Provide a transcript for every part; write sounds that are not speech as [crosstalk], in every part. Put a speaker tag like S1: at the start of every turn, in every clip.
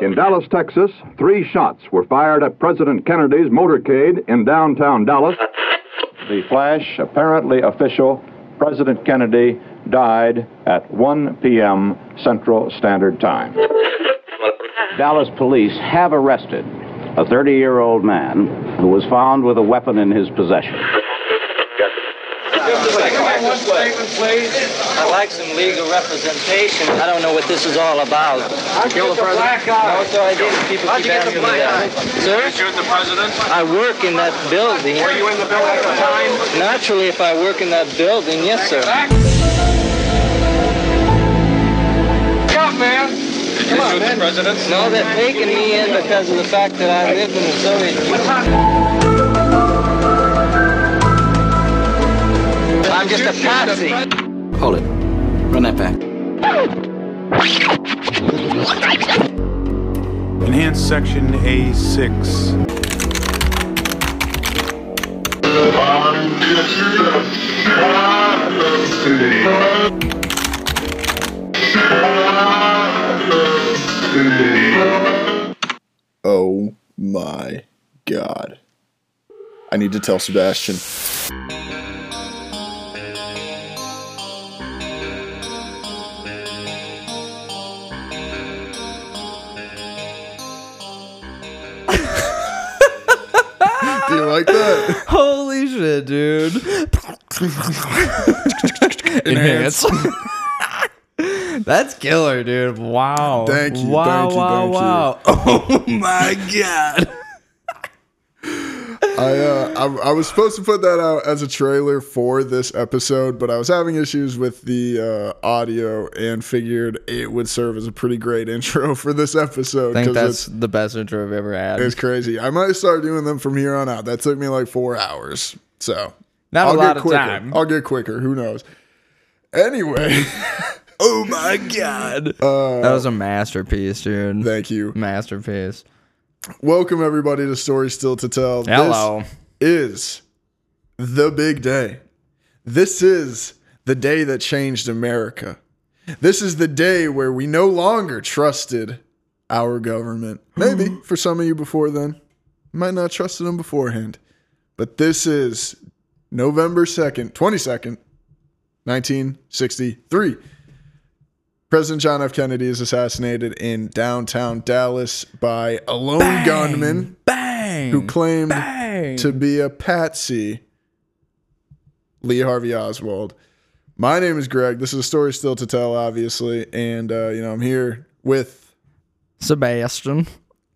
S1: in Dallas, Texas. Three shots were fired at President Kennedy's motorcade in downtown Dallas. The flash, apparently official, President Kennedy died at 1 p.m. Central Standard Time.
S2: Dallas police have arrested a 30 year old man who was found with a weapon in his possession.
S3: I'd like some legal representation. I don't know what this is all about. I Kill the president? No, sir, I didn't. People keep asking me that. Sir?
S4: You're the president?
S3: I work in that building.
S4: Were you in the building at the time?
S3: Naturally, if I work in that building, yes, sir.
S4: Yeah, man. Did you shoot the president?
S3: No, they're taking me in because of the fact that I lived in the Soviet Union. Just a patsy.
S5: Hold it. Run that back.
S6: Enhanced Section A6.
S7: Oh my god. I need to tell Sebastian. Do you like that? [laughs]
S8: Holy shit, dude. [laughs] Enhance. [laughs] That's killer, dude. Wow.
S7: Thank you,
S8: Wow,
S7: thank you,
S8: wow,
S7: thank you.
S8: wow. Oh my god.
S7: I, uh, I I was supposed to put that out as a trailer for this episode, but I was having issues with the uh, audio and figured it would serve as a pretty great [laughs] intro for this episode.
S8: I think that's the best intro I've ever had.
S7: it's crazy. I might start doing them from here on out. That took me like four hours, so
S8: Not a
S7: I'll
S8: lot
S7: get
S8: of
S7: quicker.
S8: time.
S7: I'll get quicker. Who knows? Anyway, [laughs]
S8: oh my god.
S7: uh,
S8: that was a masterpiece, dude.
S7: thank you.
S8: Masterpiece.
S7: Welcome everybody to Story Still to Tell.
S8: Hello.
S7: This is the big day. This is the day that changed America. This is the day where we no longer trusted our government. Maybe mm-hmm. for some of you before then, you might not trusted them beforehand. But this is November 2nd, 22nd, 1963. President John F. Kennedy is assassinated in downtown Dallas by a lone gunman
S8: Bang.
S7: who claimed
S8: Bang.
S7: to be a patsy, Lee Harvey Oswald. My name is Greg. This is a story still to tell, obviously, and uh, you know I'm here with.
S8: Sebastian.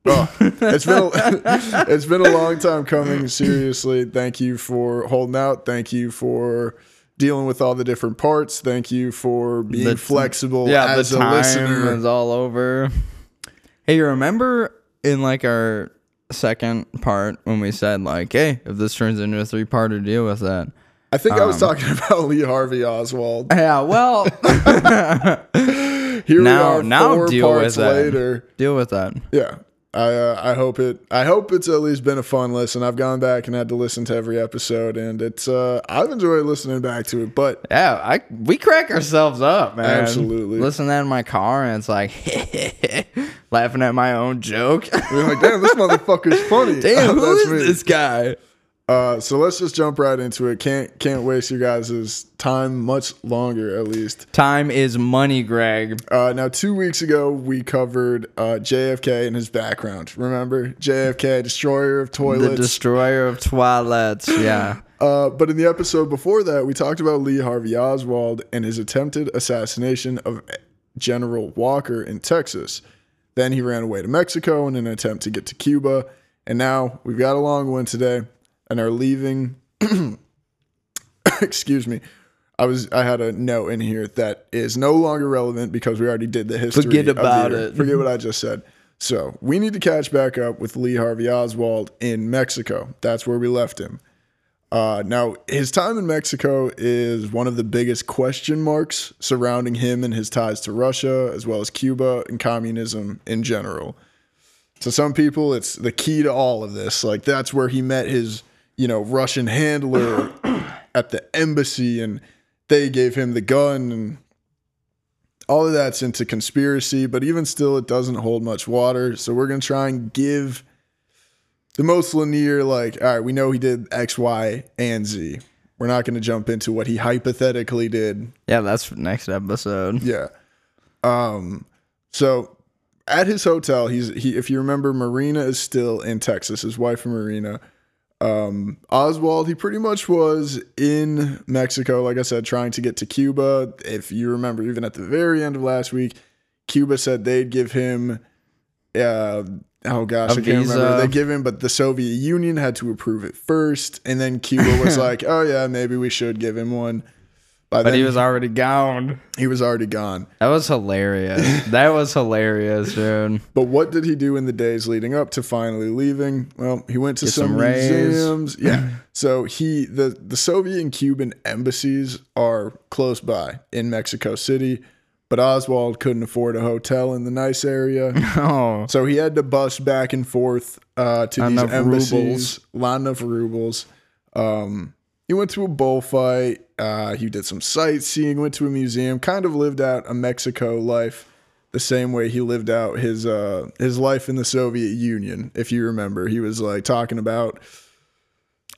S7: Oh, it's been a, [laughs] [laughs] it's been a long time coming. Seriously, thank you for holding out. Thank you for dealing with all the different parts. Thank you for being
S8: The-
S7: flexible
S8: Yeah,
S7: as
S8: the
S7: a
S8: time
S7: listener.
S8: is all over. Hey, you remember in like our second part when we said like, hey, if this turns into a three parter, deal with that.
S7: I think I was
S8: Um,
S7: talking [laughs] about Lee Harvey Oswald.
S8: Yeah, well, [laughs] [laughs]
S7: Here
S8: now
S7: we are,
S8: now deal with
S7: parts
S8: that. Deal with that.
S7: Yeah. I uh, I hope it I hope it's at least been a fun listen. I've gone back and had to listen to every episode and it's uh I've enjoyed listening back to it, but
S8: Yeah, I we crack ourselves up, man.
S7: Absolutely.
S8: Listen to that in my car, and it's like [laughs] laughing at my own joke.
S7: we're like, damn, this [laughs] motherfucker's funny.
S8: Damn, [laughs] who
S7: That's
S8: is
S7: me.
S8: this guy?
S7: Uh, so let's just jump right into it. Can't can't waste you guys' time much longer, at least.
S8: Time is money, Greg.
S7: Uh, now, two weeks ago, we covered uh, JFK and his background. Remember JFK, destroyer of toilets, The
S8: destroyer of toilets. Yeah.
S7: Uh, but in the episode before that, we talked about Lee Harvey Oswald and his attempted assassination of General Walker in Texas. Then he ran away to Mexico in an attempt to get to Cuba. And now we've got a long one today and are leaving, [coughs] excuse me, I was I had a note in here that is no longer relevant because we already did the history.
S8: Forget about it.
S7: Forget what I just said. So we need to catch back up with Lee Harvey Oswald in Mexico. That's where we left him. Uh, now his time in Mexico is one of the biggest question marks surrounding him and his ties to Russia, as well as Cuba and communism in general. To some people, it's the key to all of this. Like that's where he met his, you know, Russian handler [coughs] at the embassy, and they gave him the gun, and all of that's into conspiracy. But even still, it doesn't hold much water. So we're gonna try and give the most linear. Like, all right, we know he did X, Y, and Z. We're not gonna jump into what he hypothetically did
S8: Yeah, that's next episode.
S7: yeah. Um. So at his hotel, he's he. If you remember, Marina is still in Texas. His wife, Marina. Um, Oswald, he pretty much was in Mexico, like I said, trying to get to Cuba. If you remember, even at the very end of last week, Cuba said they'd give him, uh, oh gosh,
S8: A
S7: I can't remember. They give him, but the Soviet Union had to approve it first, and then Cuba was [laughs] like, oh yeah, maybe we should give him one. By
S8: But
S7: then,
S8: he was already gone.
S7: he was already gone.
S8: That was hilarious. [laughs] that was hilarious, dude.
S7: But what did he do in the days leading up to finally leaving? Well, he went to
S8: Get
S7: some,
S8: some
S7: museums. [clears throat] Yeah. so he the the Soviet and Cuban embassies are close by in Mexico City, but Oswald couldn't afford a hotel in the nice area. [laughs]
S8: Oh,
S7: So he had to bus back and forth uh, to
S8: Not
S7: these embassies.
S8: rubles.
S7: Lot enough rubles. Um, he went to a bullfight. Uh, he did some sightseeing. Went to a museum. Kind of lived out a Mexico life, the same way he lived out his uh, his life in the Soviet Union. If you remember, he was like talking about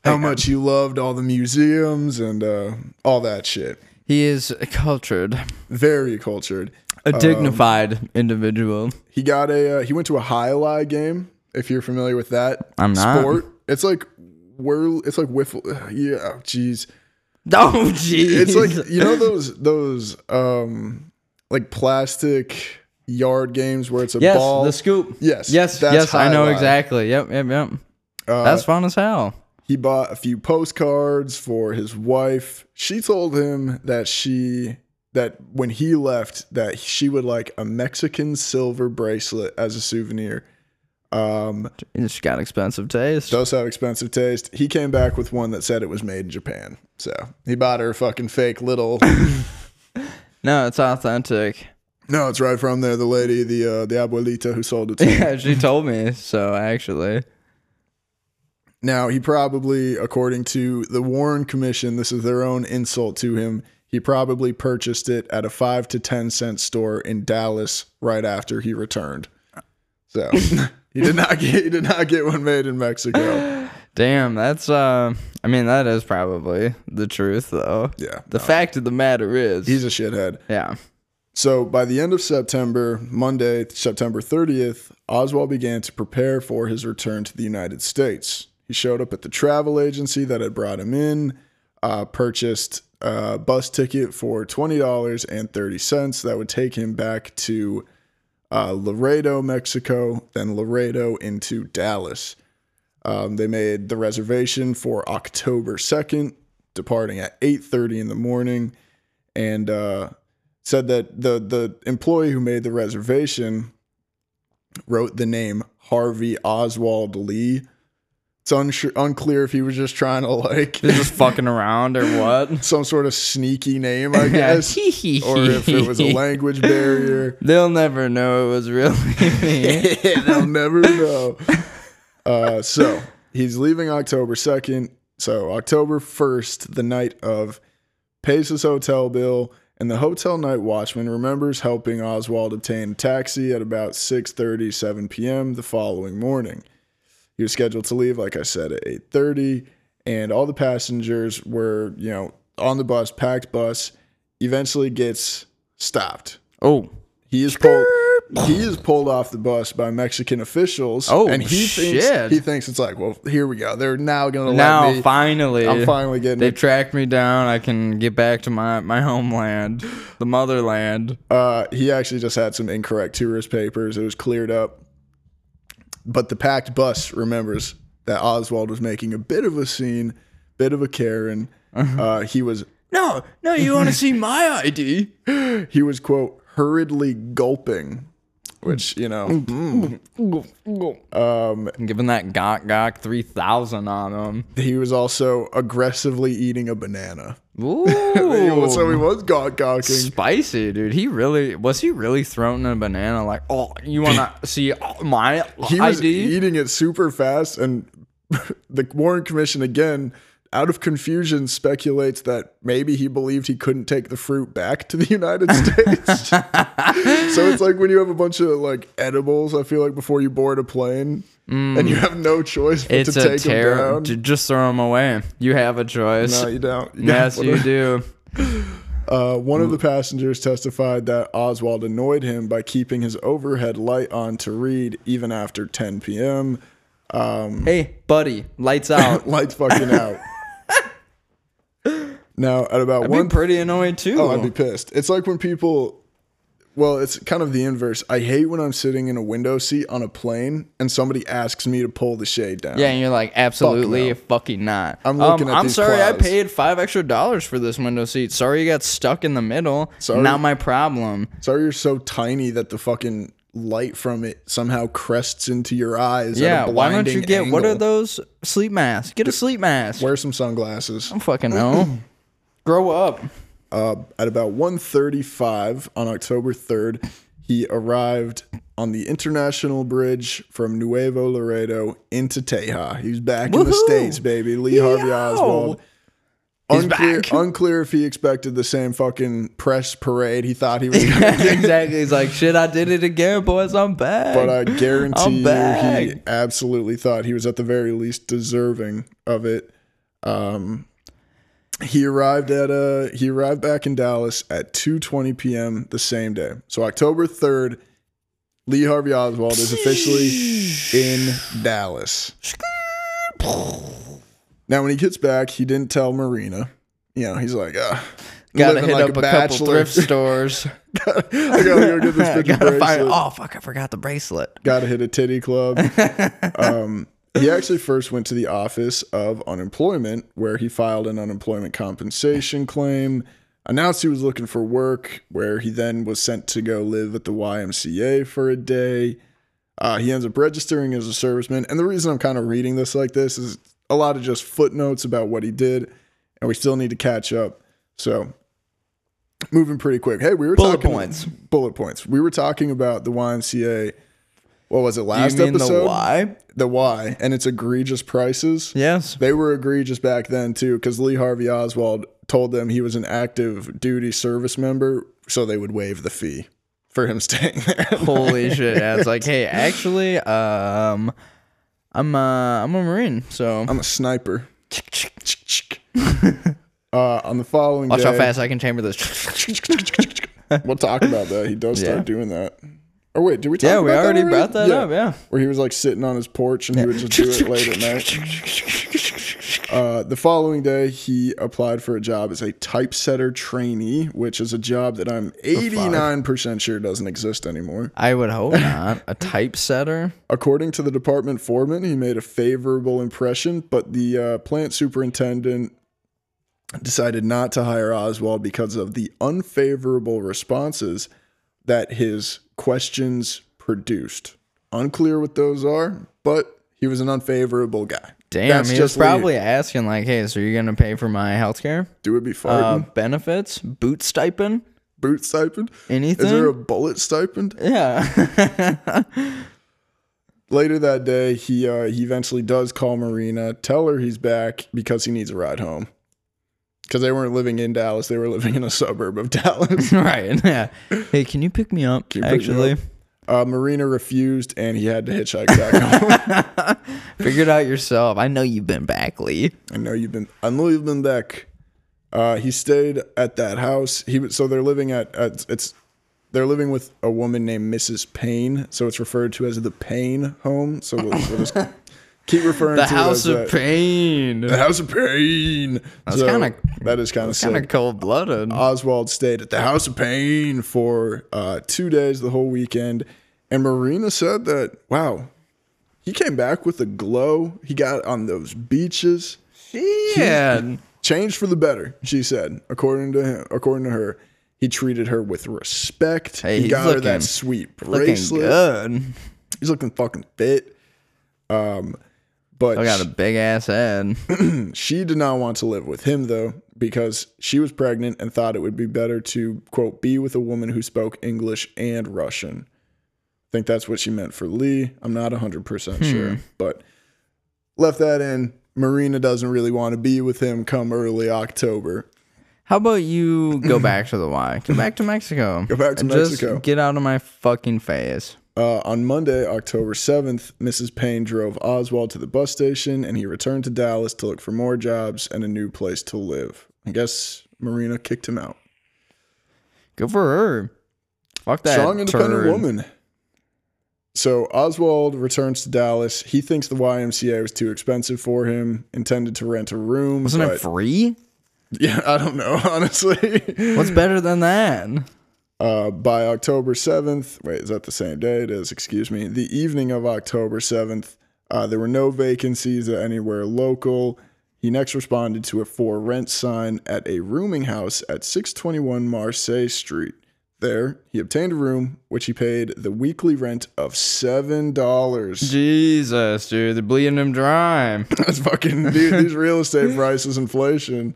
S7: how much he loved all the museums and uh, all that shit.
S8: he is cultured,
S7: Very cultured.
S8: a dignified individual.
S7: He got a uh, he went to a jai alai game. If you're familiar with that
S8: I'm not.
S7: sport, it's like whirl. It's like wiffle. Yeah, jeez.
S8: Oh, jeez. [laughs]
S7: It's like you know those those um like plastic yard games where it's a
S8: yes,
S7: ball.
S8: the scoop.
S7: Yes,
S8: yes,
S7: that's
S8: yes. I know
S7: highlight.
S8: exactly. Yep, yep, yep.
S7: Uh,
S8: That's fun as hell.
S7: he bought a few postcards for his wife. She told him that she that when he left that she would like a Mexican silver bracelet as a souvenir. Um,
S8: It's got expensive taste.
S7: does have expensive taste. He came back with one that said it was made in Japan. So he bought her a fucking fake little. [laughs]
S8: No, it's authentic.
S7: no, it's right from there. The lady, the uh, the abuelita who sold it to me. [laughs]
S8: Yeah, she told me so. Actually,
S7: Now he probably, according to the Warren Commission, this is their own insult to him. He probably purchased it at a five to ten cent store in Dallas right after he returned. So [laughs] he did not get he did not get one made in Mexico. [gasps]
S8: damn. That's uh. I mean, that is probably the truth, though.
S7: Yeah,
S8: The
S7: no.
S8: fact of the matter is,
S7: He's a shithead.
S8: yeah.
S7: So by the end of September, Monday, September 30th, Oswald began to prepare for his return to the United States. He showed up at the travel agency that had brought him in, uh, purchased a bus ticket for $20.30 that would take him back to uh, Laredo, Mexico, then Laredo into Dallas. Um, they made the reservation for October 2nd, departing at 8:30 in the morning, and uh, said that the the employee who made the reservation wrote the name Harvey Oswald Lee. It's unsure, unclear if he was just trying to like
S8: just fucking around or what? [laughs]
S7: some sort of sneaky name, I [laughs] guess, [laughs] or if it was a language barrier.
S8: They'll never know it was really me.
S7: They'll never know. Uh, so he's leaving October 2nd. So October 1st, the night of, pays his hotel bill, and the hotel night watchman remembers helping Oswald obtain a taxi at about 6:30, 7 p.m. the following morning. He was scheduled to leave, like I said, at 8:30, and all the passengers were, you know, on the bus, packed bus. Eventually gets stopped.
S8: oh,
S7: He is pulled. He is pulled off the bus by Mexican officials.
S8: Oh,
S7: and he
S8: shit.
S7: thinks he thinks it's like, well, here we go. They're now gonna
S8: now
S7: let me.
S8: finally,
S7: I'm finally getting.
S8: They've tracked me down. I can get back to my, my homeland, the motherland.
S7: Uh, he actually just had some incorrect tourist papers. It was cleared up, but the packed bus remembers that Oswald was making a bit of a scene, bit of a Karen.
S8: Uh-huh.
S7: Uh, he was
S8: No, no, you want to [laughs] see my ID?
S7: He was quote hurriedly gulping, which you know.
S8: Um, giving that Gok Gok three thousand on him.
S7: He was also aggressively eating a banana. [laughs]
S8: Ooh,
S7: so he was gawk gawking.
S8: spicy, dude. He really was. He really throwing a banana like, oh, you want to see my
S7: He was eating it super fast, and [laughs] the Warren Commission again, out of confusion, speculates that maybe he believed he couldn't take the fruit back to the United States. [laughs] so it's like when you have a bunch of like edibles. I feel like before you board a plane, and you have no choice but
S8: it's
S7: to take them
S8: terror.
S7: down.
S8: J- Just throw them away. You have a choice.
S7: No, you don't. You
S8: yes, you do. [laughs]
S7: Uh, one of the passengers testified that Oswald annoyed him by keeping his overhead light on to read even after 10 p.m.
S8: Hey, buddy, lights out. [laughs]
S7: Lights fucking out. Now, at about
S8: I'd
S7: one,
S8: be pretty annoyed too.
S7: oh, I'd be pissed. It's like when people, well, it's kind of the inverse. I hate when I'm sitting in a window seat on a plane and somebody asks me to pull the shade down.
S8: yeah, and you're like, absolutely
S7: no.
S8: fucking not.
S7: I'm looking
S8: um,
S7: at
S8: I'm
S7: these
S8: sorry, I paid five extra dollars for this window seat. Sorry, you got stuck in the middle.
S7: Sorry.
S8: Not my problem.
S7: Sorry, you're so tiny that the fucking light from it somehow crests into your eyes.
S8: Yeah, why don't you get what are those sleep masks? Get a sleep mask.
S7: Wear some sunglasses.
S8: I don't fucking know. [clears throat] Grow up.
S7: Uh, at about 1.35 on October 3rd, he arrived on the international bridge from Nuevo Laredo into Teja. He was back in the States, baby. Lee Harvey
S8: Yo!
S7: Oswald.
S8: He's
S7: Unclear,
S8: back. [laughs]
S7: unclear if he expected the same fucking press parade he thought he was going [laughs] to
S8: exactly. He's like, shit, I did it again, boys. I'm back.
S7: But I guarantee you, he absolutely thought he was at the very least deserving of it. Um, he arrived at uh he arrived back in Dallas at 2:20 p.m. the same day. So October 3rd, Lee Harvey Oswald is officially in Dallas. Now, when he gets back, he didn't tell Marina. You know, he's like, ah,
S8: Gotta hit
S7: like
S8: up a, couple thrift [laughs] stores. [laughs]
S7: I gotta go get this [laughs] a
S8: Gotta find. Oh fuck! I forgot the bracelet.
S7: got to hit a titty club. um, he actually first went to the Office of Unemployment, where he filed an unemployment compensation claim, announced he was looking for work, where he then was sent to go live at the YMCA for a day. Uh, he ends up registering as a serviceman. And the reason I'm kind of reading this like this is a lot of just footnotes about what he did, and we still need to catch up. So, moving pretty quick. Hey, we were
S8: Bullet
S7: talking
S8: points.
S7: Bullet points. We were talking about the YMCA. What was it last
S8: you mean
S7: episode?
S8: the why?
S7: The why, and it's egregious prices.
S8: Yes.
S7: They were egregious back then too, because Lee Harvey Oswald told them he was an active duty service member, so they would waive the fee for him [laughs] staying there.
S8: Holy [laughs] shit! Yeah, it's like, hey, actually, um, I'm uh, I'm a marine, so
S7: I'm a sniper. [laughs] uh, on the following
S8: watch
S7: day,
S8: how fast I can chamber this.
S7: we'll talk about that. He does start doing that. Or wait, did we talk about?
S8: Yeah, we
S7: that
S8: already brought that up, yeah.
S7: Where he was like sitting on his porch and he would just do it late at night. [laughs] Uh, the following day, he applied for a job as a typesetter trainee, which is a job that I'm 89% sure doesn't exist anymore.
S8: I would hope not. A typesetter.
S7: According to the department foreman, he made a favorable impression, but the uh, plant superintendent decided not to hire Oswald because of the unfavorable responses that his questions produced. Unclear what those are, but he was an unfavorable guy.
S8: Damn,
S7: That's
S8: he was probably asking like, "Hey, so you're gonna pay for my healthcare,
S7: Do it be
S8: uh, benefits, boot stipend,
S7: Boot stipend?
S8: anything?"
S7: Is there a bullet stipend?
S8: yeah. [laughs]
S7: Later that day, he uh, he eventually does call Marina, tell her he's back because he needs a ride home. Because they weren't living in Dallas, they were living in a suburb of [laughs] Dallas. [laughs]
S8: right. Yeah. Hey, can you pick me up?
S7: Pick me
S8: Actually,
S7: up? Uh, Marina refused, and he had to hitchhike back home. [laughs]
S8: figure it out yourself. I know you've been back, Lee.
S7: I know you've been. I know you've been back. Uh, he stayed at that house. He was- so they're living at, at it's they're living with a woman named Mrs. Paine. So it's referred to as the Paine home. So we'll, we'll just keep referring to
S8: The
S7: to
S8: House
S7: it
S8: of
S7: that.
S8: Pain.
S7: The House of Pain.
S8: That's
S7: So
S8: kinda-
S7: that is kind of
S8: Kind of cold blooded.
S7: Oswald stayed at the House of Pain for uh, two days, the whole weekend. And Marina said that, wow, he came back with a glow. He got on those beaches.
S8: Yeah.
S7: changed for the better. She said, according to him, according to her, he treated her with respect.
S8: Hey,
S7: he got her that sweet
S8: Looking
S7: bracelet.
S8: good.
S7: He's looking fucking fit. Um, but
S8: I got a big ass head. [clears throat] [clears throat]
S7: she did not want to live with him though because she was pregnant and thought it would be better to quote be with a woman who spoke English and Russian. I think that's what she meant for Lee. I'm not 100% hmm. sure, but left that in. Marina doesn't really want to be with him come early October.
S8: How about you go [clears throat] back to the Y? Go back to Mexico.
S7: Go back to
S8: And just
S7: Mexico.
S8: Get out of my fucking face.
S7: Uh, on Monday, October 7th, Mrs. Paine drove Oswald to the bus station and he returned to Dallas to look for more jobs and a new place to live. I guess Marina kicked him out.
S8: Good for her. Fuck that.
S7: Strong, independent
S8: turd.
S7: woman. So Oswald returns to Dallas. He thinks the YMCA was too expensive for him, intended to rent a room.
S8: Wasn't it free? [laughs]
S7: Yeah, I don't know, [laughs] honestly.
S8: What's better than that?
S7: Uh, by October 7th, wait, is that the same day? It is, excuse me. The evening of October 7th, uh, there were no vacancies at anywhere local. He next responded to a for rent sign at a rooming house at 621 Marsalis Street. There, he obtained a room, which he paid the weekly rent of $7.
S8: Jesus, dude, they're bleeding him dry. [laughs]
S7: That's fucking, dude, these real estate [laughs] prices, inflation.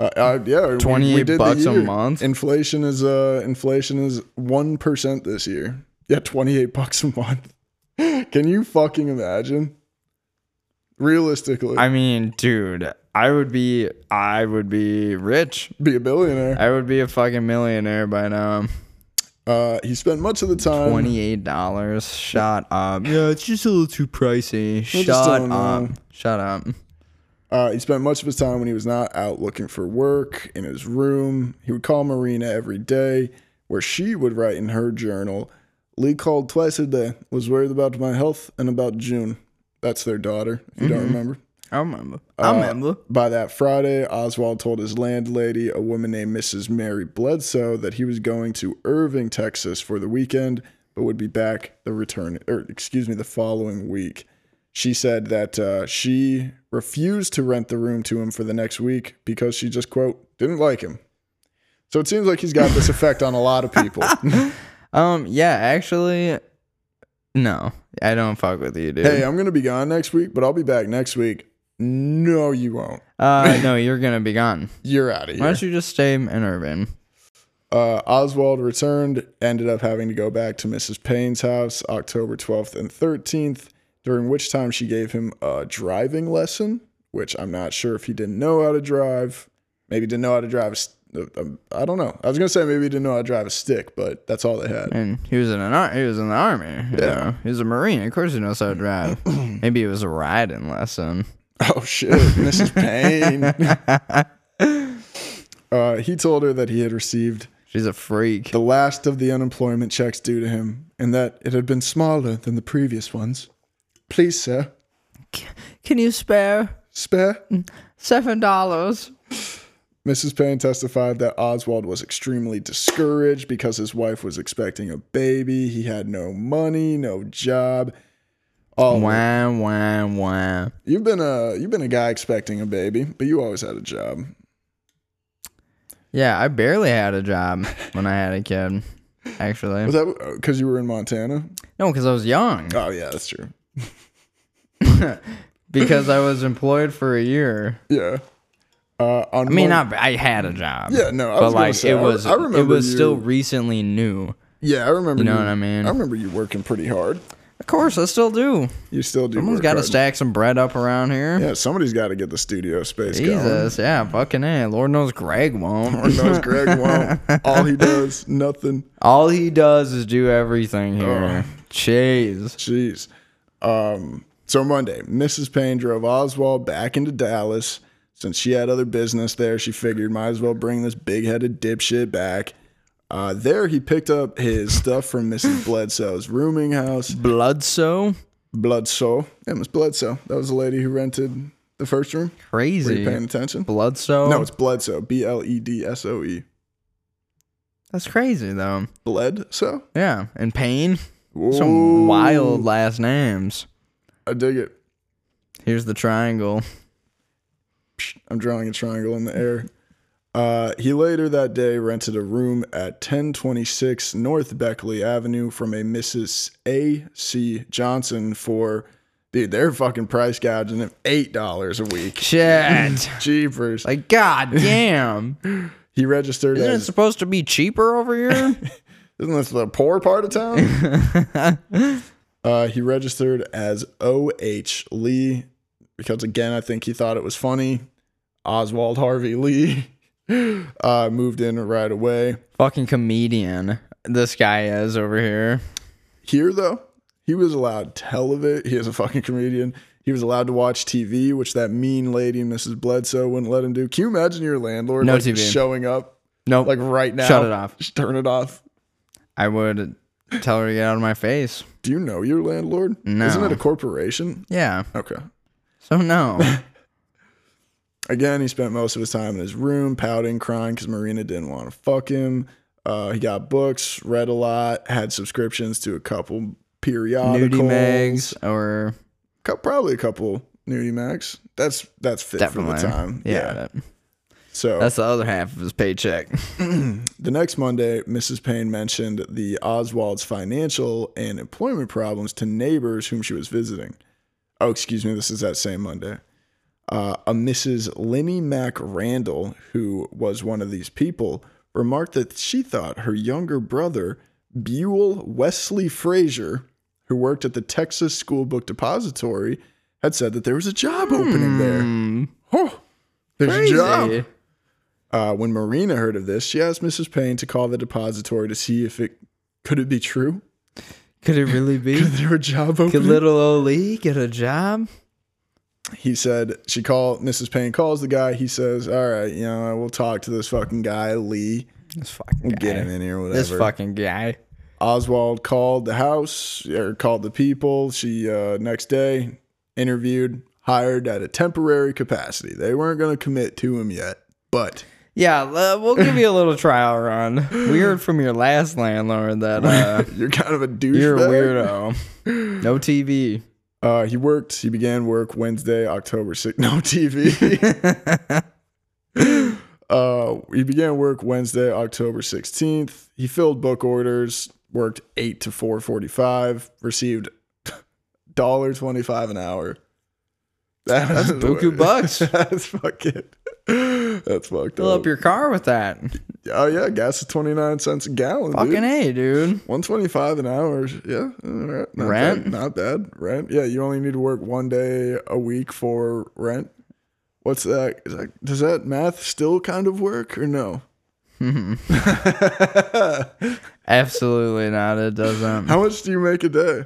S7: Uh, uh, yeah, we- we
S8: 28
S7: did the
S8: bucks a month?
S7: Inflation is uh, inflation is one percent this year. Yeah, twenty eight bucks a month. [laughs] Can you fucking imagine? Realistically,
S8: I mean, dude, I would be, I would be rich.
S7: be a billionaire.
S8: I would be a fucking millionaire by now. [laughs]
S7: Uh, he spent much of the time.
S8: Twenty-eight dollars. Shut up. Yeah, it's just a little too pricey.
S7: just
S8: Shut up.
S7: know.
S8: Shut up.
S7: Uh, he spent much of his time when he was not out looking for work in his room. He would call Marina every day, where she would write in her journal. Lee called twice a day. Was worried about my health and about June. That's their daughter. If you don't remember.
S8: I remember. I
S7: Uh,
S8: remember.
S7: By that Friday, Oswald told his landlady, a woman named Mrs. Mary Bledsoe, that he was going to Irving, Texas for the weekend, but would be back the return, or excuse me, the following week. She said that uh, she refused to rent the room to him for the next week because she just quote didn't like him. So it seems like he's got this effect on a lot of people. [laughs]
S8: Um, yeah, actually, no, I don't fuck with you, dude.
S7: hey, I'm gonna be gone next week, but I'll be back next week. No, you won't.
S8: uh, [laughs] no, you're gonna be gone.
S7: You're out of here.
S8: Why don't you just stay in Irving?
S7: Uh, Oswald returned, ended up having to go back to Mrs. Paine's house October 12th and 13th, during which time she gave him a driving lesson, which I'm not sure if he didn't know how to drive. Maybe didn't know how to drive a I don't know. I was going to say maybe he didn't know how to drive a stick, but that's all they had.
S8: And he was in an he was in the army. You
S7: Yeah.
S8: know? he was a marine. Of course, he knows how to drive. [clears throat] Maybe it was a riding lesson.
S7: Oh, shit. Mrs. Paine. [laughs] uh, he told her that he had received
S8: She's a freak.
S7: the last of the unemployment checks due to him and that it had been smaller than the previous ones. Please, sir.
S8: Can you spare
S7: Spare?
S8: Mm, seven dollars?
S7: Mrs. Paine testified that Oswald was extremely discouraged because his wife was expecting a baby. He had no money, no job. Oh,
S8: Wah wah wah.
S7: you've been a you've been a guy expecting a baby, but you always had a job.
S8: Yeah, I barely had a job when I had a kid. Actually,
S7: Was that because you were in Montana?
S8: no, because I was young.
S7: Oh yeah, that's true. [laughs]
S8: Because I was employed for a year.
S7: Yeah. Uh, on
S8: I mean, not I had a job.
S7: Yeah, no, I
S8: but
S7: was
S8: like
S7: say,
S8: it
S7: I-
S8: was.
S7: I remember
S8: it was
S7: you-
S8: still recently new.
S7: yeah, I remember.
S8: You know what I mean?
S7: I remember you working pretty hard.
S8: Of course, I still do.
S7: You still do.
S8: Someone's got to stack some bread up around here.
S7: Yeah, somebody's got to get the studio space going.
S8: Jesus, yeah, fucking a. Lord knows Greg won't.
S7: Lord knows Greg won't. [laughs] All he does, nothing.
S8: All he does is do everything here. Jeez.
S7: Jeez. Um, so Monday, Mrs. Paine drove Oswald back into Dallas. Since she had other business there, she figured might as well bring this big headed dipshit back. Uh, there, he picked up his stuff from Mrs. Bledsoe's rooming house.
S8: Bloodso?
S7: Bledsoe. Yeah, Miss Bledsoe. That was the lady who rented the first room. Crazy. Were you paying attention?
S8: Bloodso?
S7: No, it's Bledsoe. B L E D S O E.
S8: That's crazy, though.
S7: Bledsoe?
S8: Yeah. And Pain?
S7: Ooh,
S8: Some wild last names.
S7: I dig it.
S8: Here's the triangle.
S7: I'm drawing a triangle in the air. Uh, he later that day rented a room at 1026 North Beckley Avenue from a Mrs. A. C. Johnson for, dude, they're fucking price gouging him $8 a week.
S8: Shit. [laughs]
S7: Jeepers.
S8: like, god damn. [laughs]
S7: he registered
S8: Isn't it
S7: as,
S8: supposed to be cheaper over here? [laughs]
S7: isn't this the poor part of town? [laughs] uh, he registered as O.H. Lee because, again, I think he thought it was funny. Oswald Harvey Lee [laughs] uh, moved in right away.
S8: Fucking comedian. This guy is over here.
S7: Here, though, he was allowed television. He is a fucking comedian. He was allowed to watch TV, which that mean lady, Mrs. Bledsoe, wouldn't let him do. Can you imagine your landlord
S8: No
S7: like,
S8: TV.
S7: showing up
S8: Nope.
S7: like right now?
S8: Shut it off.
S7: Just turn it off.
S8: I would tell her to get out of my face.
S7: Do you know your landlord?
S8: No.
S7: Isn't it a corporation?
S8: Yeah.
S7: Okay.
S8: So no. [laughs]
S7: Again, he spent most of his time in his room, pouting, crying because Marina didn't want to fuck him. Uh, he got books, read a lot, had subscriptions to a couple periodicals.
S8: Nudie mags or
S7: probably a couple nudie mags. That's that's fit
S8: definitely.
S7: for the time.
S8: Yeah. that-
S7: So
S8: That's the other half of his paycheck. [laughs] [clears throat]
S7: the next Monday, Mrs. Paine mentioned the Oswald's financial and employment problems to neighbors whom she was visiting. Oh, excuse me, this is that same Monday. Uh, a Mrs. Linnie Mae Randle, who was one of these people, remarked that she thought her younger brother, Buell Wesley Frazier, who worked at the Texas School Book Depository, had said that there was a job opening there. Oh, there's a job. Uh, when Marina heard of this, she asked Mrs. Paine to call the depository to see if it could it be true.
S8: Could it really be?
S7: Could there a job
S8: Could little old Lee get a job?
S7: he said she called. Mrs. Paine calls the guy. He says, "All right, you know, we'll talk to this fucking guy, Lee.
S8: This fucking
S7: We'll
S8: guy.
S7: get him in here, whatever."
S8: This fucking guy.
S7: Oswald called the house or called the people. She uh, next day interviewed, hired at a temporary capacity. They weren't going to commit to him yet, but
S8: Yeah, uh, we'll give you a little trial run. [laughs] We heard from your last landlord that uh, [laughs]
S7: you're kind of a douchebag.
S8: you're a weirdo. No [laughs] TV.
S7: Uh, he worked. He began work Wednesday, October 6th. No TV. uh, he began work Wednesday, October 16th. He filled book orders, worked 8 to 445, received $1.25 an hour. That's
S8: buku bucks.
S7: That's fucking. [laughs] That's fucked up.
S8: Fill
S7: up.
S8: up your car with that.
S7: oh yeah, gas is 29 cents a gallon.
S8: Fucking
S7: dude.
S8: A, dude.
S7: 125 an hour. Yeah. all right, Not
S8: Rent?
S7: Bad, not bad. Rent. Yeah. You only need to work one day a week for rent. What's that? Is that does that math still kind of work or no? [laughs]
S8: Absolutely not. It doesn't.
S7: How much do you make a day?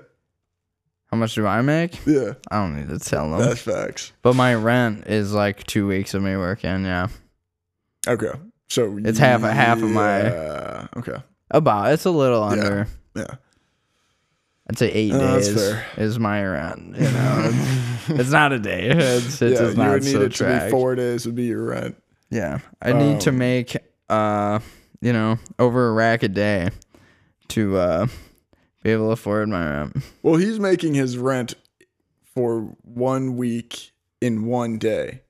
S8: How much do I make?
S7: Yeah.
S8: I don't need to tell them.
S7: That's facts.
S8: But my rent is like two weeks of me working. Yeah,
S7: Okay. So
S8: It's half- a half of my-
S7: Yeah. Okay.
S8: about. It's a little under.
S7: Yeah.
S8: I'd say eight
S7: that's
S8: days is my rent. You [laughs] know, it's, it's not a day. It's, it
S7: yeah.
S8: does
S7: You would need it to be four days would be your rent.
S8: Yeah, I need to
S7: Um,
S8: make uh, you know, over a rack a day to uh be able to afford my rent.
S7: Well, he's making his rent for one week in one day.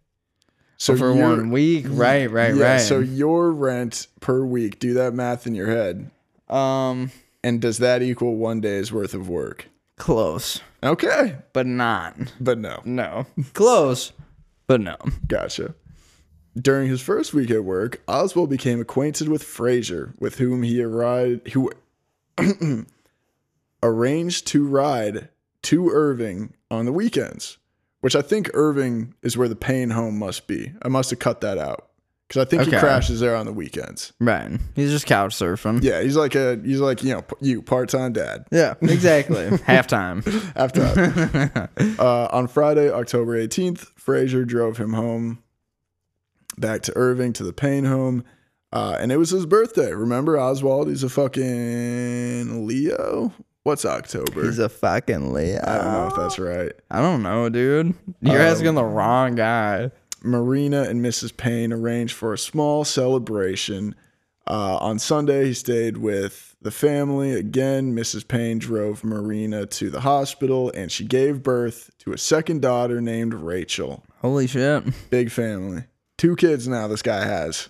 S7: So
S8: for one week, right, right,
S7: yeah,
S8: right.
S7: So your rent per week, do that math in your head.
S8: um,
S7: And does that equal one day's worth of work?
S8: close,
S7: Okay.
S8: but not.
S7: But no.
S8: No, close, but no.
S7: Gotcha. During his first week at work, Oswald became acquainted with Frazier, with whom he arrived, who [clears throat] arranged to ride to Irving on the weekends, which I think Irving is where the Paine home must be. I must have cut that out because I think he crashes there on the weekends.
S8: Right, he's just couch surfing.
S7: Yeah, he's like a he's like you know you part time dad.
S8: Yeah, exactly. [laughs] Halftime.
S7: After [laughs] uh, on Friday, October 18th, Frazier drove him home back to Irving to the Paine home. Uh, and it was his birthday. Remember Oswald? He's a fucking Leo. What's October?
S8: He's a fucking Leo.
S7: I don't know if that's right.
S8: I don't know, dude. You're
S7: Um,
S8: asking the wrong guy.
S7: Marina and Mrs. Paine arranged for a small celebration. Uh, on Sunday, he stayed with the family. Again, Mrs. Paine drove Marina to the hospital and she gave birth to a second daughter named Rachel.
S8: Holy shit.
S7: Big family. Two kids now, this guy has.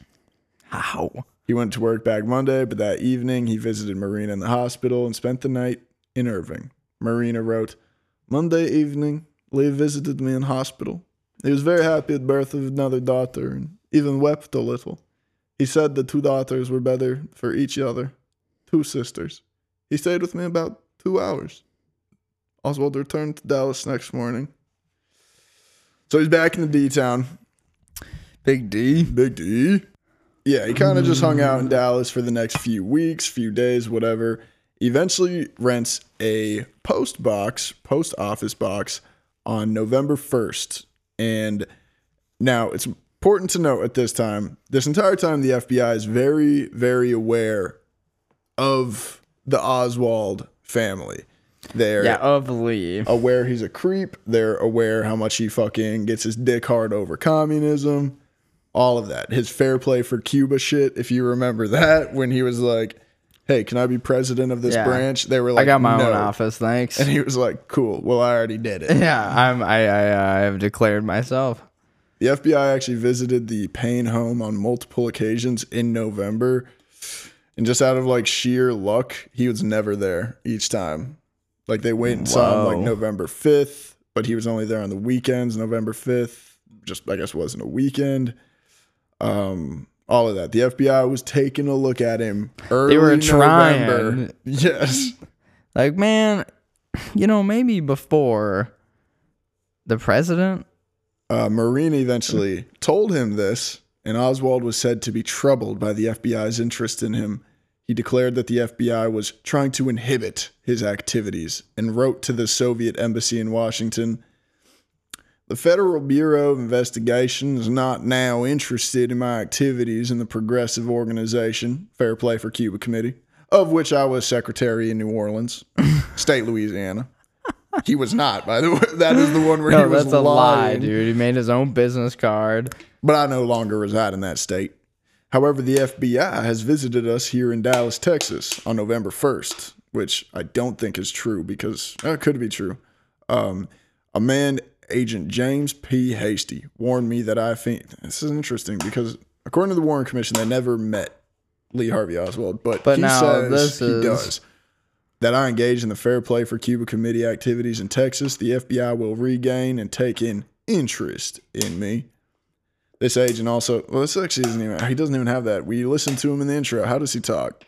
S8: How?
S7: He went to work back Monday, but that evening he visited Marina in the hospital and spent the night in Irving. Marina wrote, Monday evening, Lee visited me in hospital. He was very happy at the birth of another daughter and even wept a little. He said the two daughters were better for each other, two sisters. He stayed with me about two hours. Oswald returned to Dallas next morning. So he's back in the D town.
S8: Big D.
S7: Big D. Yeah, he kind of just hung out in Dallas for the next few weeks, few days, whatever. Eventually rents a post box, post office box on November 1st. And now it's important to note at this time, this entire time, the FBI is very, very aware of the Oswald family. They're
S8: Yeah, of Lee.
S7: aware he's a creep. They're aware how much he fucking gets his dick hard over communism. All of that. His fair play for Cuba shit, if you remember that, when he was like, hey, can I be president of this
S8: Yeah.
S7: branch? They were like,
S8: I got my
S7: no.
S8: own office, thanks.
S7: And he was like, cool. Well, I already did it.
S8: yeah, I'm. I, I uh, I have declared myself.
S7: The FBI actually visited the Paine home on multiple occasions in November. And just out of like sheer luck, he was never there each time. Like they went and saw him like November 5th, but he was only there on the weekends. November 5th, just I guess wasn't a weekend. Um, all of that. The FBI was taking a look at him early
S8: They were
S7: November.
S8: trying. [laughs]
S7: Yes.
S8: Like, man, you know, maybe before the president.
S7: Uh, Marine eventually told him this, and Oswald was said to be troubled by the FBI's interest in him. He declared that the FBI was trying to inhibit his activities and wrote to the Soviet embassy in Washington The Federal Bureau of Investigation is not now interested in my activities in the Progressive Organization, Fair Play for Cuba Committee, of which I was secretary in New Orleans, [coughs] state Louisiana. He was not, by the way. [laughs] That is the one where he was
S8: that's a lie,
S7: lying
S8: dude. He made his own business card.
S7: but I no longer reside in that state. However, the FBI has visited us here in Dallas, Texas on November 1st, which I don't think is true because uh, it could be true. Um, a man, Agent James P. Hosty, warned me that I think this is interesting because according to the Warren Commission, they never met Lee Harvey Oswald, but,
S8: But
S7: he
S8: now
S7: says
S8: this
S7: he
S8: is-
S7: does. That I engage in the Fair Play for Cuba Committee activities in Texas, the FBI will regain and take in interest in me. This agent also, well, this actually isn't even, he doesn't even have that. We listen to him in the intro. How does he talk?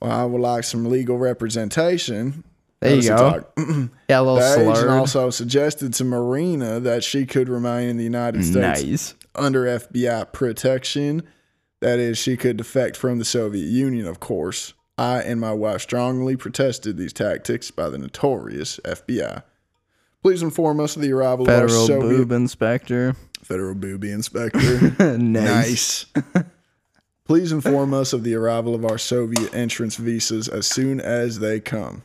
S7: Well, I would like some legal representation.
S8: There you go. [clears throat] Yeah, a little
S7: The agent also suggested to Marina that she could remain in the United States
S8: nice.
S7: under FBI protection. That is, she could defect from the Soviet Union, of course. I and my wife strongly protested these tactics by the notorious FBI. Please inform us of the arrival of our Soviet
S8: boob inspector.
S7: federal booby inspector. [laughs]
S8: nice.
S7: nice. Please inform us of the arrival of our Soviet entrance visas as soon as they come.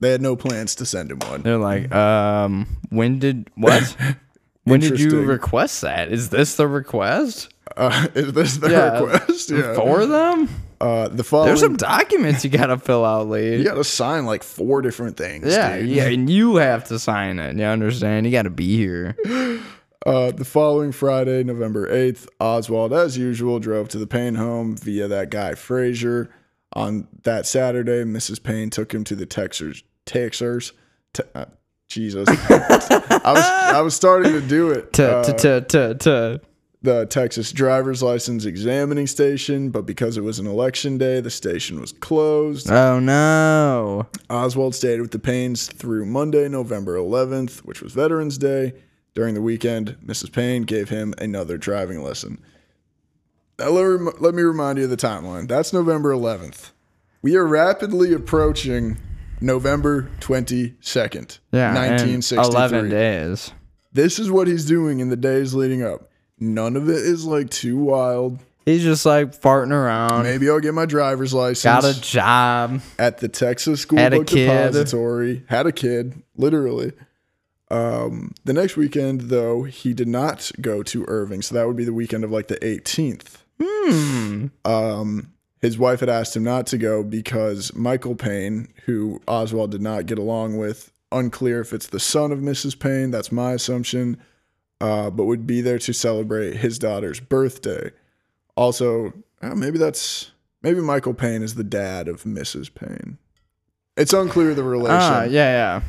S7: They had no plans to send him one.
S8: They're like, um, when did what? [laughs] when did you
S7: Interesting.
S8: request that? Is this the request
S7: Uh, [laughs] is this the
S8: Yeah.
S7: request? Yeah.
S8: for them?
S7: Uh, the following.
S8: There's some documents you gotta fill out, Lee.
S7: you got to sign like four different things.
S8: yeah,
S7: dude.
S8: yeah, and you have to sign it. You understand? You gotta be here. [gasps]
S7: Uh, the following Friday, November 8th, Oswald, as usual, drove to the Paine home via that guy Frazier. On that Saturday, Mrs. Paine took him to the Texers. Texers. Te- uh, Jesus. I was I was starting to do it.
S8: To
S7: Uh,
S8: to to to.
S7: the Texas driver's license examining station, but because it was an election day, the station was closed.
S8: Oh no.
S7: Oswald stayed with the Paines through Monday, November 11th, which was Veterans Day. During the weekend, Mrs. Paine gave him another driving lesson. Now, let, rem- let me remind you of the timeline. That's November 11th. We are rapidly approaching November 22nd,
S8: Yeah. and
S7: 1963.
S8: Eleven days.
S7: This is what he's doing in the days leading up. None of it is like too wild.
S8: He's just like farting around.
S7: Maybe I'll get my driver's license.
S8: Got a job.
S7: at the Texas School
S8: Had
S7: Book. Depository. Had a kid, literally. Um, the next weekend, though, he did not go to Irving, so that would be the weekend of like the 18th.
S8: Hmm.
S7: Um, his wife had asked him not to go because Michael Paine, who Oswald did not get along with, unclear if it's the son of Mrs. Paine, that's my assumption, uh, but would be there to celebrate his daughter's birthday. Also, maybe that's maybe Michael Paine is the dad of Mrs. Paine. It's unclear the relation.
S8: Ah, yeah,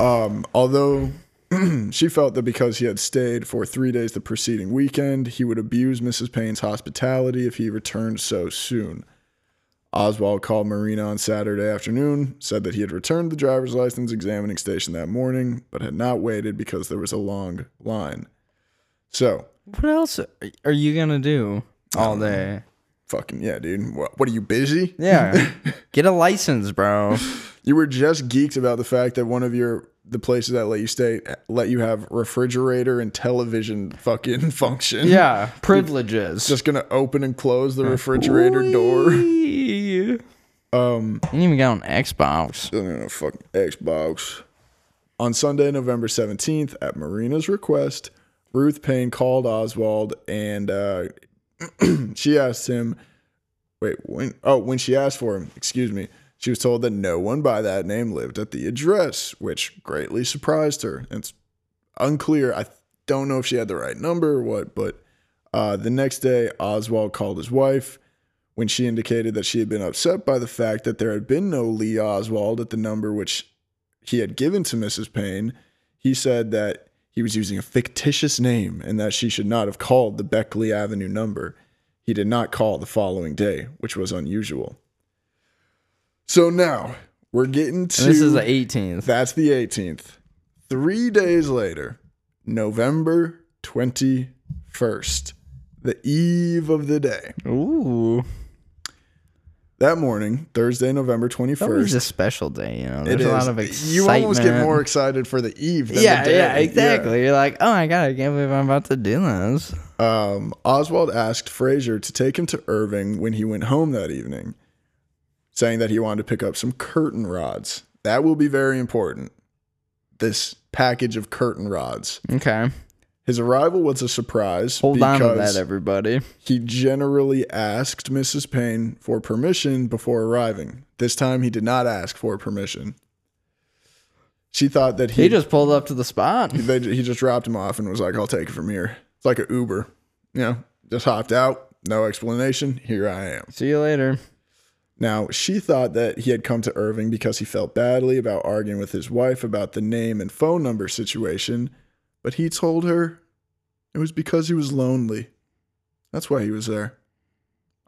S8: yeah.
S7: Um, although [clears throat] she felt that because he had stayed for three days the preceding weekend, he would abuse Mrs. Paine's hospitality if he returned so soon. Oswald called Marina on Saturday afternoon, said that he had returned the driver's license examining station that morning, but had not waited because there was a long line. So,
S8: What else are you gonna do all um, day?
S7: fucking yeah, dude. What, what are you busy?
S8: Yeah, [laughs] get a license, bro.
S7: You were just geeked about the fact that one of your the places that let you stay let you have refrigerator and television fucking [laughs] function.
S8: Yeah, privileges.
S7: Just gonna open and close the refrigerator door.
S8: You
S7: Um,
S8: didn't even got an Xbox.
S7: fucking Xbox. On Sunday, November 17th, at Marina's request, Ruth Paine called Oswald and uh, [clears throat] she asked him, wait, when, oh, when she asked for him, excuse me, she was told that no one by that name lived at the address, which greatly surprised her. It's unclear. I don't know if she had the right number or what, but uh, the next day, Oswald called his wife when she indicated that she had been upset by the fact that there had been no Lee Oswald at the number which he had given to Mrs. Paine. He said that he was using a fictitious name and that she should not have called the Beckley Avenue number. He did not call the following day, which was unusual. So now we're getting to
S8: And this is the 18th.
S7: that's the 18th. Three days later, November 21st, the eve of the day.
S8: Ooh,
S7: That morning, Thursday, November 21st.
S8: that was
S7: 21st.
S8: a special day. You know, there's a lot of excitement.
S7: You almost get more excited for the eve than
S8: Yeah,
S7: the day.
S8: yeah, exactly. You're like, oh my god, I can't believe I'm about to do this.
S7: Um, Oswald asked Frazier to take him to Irving when he went home that evening, saying that he wanted to pick up some curtain rods. That will be very important. This package of curtain rods.
S8: Okay,
S7: His arrival was a surprise.
S8: hold on to that, everybody.
S7: He generally asked Mrs. Paine for permission before arriving. This time he did not ask for permission. She thought that he,
S8: He just pulled up to the spot. [laughs]
S7: they, he just dropped him off and was like, I'll take it from here. It's like an Uber. You know, just hopped out, no explanation. Here I am.
S8: See you later.
S7: Now, she thought that he had come to Irving because he felt badly about arguing with his wife about the name and phone number situation, but he told her it was because he was lonely. That's why he was there.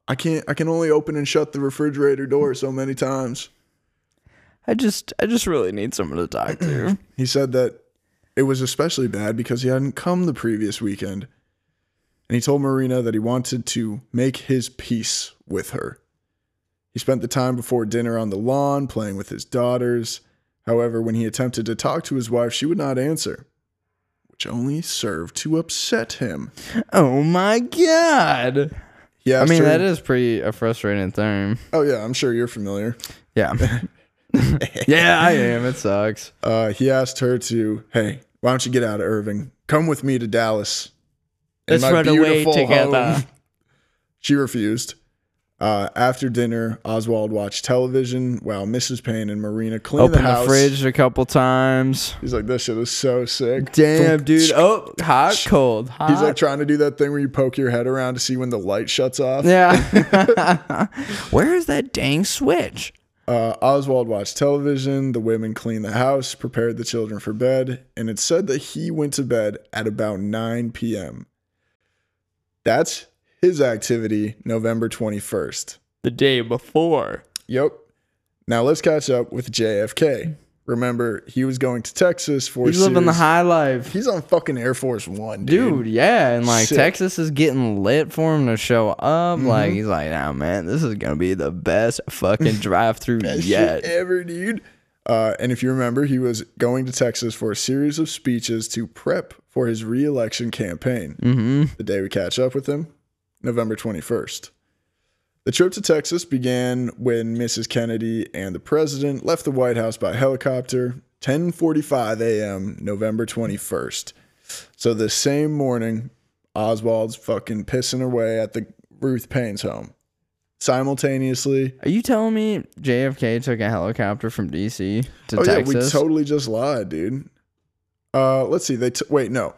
S7: I can't I can only open and shut the refrigerator door so many times.
S8: I just, I just really need someone to talk to. [clears throat]
S7: He said that it was especially bad because he hadn't come the previous weekend. And he told Marina that he wanted to make his peace with her. He spent the time before dinner on the lawn playing with his daughters. However, when he attempted to talk to his wife, she would not answer, which only served to upset him.
S8: oh my god.
S7: Yeah,
S8: I mean,
S7: her,
S8: that is pretty a frustrating thing.
S7: Oh yeah, I'm sure you're familiar.
S8: Yeah. [laughs] yeah, I am. It sucks.
S7: Uh, he asked her to, hey, why don't you get out of Irving? Come with me to Dallas.
S8: Let's run away together.
S7: home." She refused. Uh, after dinner, Oswald watched television while Mrs. Paine and Marina cleaned
S8: Open
S7: the
S8: the, fridge a couple times.
S7: He's like, this shit is so sick.
S8: Damn, dude. Oh, hot, cold, hot.
S7: He's like trying to do that thing where you poke your head around to see when the light shuts off.
S8: yeah. [laughs] [laughs] Where is that dang switch?
S7: Uh, Oswald watched television, the women cleaned the house, prepared the children for bed, and it said that he went to bed at about 9 p.m. That's his activity November 21st.
S8: The day before.
S7: Yep. Now let's catch up with JFK. Remember, he was going to Texas for
S8: He's living the high life.
S7: He's on fucking Air Force One, dude.
S8: Dude, yeah, and like
S7: Sick.
S8: Texas is getting lit for him to show up.
S7: Mm-hmm.
S8: Like he's like, nah, man, this is gonna be the best fucking [laughs] drive through yet.
S7: ever, dude. Uh, and if you remember, he was going to Texas for a series of speeches to prep for his reelection campaign.
S8: Mm-hmm.
S7: The day we catch up with him, November 21st. The trip to Texas began when Mrs. Kennedy and the president left the White House by helicopter, 10:45 a.m., November 21st. So the same morning, Oswald's fucking pissing away at the Ruth Paine's home. Simultaneously,
S8: Are you telling me JFK took a helicopter from DC to
S7: oh
S8: Texas?
S7: yeah, we totally just lied, dude. Uh, let's see. They t- wait, no,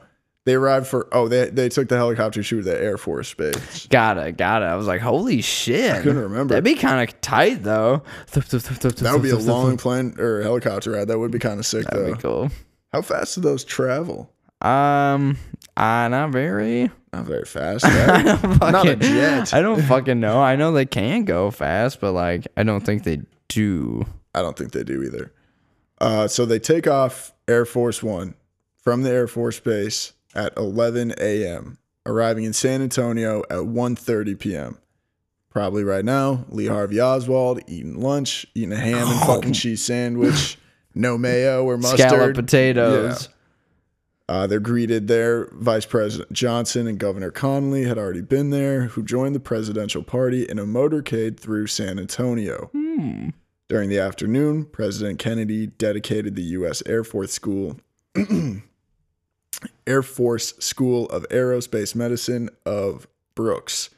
S7: They arrived for oh they they took the helicopter shoot to the Air Force Base.
S8: Got it, got it. I was like, holy shit. I
S7: couldn't remember.
S8: That'd be kind of tight though.
S7: That would be a long plane or helicopter ride. That would be kind of sick
S8: That'd
S7: though.
S8: be cool.
S7: How fast do those travel?
S8: Um, uh, not very.
S7: Not very fast. [laughs]
S8: I
S7: right?
S8: don't
S7: Not a
S8: fucking,
S7: jet.
S8: I don't fucking know. I know they can go fast, but like, I don't think they do.
S7: I don't think they do either. Uh, so they take off Air Force One from the Air Force Base at 11 a.m., arriving in San Antonio at 1:30 p.m. Probably right now, Lee Harvey Oswald eating lunch, eating a ham and fucking cheese sandwich, no mayo or [laughs] mustard,
S8: Scallop potatoes.
S7: Yeah. Uh, they're greeted there. Vice President Johnson and Governor Connolly had already been there, who joined the presidential party in a motorcade through San Antonio. During the afternoon, President Kennedy dedicated the U.S. Air Force School, [clears throat] Air Force School of Aerospace Medicine of Brooks,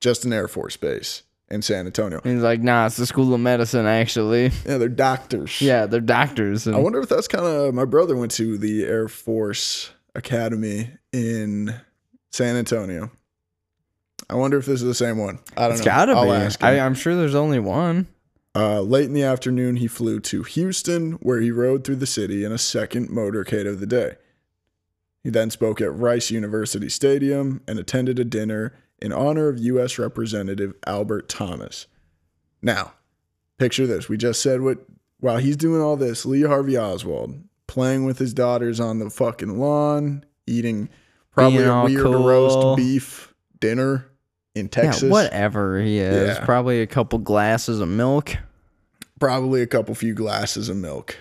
S7: just an Air Force base in San Antonio.
S8: He's like, nah, it's the School of Medicine, actually.
S7: Yeah, they're doctors.
S8: Yeah, they're doctors. And
S7: I wonder if that's kind of my brother went to the Air Force Academy in San Antonio. I wonder if this is the same one. I don't
S8: it's
S7: know.
S8: gotta
S7: I'll
S8: be.
S7: ask him.
S8: I, I'm sure there's only one.
S7: Uh, late in the afternoon, he flew to Houston, where he rode through the city in a second motorcade of the day. He then spoke at Rice University Stadium and attended a dinner in honor of U.S. Representative Albert Thomas. Now, picture this. We just said what, while he's doing all this, Lee Harvey Oswald playing with his daughters on the fucking lawn, eating probably
S8: Being
S7: a weird
S8: cool.
S7: roast beef dinner in Texas.
S8: Yeah, whatever he is.
S7: Yeah.
S8: Probably a couple glasses of milk.
S7: probably a couple few glasses of milk.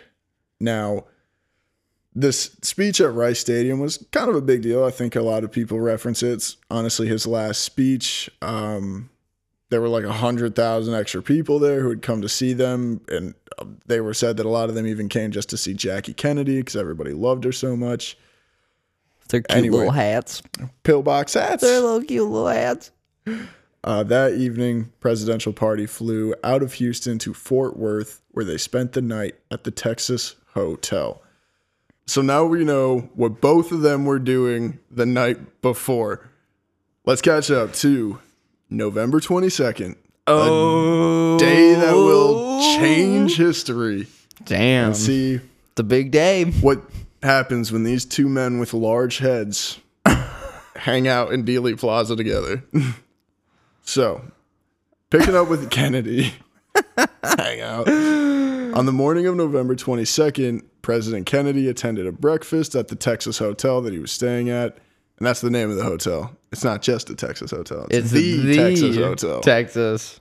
S7: Now, this speech at Rice Stadium was kind of a big deal. I think a lot of people reference it. It's honestly his last speech. Um, there were like a hundred thousand extra people there who had come to see them, and uh, they were said that a lot of them even came just to see Jackie Kennedy because everybody loved her so much.
S8: They're cute
S7: Anyway.
S8: little hats.
S7: Pillbox hats.
S8: They're little cute little hats.
S7: Uh, that evening, presidential party flew out of Houston to Fort Worth, where they spent the night at the Texas Hotel. So now we know what both of them were doing the night before. Let's catch up to November 22nd,
S8: Oh,
S7: day that will change history.
S8: Damn,
S7: And see
S8: the big day.
S7: what happens when these two men with large heads [coughs] hang out in Dealey Plaza together. [laughs] so, picking up with Kennedy, [laughs] hang out. On the morning of November 22nd, President Kennedy attended a breakfast at the Texas hotel that he was staying at. And that's the name of the hotel. It's not just a Texas hotel. It's,
S8: It's
S7: the, Texas hotel.
S8: Texas.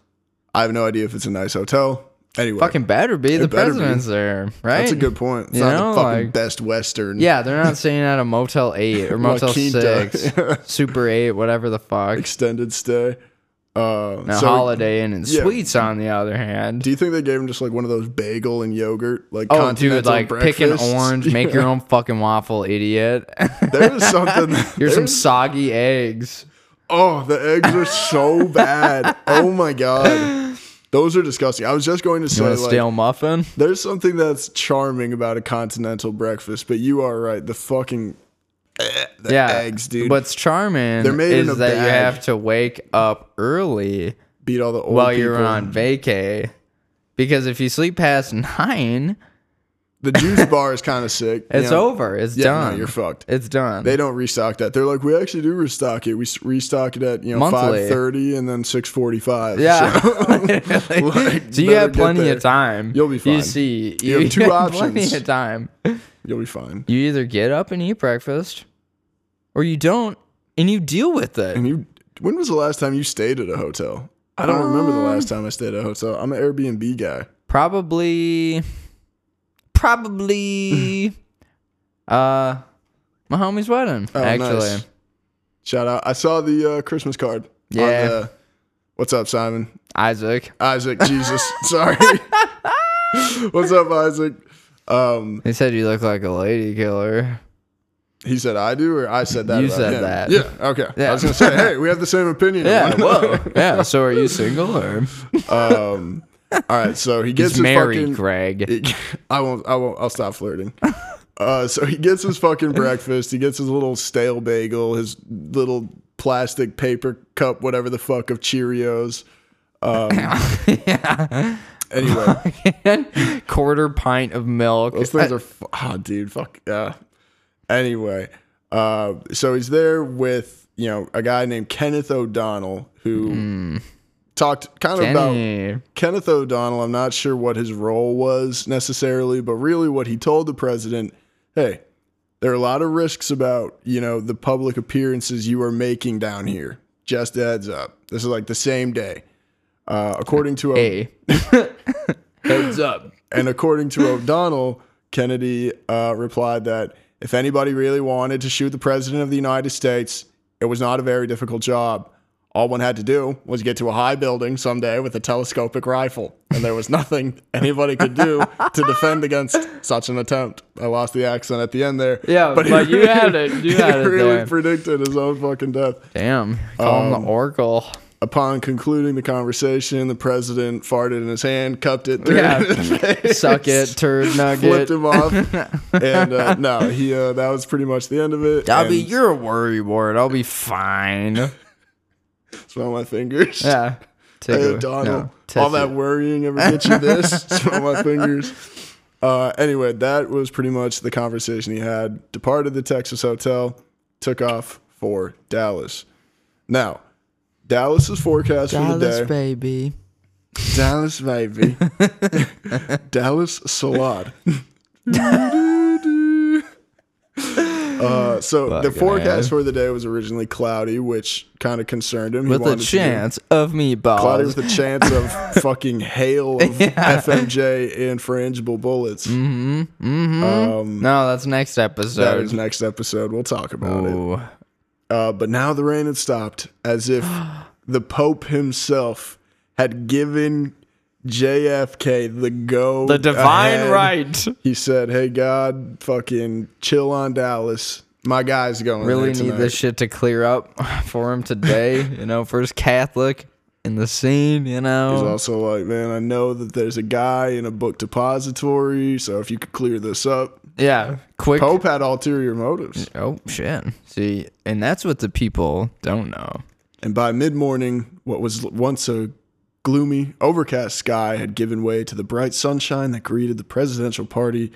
S7: I have no idea if it's a nice hotel. Anyway,
S8: Fucking better be. The
S7: better be.
S8: president's there, right?
S7: that's a good point. It's
S8: You
S7: not
S8: know,
S7: the fucking
S8: like-
S7: best Western.
S8: Yeah, they're not staying at a Motel 8 or [laughs] Motel 6, [laughs] Super 8, whatever the fuck.
S7: extended stay. Uh,
S8: Now,
S7: so
S8: Holiday Inn and
S7: yeah.
S8: Suites, on the other hand.
S7: Do you think they gave him just like one of those bagel and yogurt, like
S8: Oh, dude, like pick an [laughs] orange, make your own fucking waffle, idiot. [laughs]
S7: There's something. [laughs]
S8: Here's some soggy eggs.
S7: Oh, the eggs are so bad. Oh my god, those are disgusting. I was just going to say,
S8: want a
S7: like,
S8: stale muffin?
S7: there's something that's charming about a continental breakfast, but you are right. The fucking Eh, the
S8: yeah,
S7: eggs, dude.
S8: What's charming
S7: They're made in
S8: is
S7: a
S8: that you have to wake up early
S7: beat all the old
S8: while
S7: people.
S8: you're on vacay. Because if you sleep past nine,
S7: The juice bar is kind of sick.
S8: it's
S7: know?
S8: over. It's
S7: Yeah, no,
S8: done.
S7: you're fucked.
S8: It's done.
S7: They don't restock that. They're like, we actually do restock it. We restock it at you know five thirty and then six forty five.
S8: yeah.
S7: So, [laughs] [laughs] like,
S8: so you have plenty of time.
S7: You'll be fine.
S8: You see,
S7: You have two [laughs]
S8: Plenty
S7: options.
S8: of time.
S7: You'll be fine.
S8: You either get up and eat breakfast, or you don't, and you deal with it.
S7: And you, when was the last time you stayed at a hotel? I don't remember the last um, time I stayed at a hotel. I'm an Airbnb guy.
S8: Probably, probably, [laughs] uh, my homie's wedding.
S7: Oh,
S8: actually,
S7: nice. Shout out! I saw the uh, Christmas card. on
S8: Yeah.
S7: the- what's up, Simon?
S8: Isaac.
S7: Isaac. [laughs] Jesus. Sorry. [laughs] what's up, Isaac? Um,
S8: He said you look like a lady killer.
S7: he said I do, or I said that.
S8: You said
S7: him?
S8: that.
S7: Yeah. Okay.
S8: Yeah.
S7: I was gonna say, hey, we have the same opinion.
S8: Yeah. Whoa. yeah. So are you single or
S7: Um. [laughs] All right. So he gets
S8: he's
S7: his
S8: married,
S7: fucking.
S8: Greg? [laughs]
S7: I won't. I won't. I'll stop flirting. Uh, so he gets his fucking breakfast. He gets his little stale bagel, his little plastic paper cup, whatever the fuck of Cheerios. Um, [laughs] Anyway,
S8: Quarter pint of milk.
S7: those things are. Fu- oh, dude, fuck yeah. Anyway, uh, so he's there with you know a guy named Kenneth O'Donnell who talked kind of about Kenneth O'Donnell, I'm not sure what his role was necessarily, but really what he told the president, hey, there are a lot of risks about, you know, the public appearances you are making down here. Just a heads up. This is like the same day. Uh, according to
S8: Hey. [laughs] Heads up.
S7: and according to O'Donnell, Kennedy uh, replied that if anybody really wanted to shoot the president of the United States, it was not a very difficult job. All one had to do was get to a high building someday with a telescopic rifle, and there was nothing [laughs] anybody could do to defend against such an attempt. I lost the accent at the end there.
S8: Yeah, but
S7: he
S8: you had it. You [laughs]
S7: he
S8: had
S7: really
S8: there.
S7: predicted his own fucking death.
S8: Damn. Call him
S7: Um,
S8: the Oracle.
S7: Upon concluding the conversation, the president farted in his hand, cupped it, threw
S8: Yeah.
S7: it [laughs] face.
S8: Suck it, turd
S7: flipped
S8: nugget.
S7: him off. and uh, no, he uh, that was pretty much the end of it.
S8: Dobby,
S7: And
S8: you're a worry ward. I'll be fine.
S7: Smell my fingers.
S8: Yeah. [laughs]
S7: Hey, O'Donnell,
S8: no,
S7: all that worrying ever get you this? [laughs] smell my fingers. Uh, anyway, that was pretty much the conversation he had. Departed the Texas hotel, took off for Dallas. Now, Dallas's forecast for the
S8: Dallas,
S7: day.
S8: baby.
S7: Dallas, baby. [laughs] Dallas salad. Uh, so the forecast for the day was originally cloudy, which kind of concerned him. He
S8: With a
S7: wanted to do-
S8: chance of meatballs.
S7: Cloudy with a chance of [laughs] fucking hail of FMJ and frangible bullets.
S8: Mm-hmm.
S7: Um,
S8: no, that's next episode.
S7: that is next episode. We'll talk about it.
S8: Ooh.
S7: Uh, but now the rain had stopped, as if [gasps] the Pope himself had given JFK the go.
S8: The divine
S7: ahead.
S8: right.
S7: He said, "Hey God, fucking chill on Dallas. My guy's going
S8: Really
S7: there
S8: need this shit to clear up [laughs] for him today. you know, first Catholic in the scene. You know, He's
S7: also like, man, I know that there's a guy in a book depository, so if you could clear this up.
S8: yeah, quick.
S7: Pope had ulterior motives.
S8: Oh shit! See, and that's what the people don't know.
S7: And by mid morning, what was once a gloomy, overcast sky had given way to the bright sunshine that greeted the presidential party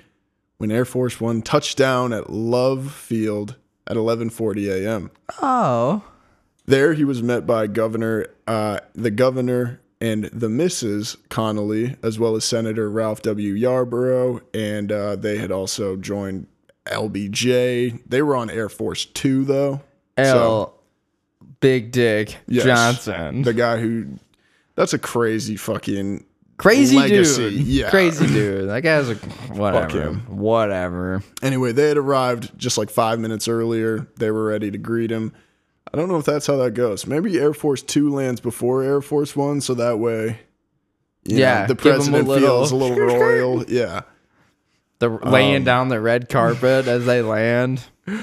S7: when Air Force One touched down at Love Field at 11:40 a.m.
S8: Oh,
S7: There, he was met by Governor, uh, the governor, and the Mrs. Connolly, as well as Senator Ralph W. Yarborough, and uh, they had also joined LBJ. They were on Air Force Two, though.
S8: L. Big Dick
S7: Yes.
S8: Johnson.
S7: the guy who, that's a crazy fucking
S8: Crazy
S7: legacy.
S8: dude.
S7: Yeah.
S8: Crazy dude. That guy's a [laughs] whatever. Whatever.
S7: Anyway, they had arrived just like five minutes earlier. They were ready to greet him. I don't know if that's how that goes. Maybe Air Force Two lands before Air Force One, so that way, you know,
S8: Yeah,
S7: the
S8: a
S7: president
S8: little-
S7: feels a little [laughs] royal. Yeah,
S8: The laying
S7: Um,
S8: down the red carpet as they land. [laughs]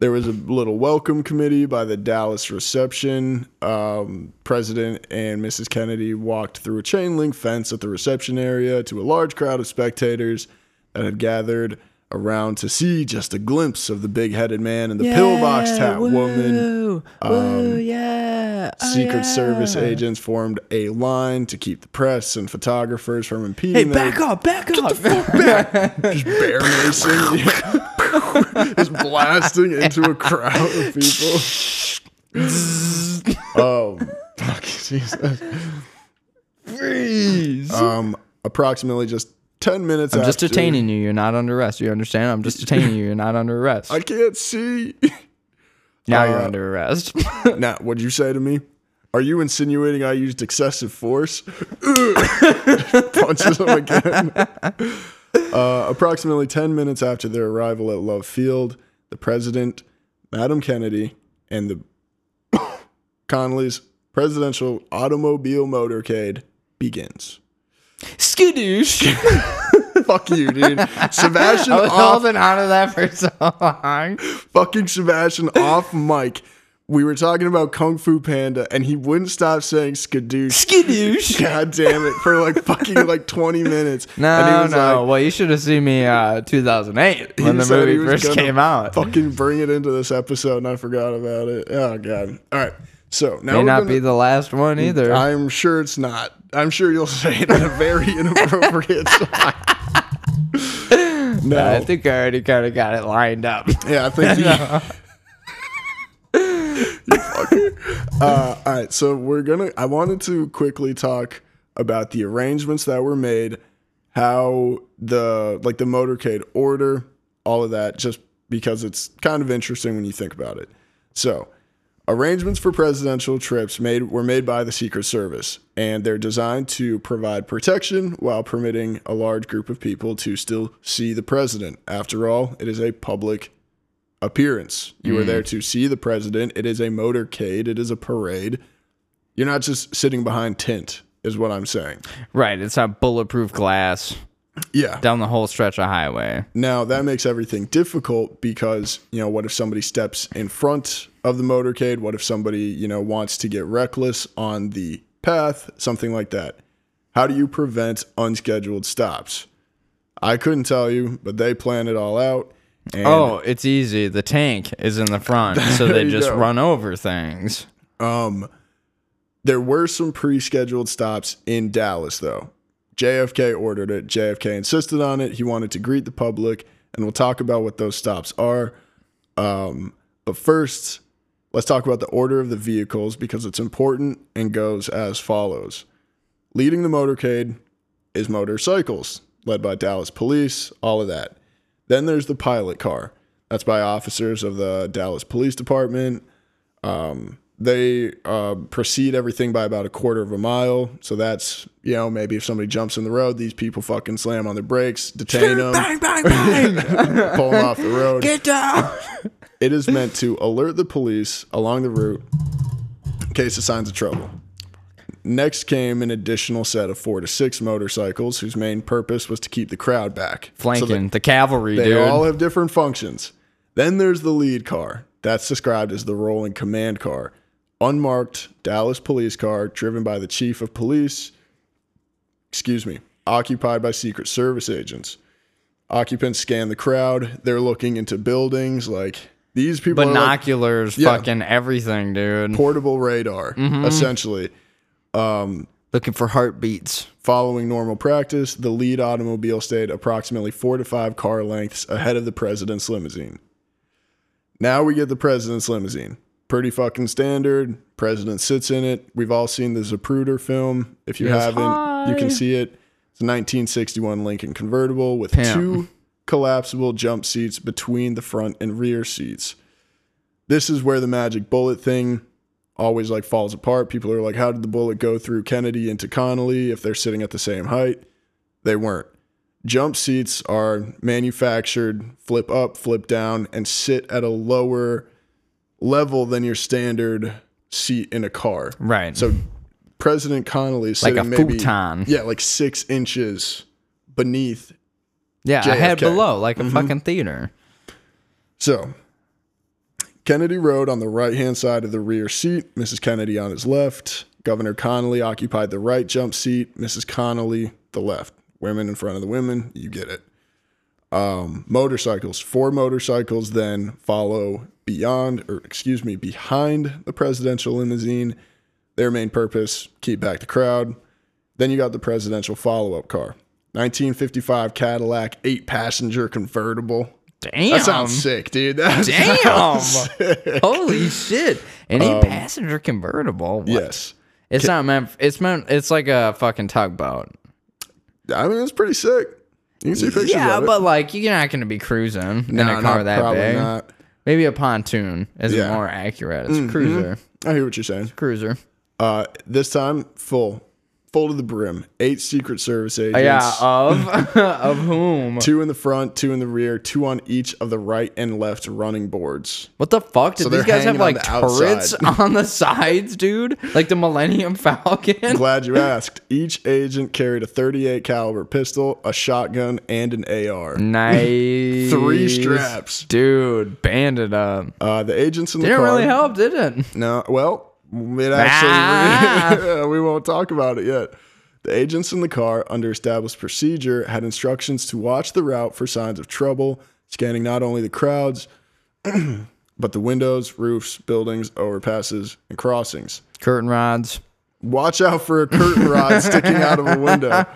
S7: there was a little welcome committee by the Dallas reception. Um, President and Mrs. Kennedy walked through a chain link fence at the reception area to a large crowd of spectators that had gathered around to see just a glimpse of the big headed man and the pillbox hat woman. Um,
S8: yeah.
S7: Secret Service agents formed a line to keep the press and photographers from
S8: Hey,
S7: impeding their
S8: back up, back up. [laughs]
S7: just bear macing, [laughs] just blasting into a crowd of people. oh, [laughs] fuck, Jesus.
S8: Freeze.
S7: Um, approximately just ten minutes.
S8: I'm just detaining you. You're not under arrest. You understand? I'm just detaining you. You're not under arrest.
S7: I can't see.
S8: now you're
S7: uh,
S8: under arrest. [laughs]
S7: now, what'd you say to me? Are you insinuating I used excessive force? Punches him again. Uh, approximately 10 minutes after their arrival at Love Field, the president, Madam Kennedy, and the [coughs] Connolly's presidential automobile motorcade begins.
S8: Skadoosh. [laughs]
S7: Fuck you, dude. Sebastian
S8: I was
S7: off,
S8: holding on to that for so long.
S7: fucking Sebastian off mic we were talking about Kung Fu Panda, and he wouldn't stop saying skadoosh.
S8: Skadoosh. [laughs]
S7: God damn it! For like fucking like twenty minutes. and he
S8: No,
S7: was
S8: no.
S7: like-
S8: well, you should have seen me uh 2008 when the movie first came out.
S7: Fucking bring it into this episode, and I forgot about it. Oh god. All right. So now
S8: May not
S7: gonna-
S8: be the last one either.
S7: I'm sure it's not. I'm sure you'll say it in a very [laughs] inappropriate time. [laughs] no.
S8: I think I already kind of got it lined up.
S7: Yeah, I think You fucker. [laughs] Uh, all right, so we're gonna. I wanted to quickly talk about the arrangements that were made, how the like the motorcade order, all of that, just because it's kind of interesting when you think about it. So, arrangements for presidential trips made were made by the Secret Service, and they're designed to provide protection while permitting a large group of people to still see the president. After all, it is a public appearance. You are there mm. to see the president. It is a motorcade. It is a parade. You're not just sitting behind tint, is what I'm saying.
S8: right, it's not bulletproof glass
S7: Yeah.
S8: down the whole stretch of highway.
S7: Now that makes everything difficult because, you know, what if somebody steps in front of the motorcade? What if somebody, you know, wants to get reckless on the path? Something like that. How do you prevent unscheduled stops? I couldn't tell you, but they plan it all out. And
S8: oh, it's easy. The tank is in the front, [laughs] so they just
S7: go.
S8: run over things.
S7: Um, there were some pre-scheduled stops in Dallas, though. JFK ordered it. JFK insisted on it. He wanted to greet the public, and we'll talk about what those stops are. Um, but first, let's talk about the order of the vehicles because it's important and goes as follows. Leading the motorcade is motorcycles, led by Dallas police, all of that. Then there's the pilot car. That's by officers of the Dallas Police Department. Um, they uh, proceed everything by about a quarter of a mile. So that's, you know, maybe if somebody jumps in the road, these people fucking slam on their brakes, detain them,
S8: Bang, bang, bang! [laughs]
S7: pull them off the road.
S8: Get down!
S7: It is meant to alert the police along the route in case of signs of trouble. Next came an additional set of four to six motorcycles whose main purpose was to keep the crowd back. So they-
S8: Flanking the cavalry,
S7: they
S8: dude.
S7: all have different functions. Then there's the lead car. That's described as the rolling command car. Unmarked Dallas police car driven by the chief of police, excuse me, occupied by Secret Service agents. Occupants scan the crowd. They're looking into buildings. Like these people are like
S8: Binoculars,
S7: Yeah.
S8: fucking everything, dude.
S7: portable radar,
S8: Mm-hmm.
S7: essentially.
S8: Um, looking for heartbeats.
S7: Following normal practice, the lead automobile stayed approximately four to five car lengths ahead of the president's limousine. Now we get the president's limousine. Pretty fucking standard. President sits in it. We've all seen the Zapruder film. If you
S8: Yes,
S7: haven't, you can see it. It's a 1961 Lincoln convertible with two collapsible jump seats between the front and rear seats. This is where the magic bullet thing always like falls apart. People are like, how did the bullet go through Kennedy into Connolly if they're sitting at the same height? They weren't. Jump seats are manufactured, flip up, flip down, and sit at a lower level than your standard seat in a car.
S8: Right.
S7: So President Connolly is
S8: Like
S7: sitting
S8: a
S7: maybe
S8: futon.
S7: yeah, like six inches beneath.
S8: yeah, a head below, like a
S7: Mm-hmm.
S8: fucking theater.
S7: So Kennedy rode on the right hand side of the rear seat, Mrs. Kennedy on his left. Governor Connolly occupied the right jump seat, Mrs. Connolly the left. Women in front of the women, you get it. Um, motorcycles, four motorcycles then follow beyond, or excuse me, behind the presidential limousine. Their main purpose, keep back the crowd. Then you got the presidential follow up car. 1955 Cadillac eight passenger convertible.
S8: Damn.
S7: That sounds sick, dude. [laughs] That
S8: Damn.
S7: sick.
S8: Holy shit. Any passenger convertible. What?
S7: Um, Yes.
S8: It's not meant it's meant it's like a fucking tugboat.
S7: I mean, it's pretty sick. You can see pictures
S8: Yeah,
S7: of it.
S8: but like you're not gonna be cruising in a car that
S7: probably
S8: big.
S7: not.
S8: Maybe a pontoon is
S7: Yeah. Mm-hmm.
S8: more accurate. It's a cruiser.
S7: I hear what you're saying.
S8: Cruiser.
S7: Uh, this time, full full to the brim. Eight Secret Service agents.
S8: Oh, yeah, of [laughs] of whom?
S7: Two in the front, two in the rear, two on each of the right and left running boards.
S8: What the fuck? Did
S7: So
S8: these guys have like turrets
S7: outside. [laughs]
S8: on the sides, dude? Like the Millennium [laughs] Falcon?
S7: Glad you asked. Each agent carried a 38 caliber pistol, a shotgun, and an AR.
S8: Nice.
S7: Three straps.
S8: Dude, banded up.
S7: Uh, the agents in the
S8: Didn't
S7: car.
S8: really help, did it?
S7: No, well, it actually. [laughs] we won't talk about it yet. The agents in the car, under established procedure, had instructions to watch the route for signs of trouble, scanning not only the crowds, [clears throat] but the windows, roofs, buildings, overpasses, and crossings.
S8: Curtain rods.
S7: Watch out for a curtain rod [laughs] sticking out of a window.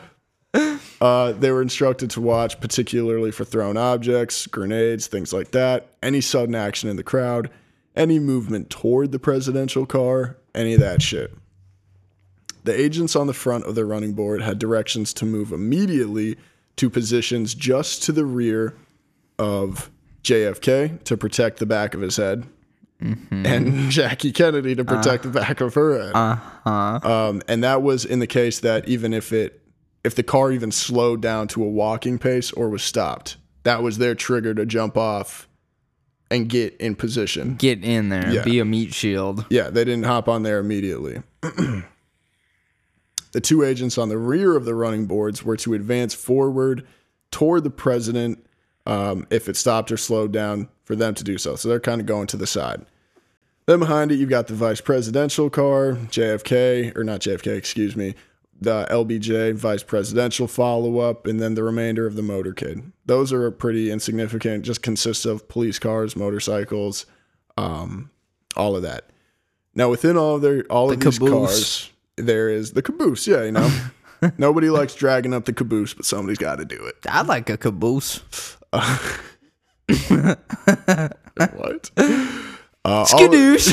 S7: Uh, they were instructed to watch particularly for thrown objects, grenades, things like that, any sudden action in the crowd, any movement toward the presidential car, any of that shit. The agents on the front of the running board had directions to move immediately to positions just to the rear of JFK to protect the back of his head. And [laughs] Jackie Kennedy to protect the back of her head. Um, and that was in the case that even if it if the car even slowed down to a walking pace or was stopped, that was their trigger to jump off and get in position.
S8: Get in there.
S7: Yeah.
S8: Be a meat shield.
S7: Yeah, they didn't hop on there immediately. [clears throat] the two agents on the rear of the running boards were to advance forward toward the president um, if it stopped or slowed down for them to do so. So they're kind of going to the side. Then behind it, you've got the vice presidential car, JFK, or not JFK, excuse me, the LBJ vice presidential follow up, and then the remainder of the motorcade. Those are pretty insignificant, just consists of police cars, motorcycles, um, all of that. Now, within all of their all of
S8: The
S7: these
S8: caboose.
S7: cars, there is the caboose. Yeah, you know, [laughs] nobody likes dragging up the caboose, but somebody's got to do it.
S8: I like a caboose. [laughs]
S7: What? Uh,
S8: Skadoosh.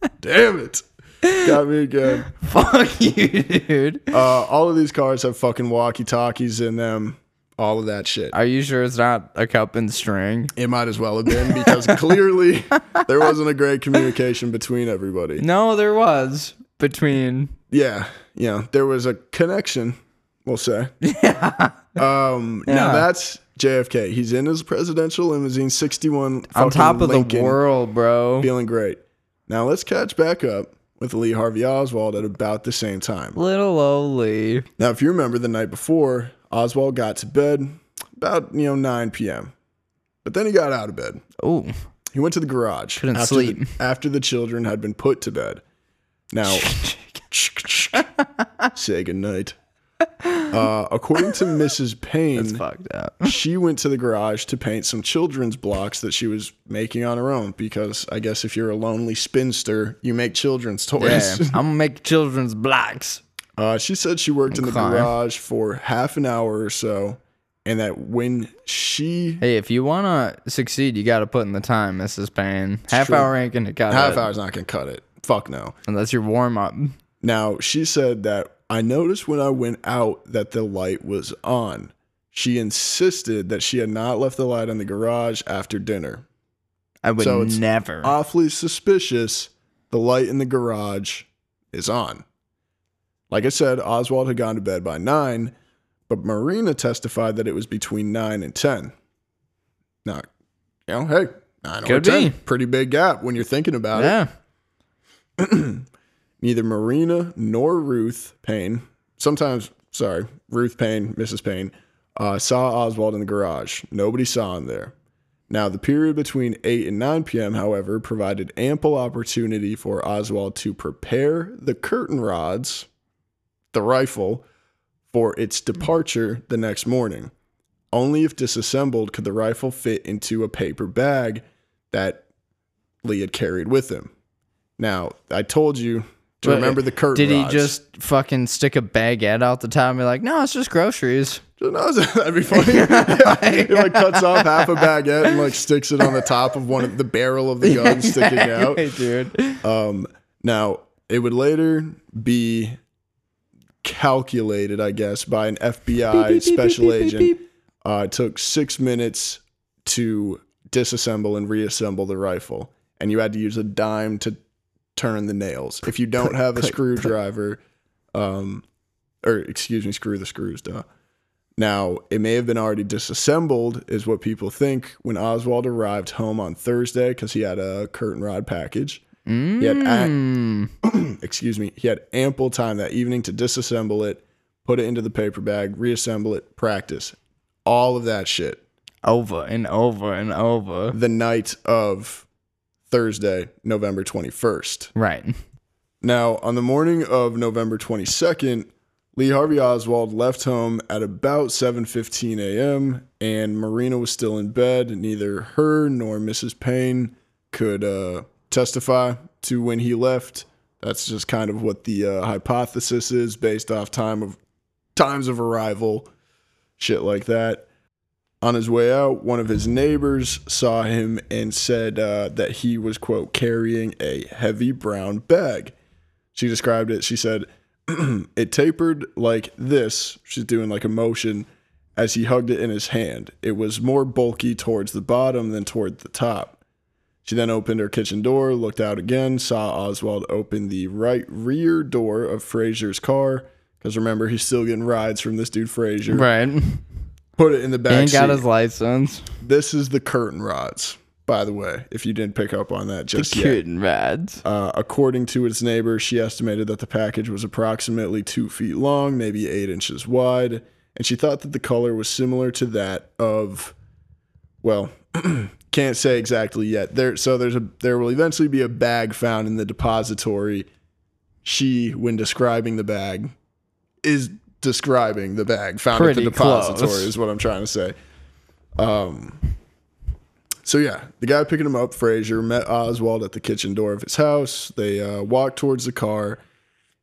S8: [laughs]
S7: damn it, got me again. [laughs]
S8: Fuck you, dude.
S7: Uh, all of these cars have fucking walkie talkies in them. All of that shit.
S8: Are you sure it's not a cup and string?
S7: It might as well have been because [laughs] clearly there wasn't a great communication between everybody.
S8: No, there was between.
S7: Yeah, yeah, there was a connection, we'll say. [laughs] Yeah. Um, Now
S8: Yeah.
S7: that's JFK. He's in his presidential limousine, 61
S8: On top of
S7: Lincoln,
S8: the world, bro.
S7: feeling great. Now let's catch back up with Lee Harvey Oswald at about the same time.
S8: Little Oli.
S7: Now, if you remember the night before, Oswald got to bed about, you know, 9 p.m. But then he got out of bed.
S8: Oh,
S7: He went to the garage
S8: Couldn't
S7: after
S8: sleep.
S7: The, after the children had been put to bed. Now, [laughs] say goodnight. Uh, according to Mrs. [laughs]
S8: Paine,
S7: she went to the garage to paint some children's blocks that she was making on her own because I guess if you're a lonely spinster, you make children's toys. Yeah. [laughs]
S8: I'm gonna make children's blocks.
S7: Uh, she said she worked in the garage for half an hour or so, and that when she
S8: Hey, if you wanna succeed, you gotta put in the time, Mrs. Paine. Half
S7: true.
S8: hour ain't gonna cut
S7: half
S8: it.
S7: Half hour's not gonna cut it. Fuck no.
S8: Unless you're warm up.
S7: Now, she said that I noticed when I went out that the light was on. She insisted that she had not left the light in the garage after dinner.
S8: I would
S7: So it's
S8: never.
S7: Awfully suspicious the light in the garage is on. Like I said, Oswald had gone to bed by 9, but Marina testified that it was between 9 and 10. Now, you know, hey, 9 or 10,
S8: be.
S7: pretty big gap when you're thinking about it. [clears throat] neither Marina nor Ruth Paine, sometimes, sorry, Ruth Paine, Mrs. Paine, uh, saw Oswald in the garage. Nobody saw him there. Now, the period between 8 and 9 p.m., however, provided ample opportunity for Oswald to prepare the curtain rods, the rifle, for its departure the next morning. Only if disassembled could the rifle fit into a paper bag that Lee had carried with him. Now, I told you to
S8: But,
S7: remember the curtain
S8: Did he
S7: rods.
S8: just fucking stick a baguette out the top and be like, no, it's just groceries? [laughs]
S7: No, [laughs] that'd be funny. [laughs] He like cuts off half a baguette and like sticks it on the top of one of the barrel of the gun sticking out.
S8: Hey, dude.
S7: Um, now it would later be calculated, I guess, by an FBI special agent. Uh, it took six minutes to disassemble and reassemble the rifle, and you had to use a dime to turn the nails. If you don't have a screwdriver, um, or excuse me, screw the screws, duh. Now, it may have been already disassembled, is what people think, when Oswald arrived home on Thursday because he had a curtain rod package. He had,
S8: Mm.
S7: a- [clears throat] excuse me, he had ample time that evening to disassemble it, put it into the paper bag, reassemble it, practice, all of that shit.
S8: Over and over and over.
S7: The night of Thursday, November 21st.
S8: Right.
S7: Now, on the morning of November 22nd, Lee Harvey Oswald left home at about 7:15 a.m. and Marina was still in bed. Neither her nor Mrs. Paine could uh, testify to when he left. That's just kind of what the uh, hypothesis is based off time of times of arrival, shit like that. On his way out, one of his neighbors saw him and said uh, that he was quote carrying a heavy brown bag. She described it. She said, [clears throat] it tapered like this. She's doing like a motion as he hugged it in his hand. It was more bulky towards the bottom than toward the top. She then opened her kitchen door, looked out again, saw Oswald open the right rear door of Frazier's car. Because remember, he's still getting rides from this dude Fraser.
S8: Right. [laughs]
S7: Put it in the back
S8: got
S7: seat.
S8: his license.
S7: This is the curtain rods, by the way, if you didn't pick up on that
S8: The
S7: just yet.
S8: curtain rods.
S7: Uh, according to its neighbor, she estimated that the package was approximately two feet long, maybe eight inches wide, and she thought that the color was similar to that of, well, [clears throat] can't say exactly yet. There, so there's a there will eventually be a bag found in the depository. She, when describing the bag, is describing the bag found at the depository.
S8: close.
S7: Is what I'm trying to say. Um, so yeah, the guy picking him up, Frazier, met Oswald at the kitchen door of his house. They uh, walked towards the car,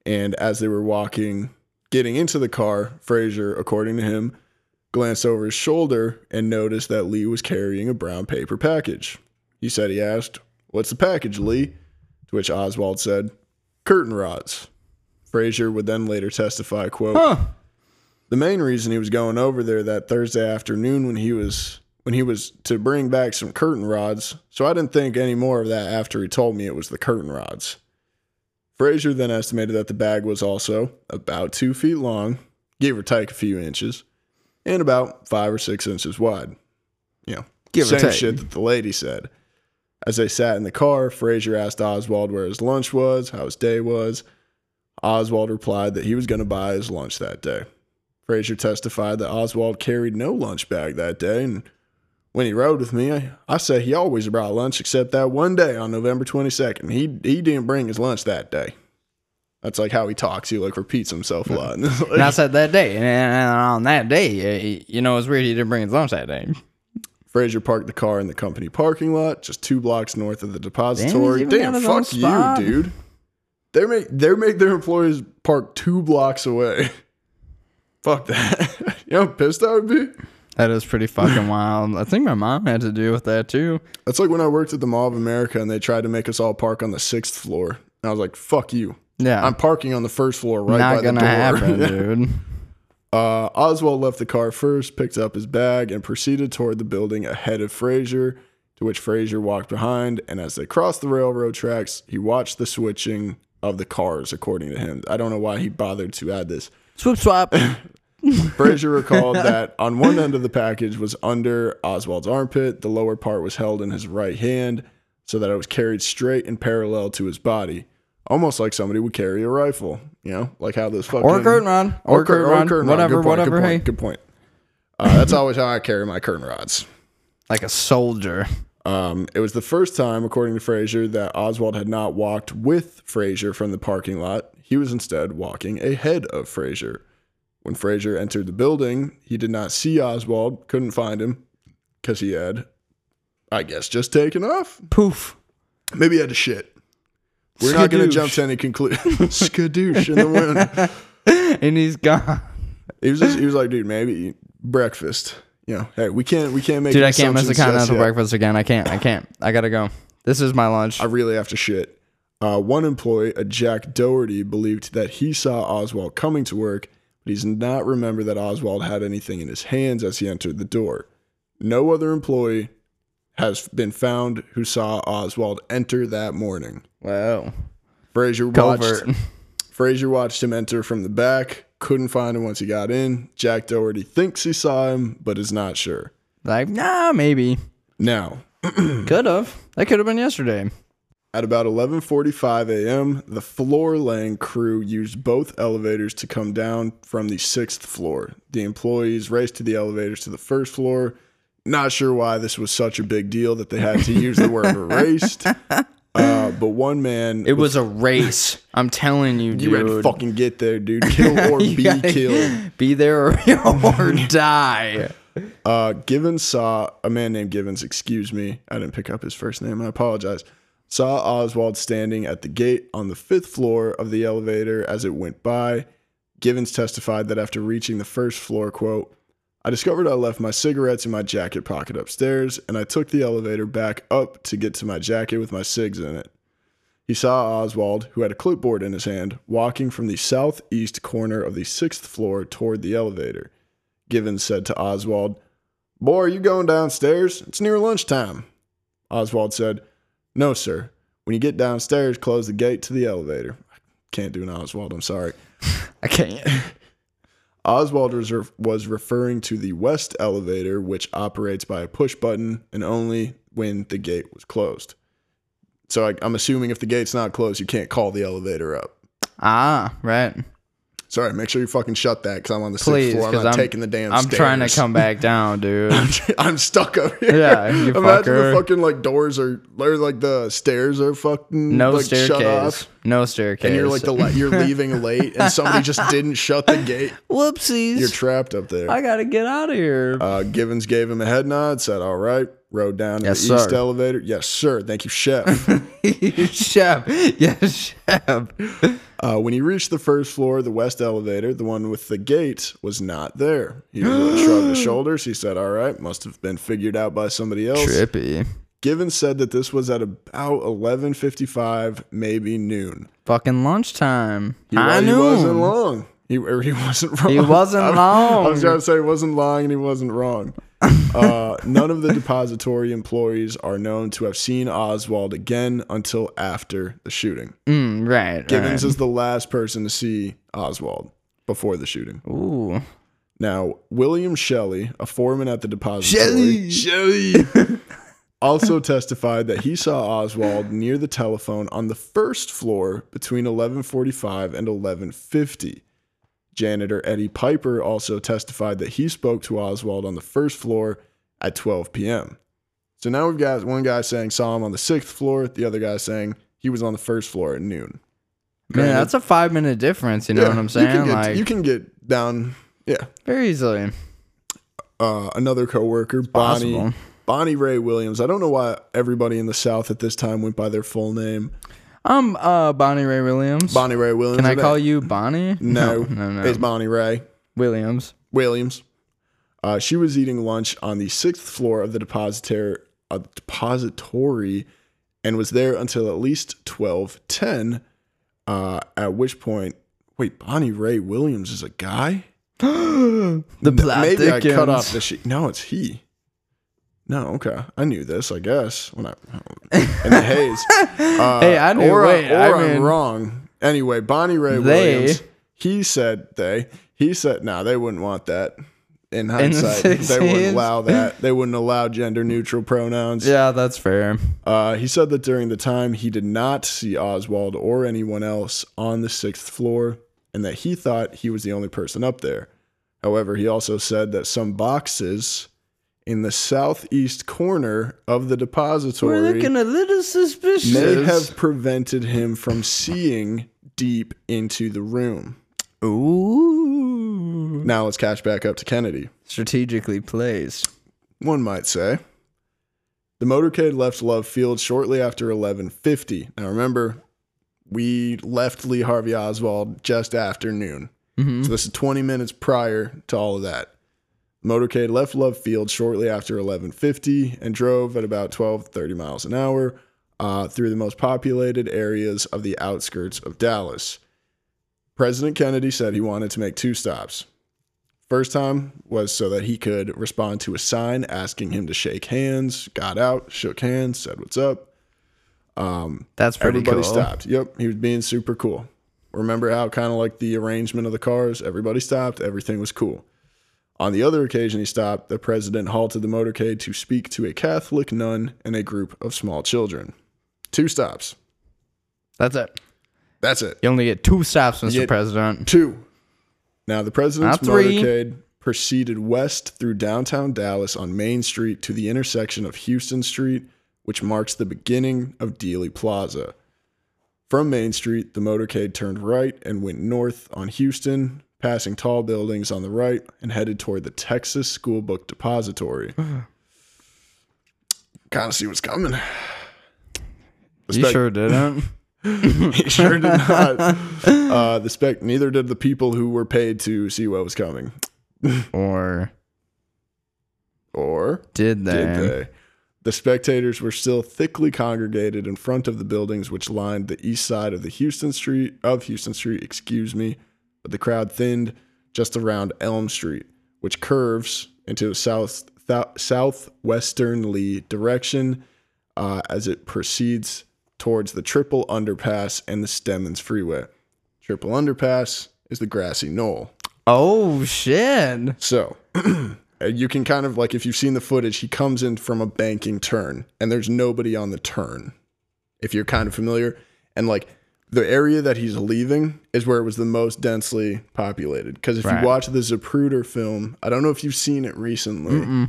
S7: and as they were walking, getting into the car, Frazier, according to him, glanced over his shoulder and noticed that Lee was carrying a brown paper package. He said he asked, "What's the package, Lee?" To which Oswald said, "Curtain rods." Frazier would then later testify, "quote."
S8: Huh.
S7: the main reason he was going over there that Thursday afternoon when he was when he was to bring back some curtain rods. So I didn't think any more of that after he told me it was the curtain rods. Frazier then estimated that the bag was also about two feet long, give or take a few inches, and about five or six inches wide. You know,
S8: Give or
S7: same shit that the lady said. As they sat in the car, Frazier asked Oswald where his lunch was, how his day was. Oswald replied that he was going to buy his lunch that day. Frazier testified that Oswald carried no lunch bag that day, and when he rode with me, I, I say he always brought lunch except that one day on November 22nd. He he didn't bring his lunch that day. That's like how he talks. He like repeats himself a lot. Like, [laughs]
S8: And I said that day, and on that day, you know, it's weird he didn't bring his lunch that day.
S7: Frazier parked the car in the company parking lot, just two blocks north of the depository.
S8: Damn,
S7: Damn,
S8: got his own
S7: fuck you, dude. They make they make their employees park two blocks away. [laughs] Fuck that. [laughs] you know how pissed I would be?
S8: That is pretty fucking wild. I think my mom had to do with that too.
S7: That's like when I worked at the Mall of America and they tried to make us all park on the sixth floor. And I was like, fuck you.
S8: Yeah,
S7: I'm parking on the first floor right
S8: not
S7: by
S8: gonna
S7: the door.
S8: happen, [laughs] dude.
S7: Uh, Oswald left the car first, picked up his bag, and proceeded toward the building ahead of Frazier, to which Frazier walked behind. And as they crossed the railroad tracks, he watched the switching of the cars, according to him. I don't know why he bothered to add this.
S8: Swoop swap. [laughs]
S7: Frazier recalled that on one end of the package was under Oswald's armpit, the lower part was held in his right hand so that it was carried straight and parallel to his body. Almost like somebody would carry a rifle, you know, like how this fucking
S8: or curtain rod. Or,
S7: cur-
S8: curtain rod.
S7: curtain rod.
S8: Whatever,
S7: Good point,
S8: whatever.
S7: Good
S8: hey.
S7: point. Good point. Uh, that's always how I carry my curtain rods.
S8: Like a soldier.
S7: Um, it was the first time, according to Frazier, that Oswald had not walked with Frazier from the parking lot. He was instead walking ahead of Frazier. When Frazier entered the building, he did not see Oswald, couldn't find him because he had, I guess, just taken off.
S8: Poof.
S7: Maybe he had to shit. We're not going to jump to any conclusion. [laughs] Skadoosh in the wind. [laughs]
S8: And he's gone.
S7: He was just, he was like, dude, maybe breakfast. You know, hey, we can't we can't make
S8: Dude, I can't miss the continental breakfast again. I can't. I can't. I gotta go. This is my lunch.
S7: I really have to shit. Uh, one employee, a Jack Dougherty, believed that he saw Oswald coming to work, but he's not remember that Oswald had anything in his hands as he entered the door. No other employee has been found who saw Oswald enter that morning.
S8: Wow.
S7: Frazier watched. Frazier watched him enter from the back. Couldn't find him once he got in. Jack Dougherty thinks he saw him, but is not sure.
S8: Like, nah, maybe.
S7: Now, [clears throat]
S8: Could have. That could have been yesterday.
S7: At about 11:45 a.m., the floor laying crew used both elevators to come down from the 6th floor. The employees raced to the elevators to the first floor. Not sure why this was such a big deal that they had to use the word [laughs] raced. Uh, but one man
S8: It was a race. I'm telling you, [laughs]
S7: you had to fucking get there, dude. [laughs] Kill or be killed.
S8: Be there or, [laughs] or die.
S7: Uh, Givens saw a man named Givens, excuse me. I didn't pick up his first name. I apologize. Saw Oswald standing at the gate on the fifth floor of the elevator as it went by. Givens testified that after reaching the first floor, quote, I discovered I left my cigarettes in my jacket pocket upstairs, and I took the elevator back up to get to my jacket with my cigs in it. He saw Oswald, who had a clipboard in his hand, walking from the southeast corner of the sixth floor toward the elevator. Givens said to Oswald, Boy, are you going downstairs? It's near lunchtime. Oswald said, No, sir. When you get downstairs, close the gate to the elevator. I can't do an Oswald, I'm sorry. [laughs]
S8: I can't.
S7: Oswald was, referring to the west elevator, which operates by a push button and only when the gate was closed. So I, I'm assuming if the gate's not closed, you can't call the elevator up.
S8: Ah, right.
S7: Sorry, make sure you fucking shut that because I'm on the
S8: Please,
S7: sixth floor. I'm not
S8: I'm
S7: taking the damn
S8: I'm trying to come back down, [laughs] dude.
S7: I'm stuck up here.
S8: Yeah, you
S7: Imagine
S8: fucker.
S7: the fucking like doors are, or like the stairs are fucking
S8: No
S7: like shut
S8: staircase.
S7: off,
S8: No staircase.
S7: and you're like the you're leaving [laughs] late, and somebody just didn't shut the gate.
S8: whoopsies.
S7: You're trapped up there.
S8: I gotta get out of here.
S7: Uh, Givens gave him a head nod, said, "All right." Rode down to
S8: Yes,
S7: the east elevator. Yes, sir. Thank you, chef. [laughs]
S8: chef. Yes, chef.
S7: uh, when he reached the first floor, the west elevator, the one with the gate, was not there. He shrugged his [gasps] shoulders. He said, "All right, must have been figured out by somebody else."
S8: Trippy.
S7: Given said that this was at about 11:55, maybe noon.
S8: Fucking lunchtime.
S7: He,
S8: I
S7: wa- he wasn't long. He, or he [laughs] wasn't wrong.
S8: He wasn't
S7: I- I was going to say he wasn't lying and he wasn't wrong. [laughs] uh, none of the depository employees are known to have seen Oswald again until after the shooting.
S8: Mm, right.
S7: Givens
S8: right.
S7: is the last person to see Oswald before the shooting.
S8: Ooh.
S7: Now, William Shelley, a foreman at the depository, Shelley, Shelley, [laughs] also testified that he saw Oswald near the telephone on the first floor between 11:45 and 11:50. Janitor Eddie Piper also testified that he spoke to Oswald on the first floor at 12 p.m. So now we've got one guy saying saw him on the sixth floor, the other guy saying he was on the first floor at noon.
S8: Man, that's a five minute difference. You know
S7: Yeah,
S8: what I'm
S7: You
S8: saying?
S7: can, get,
S8: like
S7: you can get down, yeah.
S8: very easily.
S7: uh, another coworker, Bonnie
S8: possible.
S7: Bonnie Ray Williams. I don't know why everybody in the South at this time went by their full name.
S8: Um, uh, Bonnie Ray Williams.
S7: Bonnie Ray Williams.
S8: Can I call you Bonnie? [laughs]
S7: No,
S8: no, no.
S7: It's Bonnie Ray
S8: Williams.
S7: Williams. Uh, she was eating lunch on the sixth floor of the depository, uh, depository, and was there until at least twelve ten. Uh, at which point, wait, Bonnie Ray Williams is a guy. [gasps]
S8: The plot
S7: Maybe I cut off the sheet. No, it's he. No, okay. I knew this, I guess. When I in the haze. [laughs] Uh,
S8: Hey, I knew-
S7: Or,
S8: wait,
S7: or
S8: I
S7: I'm
S8: mean-
S7: wrong. Anyway, Bonnie Ray
S8: They-
S7: Williams. He said they. He said, "No, they wouldn't want that." In
S8: the
S7: hindsight, they wouldn't allow that. [laughs] They wouldn't allow gender neutral pronouns.
S8: Yeah, that's fair.
S7: Uh, he said that during the time he did not see Oswald or anyone else on the sixth floor, and that he thought he was the only person up there. However, he also said that some boxes in the southeast corner of the depository.
S8: We're looking a little suspicious.
S7: may have prevented him from seeing deep into the room.
S8: Ooh.
S7: Now let's catch back up to Kennedy.
S8: Strategically placed.
S7: one might say. The motorcade left Love Field shortly after 11:50. Now remember, we left Lee Harvey Oswald just after noon. Mm-hmm. So this is 20 minutes prior to all of that. Motorcade left Love Field shortly after 11:50 and drove at about 12 30 miles an hour uh, through the most populated areas of the outskirts of Dallas. President Kennedy said he wanted to make two stops. First time was so that he could respond to a sign asking him to shake hands. Got out, shook hands, said what's up.
S8: That's pretty
S7: Everybody
S8: cool.
S7: stopped. Yep, he was being super cool. Remember how kind of like the arrangement of the cars? Everybody stopped. Everything was cool. On the other occasion he stopped, the president halted the motorcade to speak to a Catholic nun and a group of small children. Two stops.
S8: That's it.
S7: That's it.
S8: You only get two stops, Mr.
S7: get-
S8: President.
S7: Two. Now, the president's
S8: Not three.
S7: motorcade proceeded west through downtown Dallas on Main Street to the intersection of Houston Street, which marks the beginning of Dealey Plaza. From Main Street, the motorcade turned right and went north on Houston, passing tall buildings on the right and headed toward the Texas School Book Depository. [sighs] kind of see what's coming. The
S8: You
S7: spec-
S8: sure didn't. [laughs] [laughs]
S7: he sure did not. Uh, the spec. Neither did the people who were paid to see what was coming.
S8: or
S7: Or
S8: did they?
S7: did they? The spectators were still thickly congregated in front of the buildings which lined the east side of the Houston Street of Houston Street, excuse me, but the crowd thinned just around Elm Street, which curves into a south th- southwesternly direction uh, as it proceeds towards the Triple Underpass and the Stemmons Freeway. Triple Underpass is the grassy knoll.
S8: Oh shit.
S7: So [clears throat] you can kind of like if you've seen the footage, he comes in from a banking turn and there's nobody on the turn. If you're kind of familiar, and like the area that he's leaving is where it was the most densely populated. Because if
S8: Right.
S7: you watch the Zapruder film, I don't know if you've seen it recently.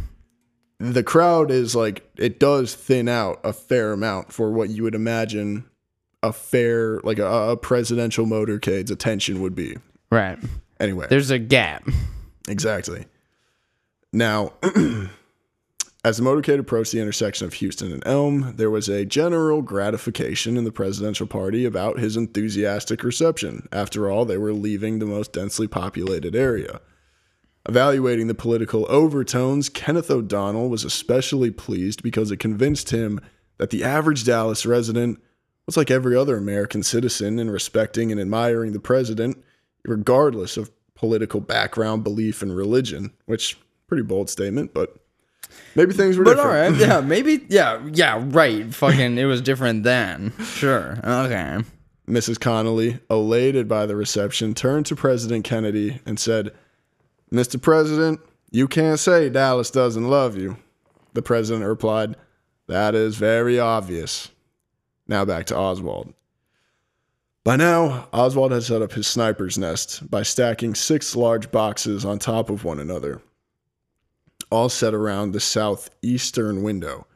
S7: The crowd is like it does thin out a fair amount for what you would imagine a fair like a, a presidential motorcade's attention would be.
S8: Right.
S7: Anyway,
S8: There's a gap.
S7: Exactly. Now, [clears throat] as the motorcade approached the intersection of Houston and Elm, there was a general gratification in the presidential party about his enthusiastic reception. After all, they were leaving the most densely populated area. Evaluating the political overtones, Kenneth O'Donnell was especially pleased because it convinced him that the average Dallas resident was like every other American citizen in respecting and admiring the president, regardless of political background, belief, and religion. Which pretty bold statement, but maybe things were
S8: But
S7: different.
S8: all right, yeah, maybe, [laughs] yeah, yeah, right. Fucking, it was different then. Sure. Okay.
S7: Mrs. Connolly, elated by the reception, turned to President Kennedy and said, Mr. President, you can't say Dallas doesn't love you. The president replied, That is very obvious. Now back to Oswald. By now, Oswald had set up his sniper's nest by stacking six large boxes on top of one another, all set around the southeastern window.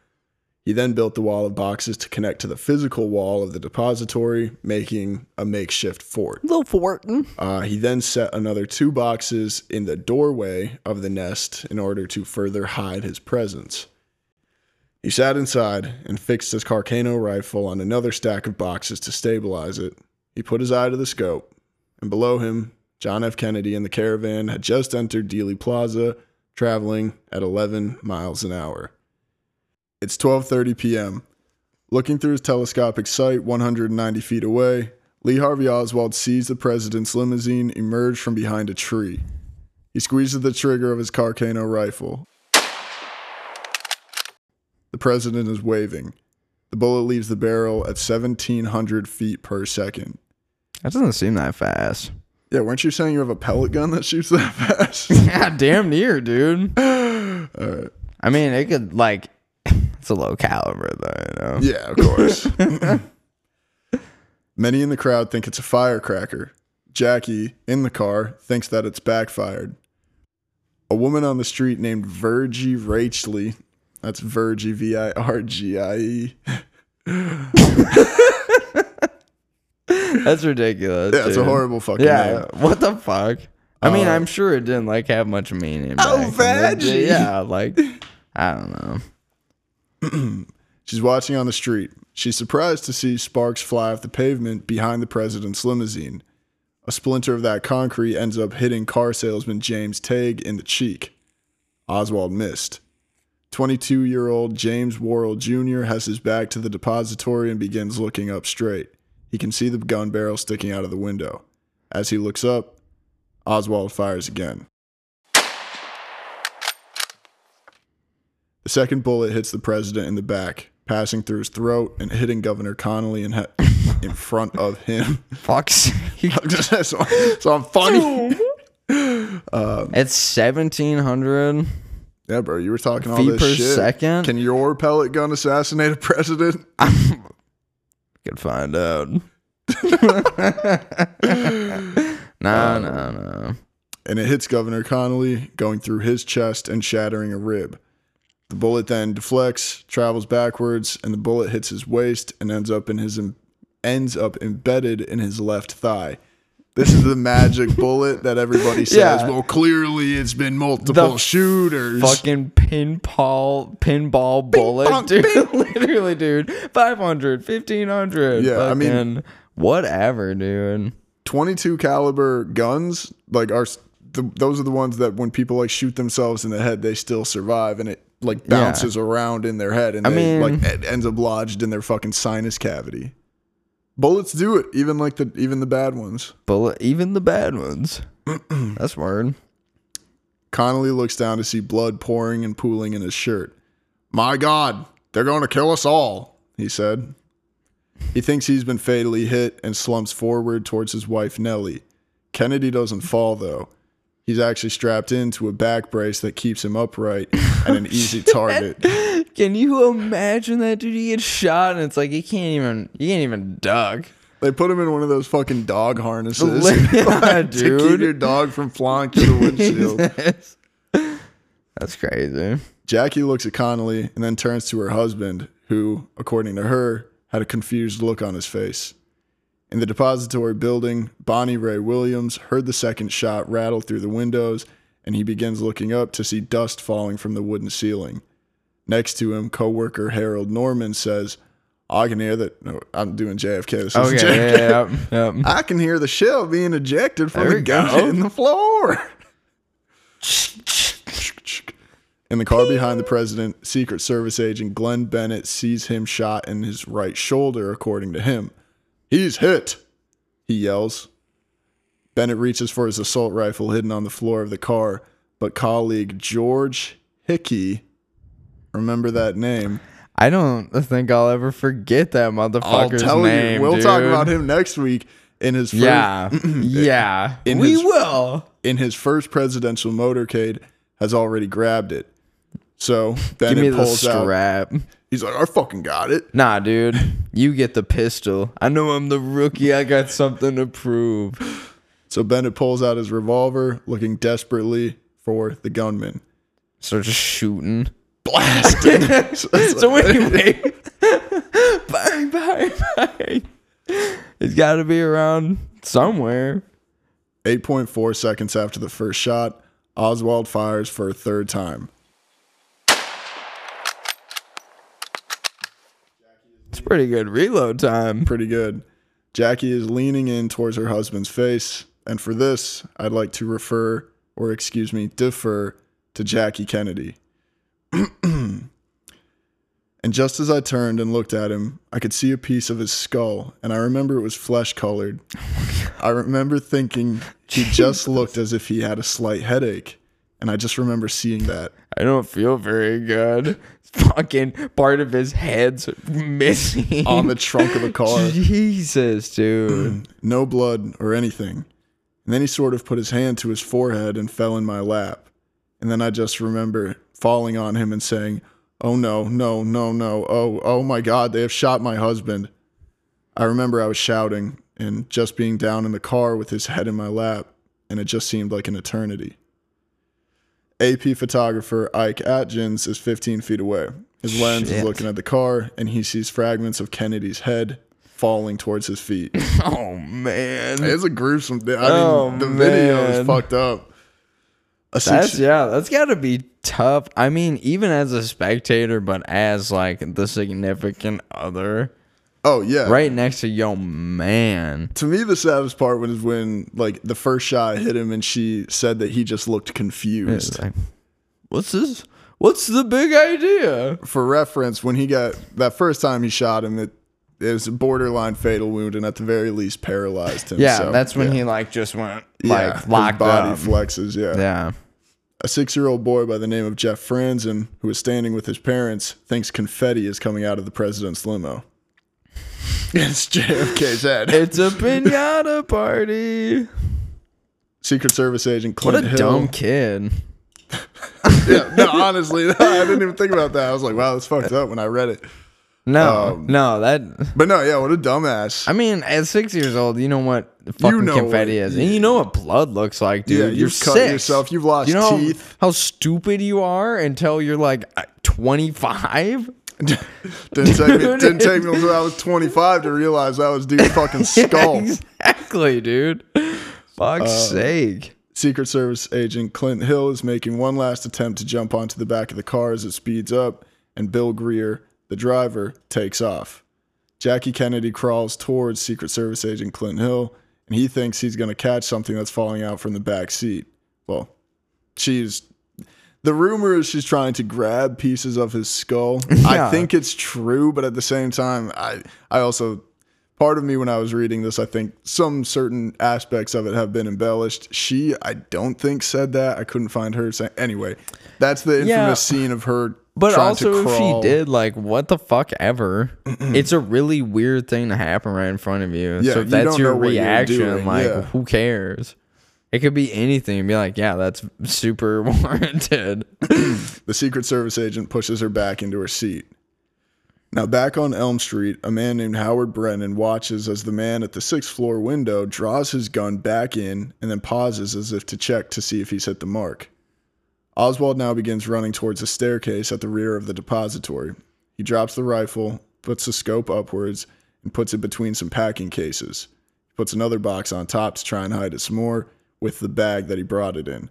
S7: He then built the wall of boxes to connect to the physical wall of the depository, making a makeshift fort.
S8: Little fort.
S7: Uh, he then set another two boxes in the doorway of the nest in order to further hide his presence. He sat inside and fixed his Carcano rifle on another stack of boxes to stabilize it. He put his eye to the scope, and below him, John F. Kennedy and the caravan had just entered Dealey Plaza, traveling at 11 miles an hour. It's 12:30 p.m. Looking through his telescopic sight 190 feet away, Lee Harvey Oswald sees the president's limousine emerge from behind a tree. He squeezes the trigger of his Carcano rifle. The president is waving. The bullet leaves the barrel at 1,700 feet per second.
S8: That doesn't seem that fast.
S7: Yeah, weren't you saying you have a pellet gun that shoots that [laughs] fast? [laughs]
S8: Yeah, damn near, dude. [gasps]
S7: All right.
S8: I mean, it could like, [laughs] it's a low caliber though. You know?
S7: Yeah, of course. Many in the crowd think it's a firecracker. Jackie, in the car, thinks that it's backfired. A woman on the street named Virgie Rachley, that's Virgie, V I R G I E. [laughs]
S8: That's ridiculous.
S7: Yeah, it's a
S8: dude.
S7: horrible fucking
S8: Yeah,
S7: name.
S8: what the fuck? I mean,
S7: Uh,
S8: I'm sure it didn't like have much meaning.
S7: Oh,
S8: back in the day.
S7: veggie.
S8: Yeah, like I don't know. [clears throat]
S7: She's watching on the street. She's surprised to see sparks fly off the pavement behind the president's limousine. A splinter of that concrete ends up hitting car salesman James Tague in the cheek. Oswald missed. 22 year old James Worrell Jr. has his back to the depository and begins looking up straight. He can see the gun barrel sticking out of the window. As he looks up, Oswald fires again. The second bullet hits the president in the back, passing through his throat and hitting Governor Connolly in, he- [laughs] in front of him.
S8: Fuck's [laughs] sake.
S7: so, so I'm funny. [laughs]
S8: Um, it's seventeen hundred.
S7: Yeah, bro, you were talking all
S8: Feet
S7: this
S8: per
S7: shit.
S8: second?
S7: Can your pellet gun assassinate a president?
S8: Could find out. no, no, no.
S7: and it hits Governor Connolly, going through his chest and shattering a rib. The bullet then deflects, travels backwards, and the bullet hits his waist and ends up in his ends up embedded in his left thigh. This is the magic [laughs] bullet that everybody says.
S8: Yeah.
S7: Well, clearly it's been multiple
S8: The
S7: shooters.
S8: Fucking pinball, pinball bullet,
S7: bonk,
S8: dude. [laughs] Literally, dude. 500, 1500.
S7: Yeah, I mean-
S8: whatever, dude.
S7: 22 caliber guns like are the, those are the ones that when people like shoot themselves in the head they still survive and it like bounces around in their head and
S8: I
S7: they
S8: mean-
S7: like ends up lodged in their fucking sinus cavity bullets do it even like the even the bad ones
S8: Bullet, even the bad ones. [clears throat] That's word.
S7: connolly looks down to see blood pouring and pooling in his shirt my god they're going to kill us all he said he thinks he's been fatally hit and slumps forward towards his wife nellie kennedy doesn't fall though He's actually strapped into a back brace that keeps him upright and an easy [laughs] target.
S8: Can you imagine that dude? He gets shot and it's like he can't even, he can't even duck.
S7: They put him in one of those fucking dog harnesses [laughs] [laughs]
S8: Yeah,
S7: to keep your dog from flying through the [laughs] windshield.
S8: That's crazy.
S7: Jackie looks at Connolly and then turns to her husband, who, according to her, had a confused look on his face. In the depository building, Bonnie Ray Williams heard the second shot rattle through the windows, and he begins looking up to see dust falling from the wooden ceiling. Next to him, co-worker Harold Norman says, I can hear that. No, I'm doing JFK. This
S8: Okay.
S7: JFK.
S8: Yeah, yeah, yeah. [laughs]
S7: I can hear the shell being ejected from
S8: There
S7: the gun
S8: go.
S7: in the floor. In the car behind the president, Secret Service agent Glenn Bennett sees him shot in his right shoulder, according to him. He's hit, he yells. Bennett reaches for his assault rifle hidden on the floor of the car, but colleague George Hickey, remember that name,
S8: I don't think I'll ever forget that
S7: I'll
S8: motherfucker's
S7: tell
S8: name.
S7: you, we'll talk about him next week in his first,
S8: Yeah, [clears throat] [clears throat] yeah.
S7: In
S8: we
S7: his-
S8: will.
S7: in his first presidential motorcade has already grabbed it. So [laughs]
S8: Give
S7: Bennett
S8: me the
S7: pulls out.
S8: strap.
S7: He's like, I fucking got it.
S8: Nah, dude. You get the pistol. I know I'm the rookie. I got something to prove.
S7: So Bennett pulls out his revolver, looking desperately for the gunman.
S8: Starts just shooting.
S7: Blasted. [laughs] so,
S8: anyway, bang, bang, bang. It's got to be around somewhere.
S7: 8.4 seconds after the first shot, Oswald fires for a third time.
S8: It's pretty good reload time.
S7: Pretty good. Jackie is leaning in towards her husband's face, and for this, I'd like to refer, or excuse me, defer to Jackie Kennedy. [clears throat] and just as I turned and looked at him, I could see a piece of his skull, and I remember it was flesh colored. [laughs] I remember thinking he just looked as if he had a slight headache, and I just remember seeing that.
S8: I don't feel very good. [laughs] Fucking part of his head's missing
S7: On the trunk of the car. [laughs]
S8: Jesus, dude. [clears throat]
S7: no blood or anything. And then he sort of put his hand to his forehead and fell in my lap. And then I just remember falling on him and saying, Oh no, no, no, no. Oh, oh my God, they have shot my husband. I remember I was shouting and just being down in the car with his head in my lap, and it just seemed like an eternity. AP photographer Ike Altgens is 15 feet away. His lens is looking at the car, and he sees fragments of Kennedy's head falling towards his feet. [laughs]
S8: oh man.
S7: It's a gruesome thing. I
S8: Oh,
S7: mean, the video is fucked up.
S8: That's yeah, that's gotta be tough. I mean, even as a spectator, but as like the significant other,
S7: oh yeah.
S8: right next to yo man.
S7: To me, the saddest part was when like the first shot hit him, and she said that he just looked confused.
S8: Like, what's this? What's the big idea?
S7: For reference, when he got that first time he shot him, it, it was a borderline fatal wound, and at the very least paralyzed him.
S8: Yeah,
S7: So,
S8: that's when
S7: yeah.
S8: he like just went
S7: Yeah,
S8: like
S7: his
S8: locked
S7: body
S8: up.
S7: flexes. Yeah.
S8: Yeah.
S7: A six year old boy by the name of Jeff Franzen, who is standing with his parents, thinks confetti is coming out of the president's limo. [laughs] It's JFK's head.
S8: It's a [laughs] pinata party.
S7: Secret Service agent Clint What
S8: a
S7: Hill.
S8: dumb kid. [laughs]
S7: yeah, no, honestly, I didn't even think about that. I was like, wow, that's fucked up when I read it.
S8: No,
S7: Um,
S8: no, that.
S7: But no, yeah, what a dumbass.
S8: I mean, at six years old, you know what fucking
S7: know
S8: confetti
S7: what-
S8: is, and you know what blood looks like, dude.
S7: Yeah,
S8: you're
S7: you've cut
S8: six.
S7: yourself, you've lost
S8: you know
S7: teeth.
S8: How, stupid you are until you're like twenty five. [laughs]
S7: didn't take me didn't take me until I was 25 to realize that was dude's fucking [laughs] skull.
S8: exactly, dude. Fuck's
S7: Uh,
S8: sake.
S7: Secret Service agent Clint Hill is making one last attempt to jump onto the back of the car as it speeds up, and Bill Greer, the driver, takes off. Jackie Kennedy crawls towards Secret Service agent Clint Hill, and he thinks he's going to catch something that's falling out from the back seat. Well, she's. The rumor is she's trying to grab pieces of his skull. [laughs] I think it's true, but at the same time, I I also part of me when I was reading this, I think some certain aspects of it have been embellished. She, I don't think said that. I couldn't find her saying. Anyway, that's the infamous
S8: Yeah.
S7: scene of her.
S8: But also, if she did, like, what the fuck ever? it's a really weird thing to happen right in front of you.
S7: Yeah,
S8: so if
S7: you
S8: that's your
S7: know what you're
S8: reaction, like,
S7: yeah.
S8: who cares? It could be anything. Be like, yeah, that's super [laughs] warranted. [clears throat]
S7: the Secret Service agent pushes her back into her seat. Now, back on Elm Street, a man named Howard Brennan watches as the man at the sixth floor window draws his gun back in and then pauses as if to check to see if he's hit the mark. Oswald now begins running towards a staircase at the rear of the depository. He drops the rifle, puts the scope upwards, and puts it between some packing cases. He puts another box on top to try and hide it some more with the bag that he brought it in.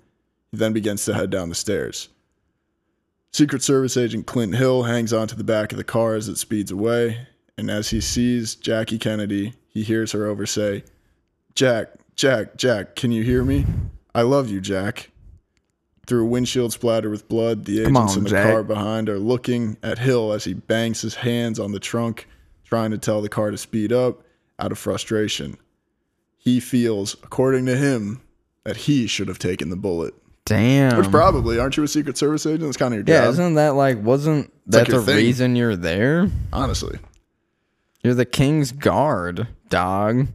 S7: He then begins to head down the stairs. Secret Service agent Clint Hill hangs onto the back of the car as it speeds away, and as he sees Jackie Kennedy, he hears her over say, Jack, Jack, Jack, can you hear me? I love you, Jack. Through a windshield splattered with blood, the
S8: Come
S7: agents
S8: on,
S7: in the
S8: Jack.
S7: car behind are looking at Hill as he bangs his hands on the trunk, trying to tell the car to speed up out of frustration. He feels, according to him, that he should have taken the bullet.
S8: Damn.
S7: Which probably, aren't you a Secret Service agent? It's kind of your
S8: yeah,
S7: job.
S8: isn't that like, wasn't
S7: like
S8: that
S7: your
S8: the
S7: thing.
S8: reason you're there?
S7: honestly.
S8: You're the king's guard, dog.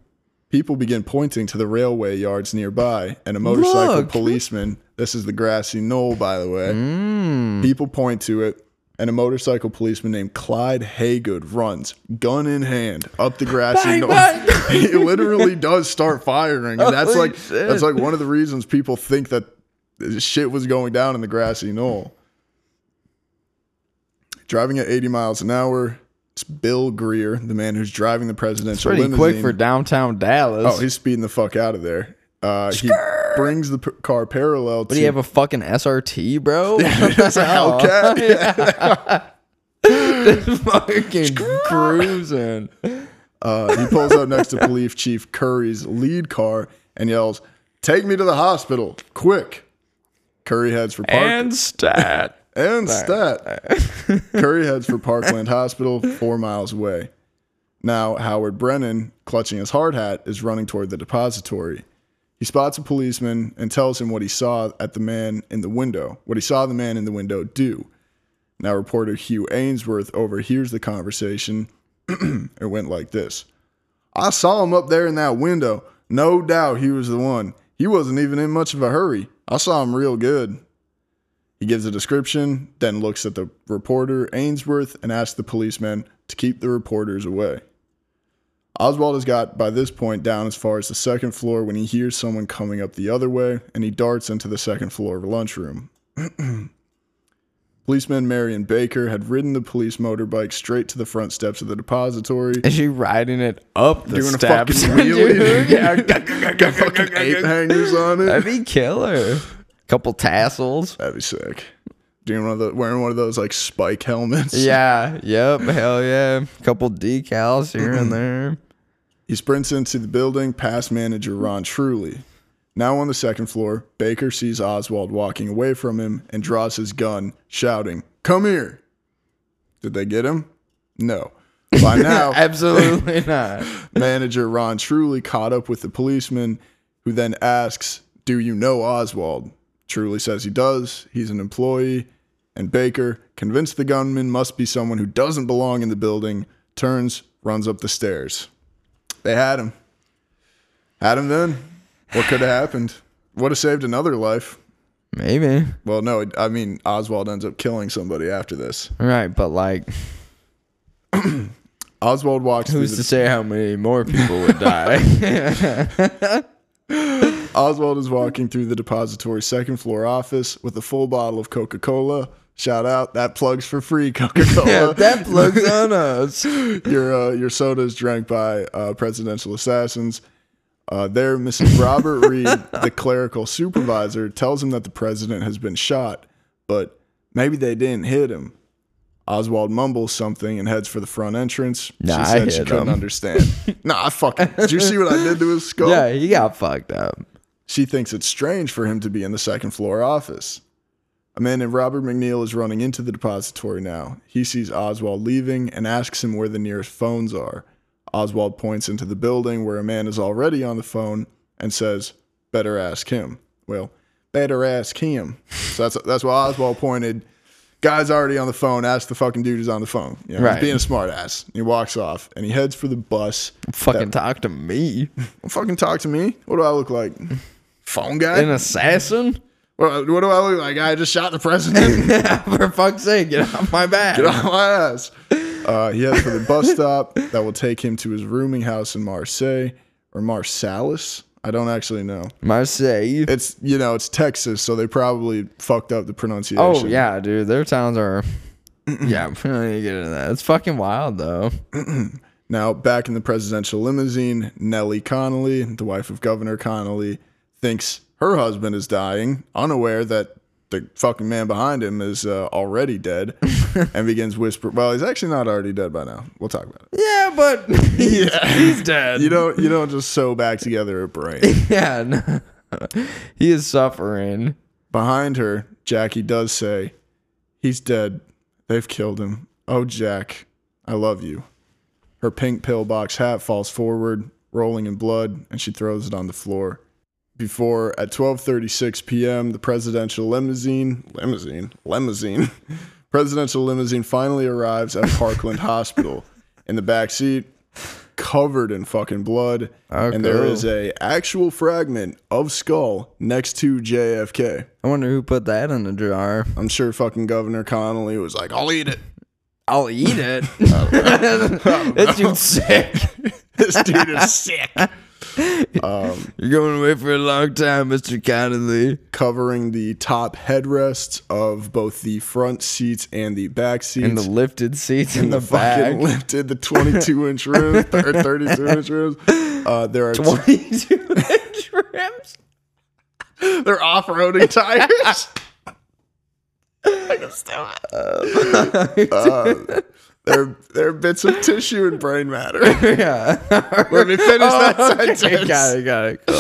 S7: People begin pointing to the railway yards nearby, and a motorcycle
S8: Look.
S7: policeman. This is the grassy knoll, by the way.
S8: Mm.
S7: People point to it, and a motorcycle policeman named Clyde Haygood runs, gun in hand, up the grassy
S8: Bang,
S7: knoll.
S8: bang. [laughs]
S7: he literally does start firing, and that's
S8: Holy
S7: like
S8: shit.
S7: that's like one of the reasons people think that shit was going down in the grassy knoll. Driving at 80 miles an hour, it's Bill Greer, the man who's driving the presidential
S8: Pretty
S7: limousine.
S8: quick for downtown Dallas.
S7: Oh, he's speeding the fuck out of there. Uh, he brings the p- car parallel to.
S8: Do you have a fucking SRT, bro? [laughs]
S7: That's a [laughs] Hellcat. [laughs]
S8: fucking cruising.
S7: Uh, he pulls up next to Police Chief Curry's lead car and yells, "Take me to the hospital, quick!" Curry heads for Park
S8: And stat.
S7: and stat. Curry heads for Parkland Hospital, four miles away. Now Howard Brennan, clutching his hard hat, is running toward the depository. He spots a policeman and tells him what he saw at the man in the window. What he saw the man in the window do. Now reporter Hugh Aynesworth overhears the conversation. [clears throat] it went like this. I saw him up there in that window. No doubt he was the one. He wasn't even in much of a hurry. I saw him real good. He gives a description, then looks at the reporter, Aynesworth, and asks the policeman to keep the reporters away. Oswald has got by this point down as far as the second floor when he hears someone coming up the other way and he darts into the second floor of a lunchroom. Policeman Marrion Baker had ridden the police motorbike straight to the front steps of the depository.
S8: Is she riding it up the
S7: Doing a fucking wheelie.
S8: Yeah.
S7: Got fucking ape hangers on it.
S8: That'd be killer. Couple tassels.
S7: That'd be sick. Doing one of the wearing one of those like spike helmets. [laughs]
S8: Yeah. Yep. Hell yeah. Couple decals here and mm-hmm. there.
S7: He sprints into the building past manager Ron Truly. Now on the second floor, Baker sees Oswald walking away from him and draws his gun, shouting, Come here. Did they get him? No. By [laughs] now,
S8: Absolutely not. [laughs]
S7: manager Ron Truly caught up with the policeman, who then asks, Do you know Oswald? Truly says he does. He's an employee. And Baker, convinced the gunman must be someone who doesn't belong in the building, turns, runs up the stairs. They had him. Had him then. What could have happened? Would have saved another life.
S8: Maybe.
S7: Well, no, I mean, Oswald ends up killing somebody after this.
S8: Right, but like, [clears throat]
S7: Oswald walks
S8: who's
S7: through
S8: to say how many more people would die? [laughs]
S7: Oswald is walking through the depository second floor office with a full bottle of Coca Cola. Shout out that plugs for free [laughs] Coca Cola.
S8: yeah, that plugs [laughs] on us.
S7: your uh, your soda is drank by uh, presidential assassins. Uh, there, Mrs. Robert [laughs] Reid, the clerical supervisor, tells him that the president has been shot, but maybe they didn't hit him. Oswald mumbles something and heads for the front entrance.
S8: Nah,
S7: she
S8: I
S7: said she
S8: hit
S7: couldn't understand. nah, I fucking. Did you see what I did to his skull?
S8: Yeah, he got fucked up.
S7: She thinks it's strange for him to be in the second floor office. A man named Robert MacNeil is running into the depository now. He sees Oswald leaving and asks him where the nearest phones are. Oswald points into the building where a man is already on the phone and says, Better ask him. Well, better ask him. So that's that's why Oswald pointed. Guy's already on the phone. Ask the fucking dude who's on the phone. You know,
S8: Right.
S7: He's being a smart ass. He walks off and he heads for the bus.
S8: Fucking talk to me. [laughs]
S7: Fucking talk to me. What do I look like? Phone guy?
S8: An assassin?
S7: What, what do I look like? I just shot the president. [laughs]
S8: For fuck's sake, get off my back.
S7: Get off my ass. [laughs] Uh, he heads for the bus stop that will take him to his rooming house in Marseille or Marsalis. I don't actually know.
S8: Marseille.
S7: It's you know it's Texas, so they probably fucked up the pronunciation.
S8: Oh yeah, dude. Their towns are. [clears throat] yeah, we don't need to get into that. It's fucking wild though. [clears throat]
S7: Now back in the presidential limousine, Nellie Connolly, the wife of Governor Connolly, thinks her husband is dying, unaware that the fucking man behind him is uh, already dead, [laughs] and begins whisper. Well, he's actually not already dead by now. We'll talk about it.
S8: Yeah, but [laughs] he's, he's dead.
S7: You don't you don't just sew back together a brain. [laughs]
S8: yeah, no. he is suffering.
S7: Behind her, Jackie does say, He's dead. They've killed him. Oh, Jack, I love you. Her pink pillbox hat falls forward, rolling in blood, and she throws it on the floor. Before, at 12:36 p.m., the presidential limousine, limousine, limousine, [laughs] presidential limousine finally arrives at Parkland [laughs] Hospital. In the back seat, covered in fucking blood, and there is a actual fragment of skull next to JFK.
S8: I wonder who put that in the jar.
S7: I'm sure fucking Governor Connolly was like, I'll eat it.
S8: I'll eat it. [laughs] this dude's sick.
S7: This dude is sick. [laughs]
S8: You're going away for a long time, Mr. Connolly.
S7: Covering the top headrests of both the front seats and the back seats.
S8: And the lifted seats in
S7: And
S8: the,
S7: the
S8: back.
S7: fucking lifted, the 22 inch [laughs] rims, or 32 inch rims. Uh, there are
S8: 22 [laughs] inch rims.
S7: they're off roading tires. I can uh, they're, they're bits of tissue and brain matter. [laughs]
S8: yeah.
S7: Let me finish that
S8: Oh, okay,
S7: sentence.
S8: Got it, got it. Cool.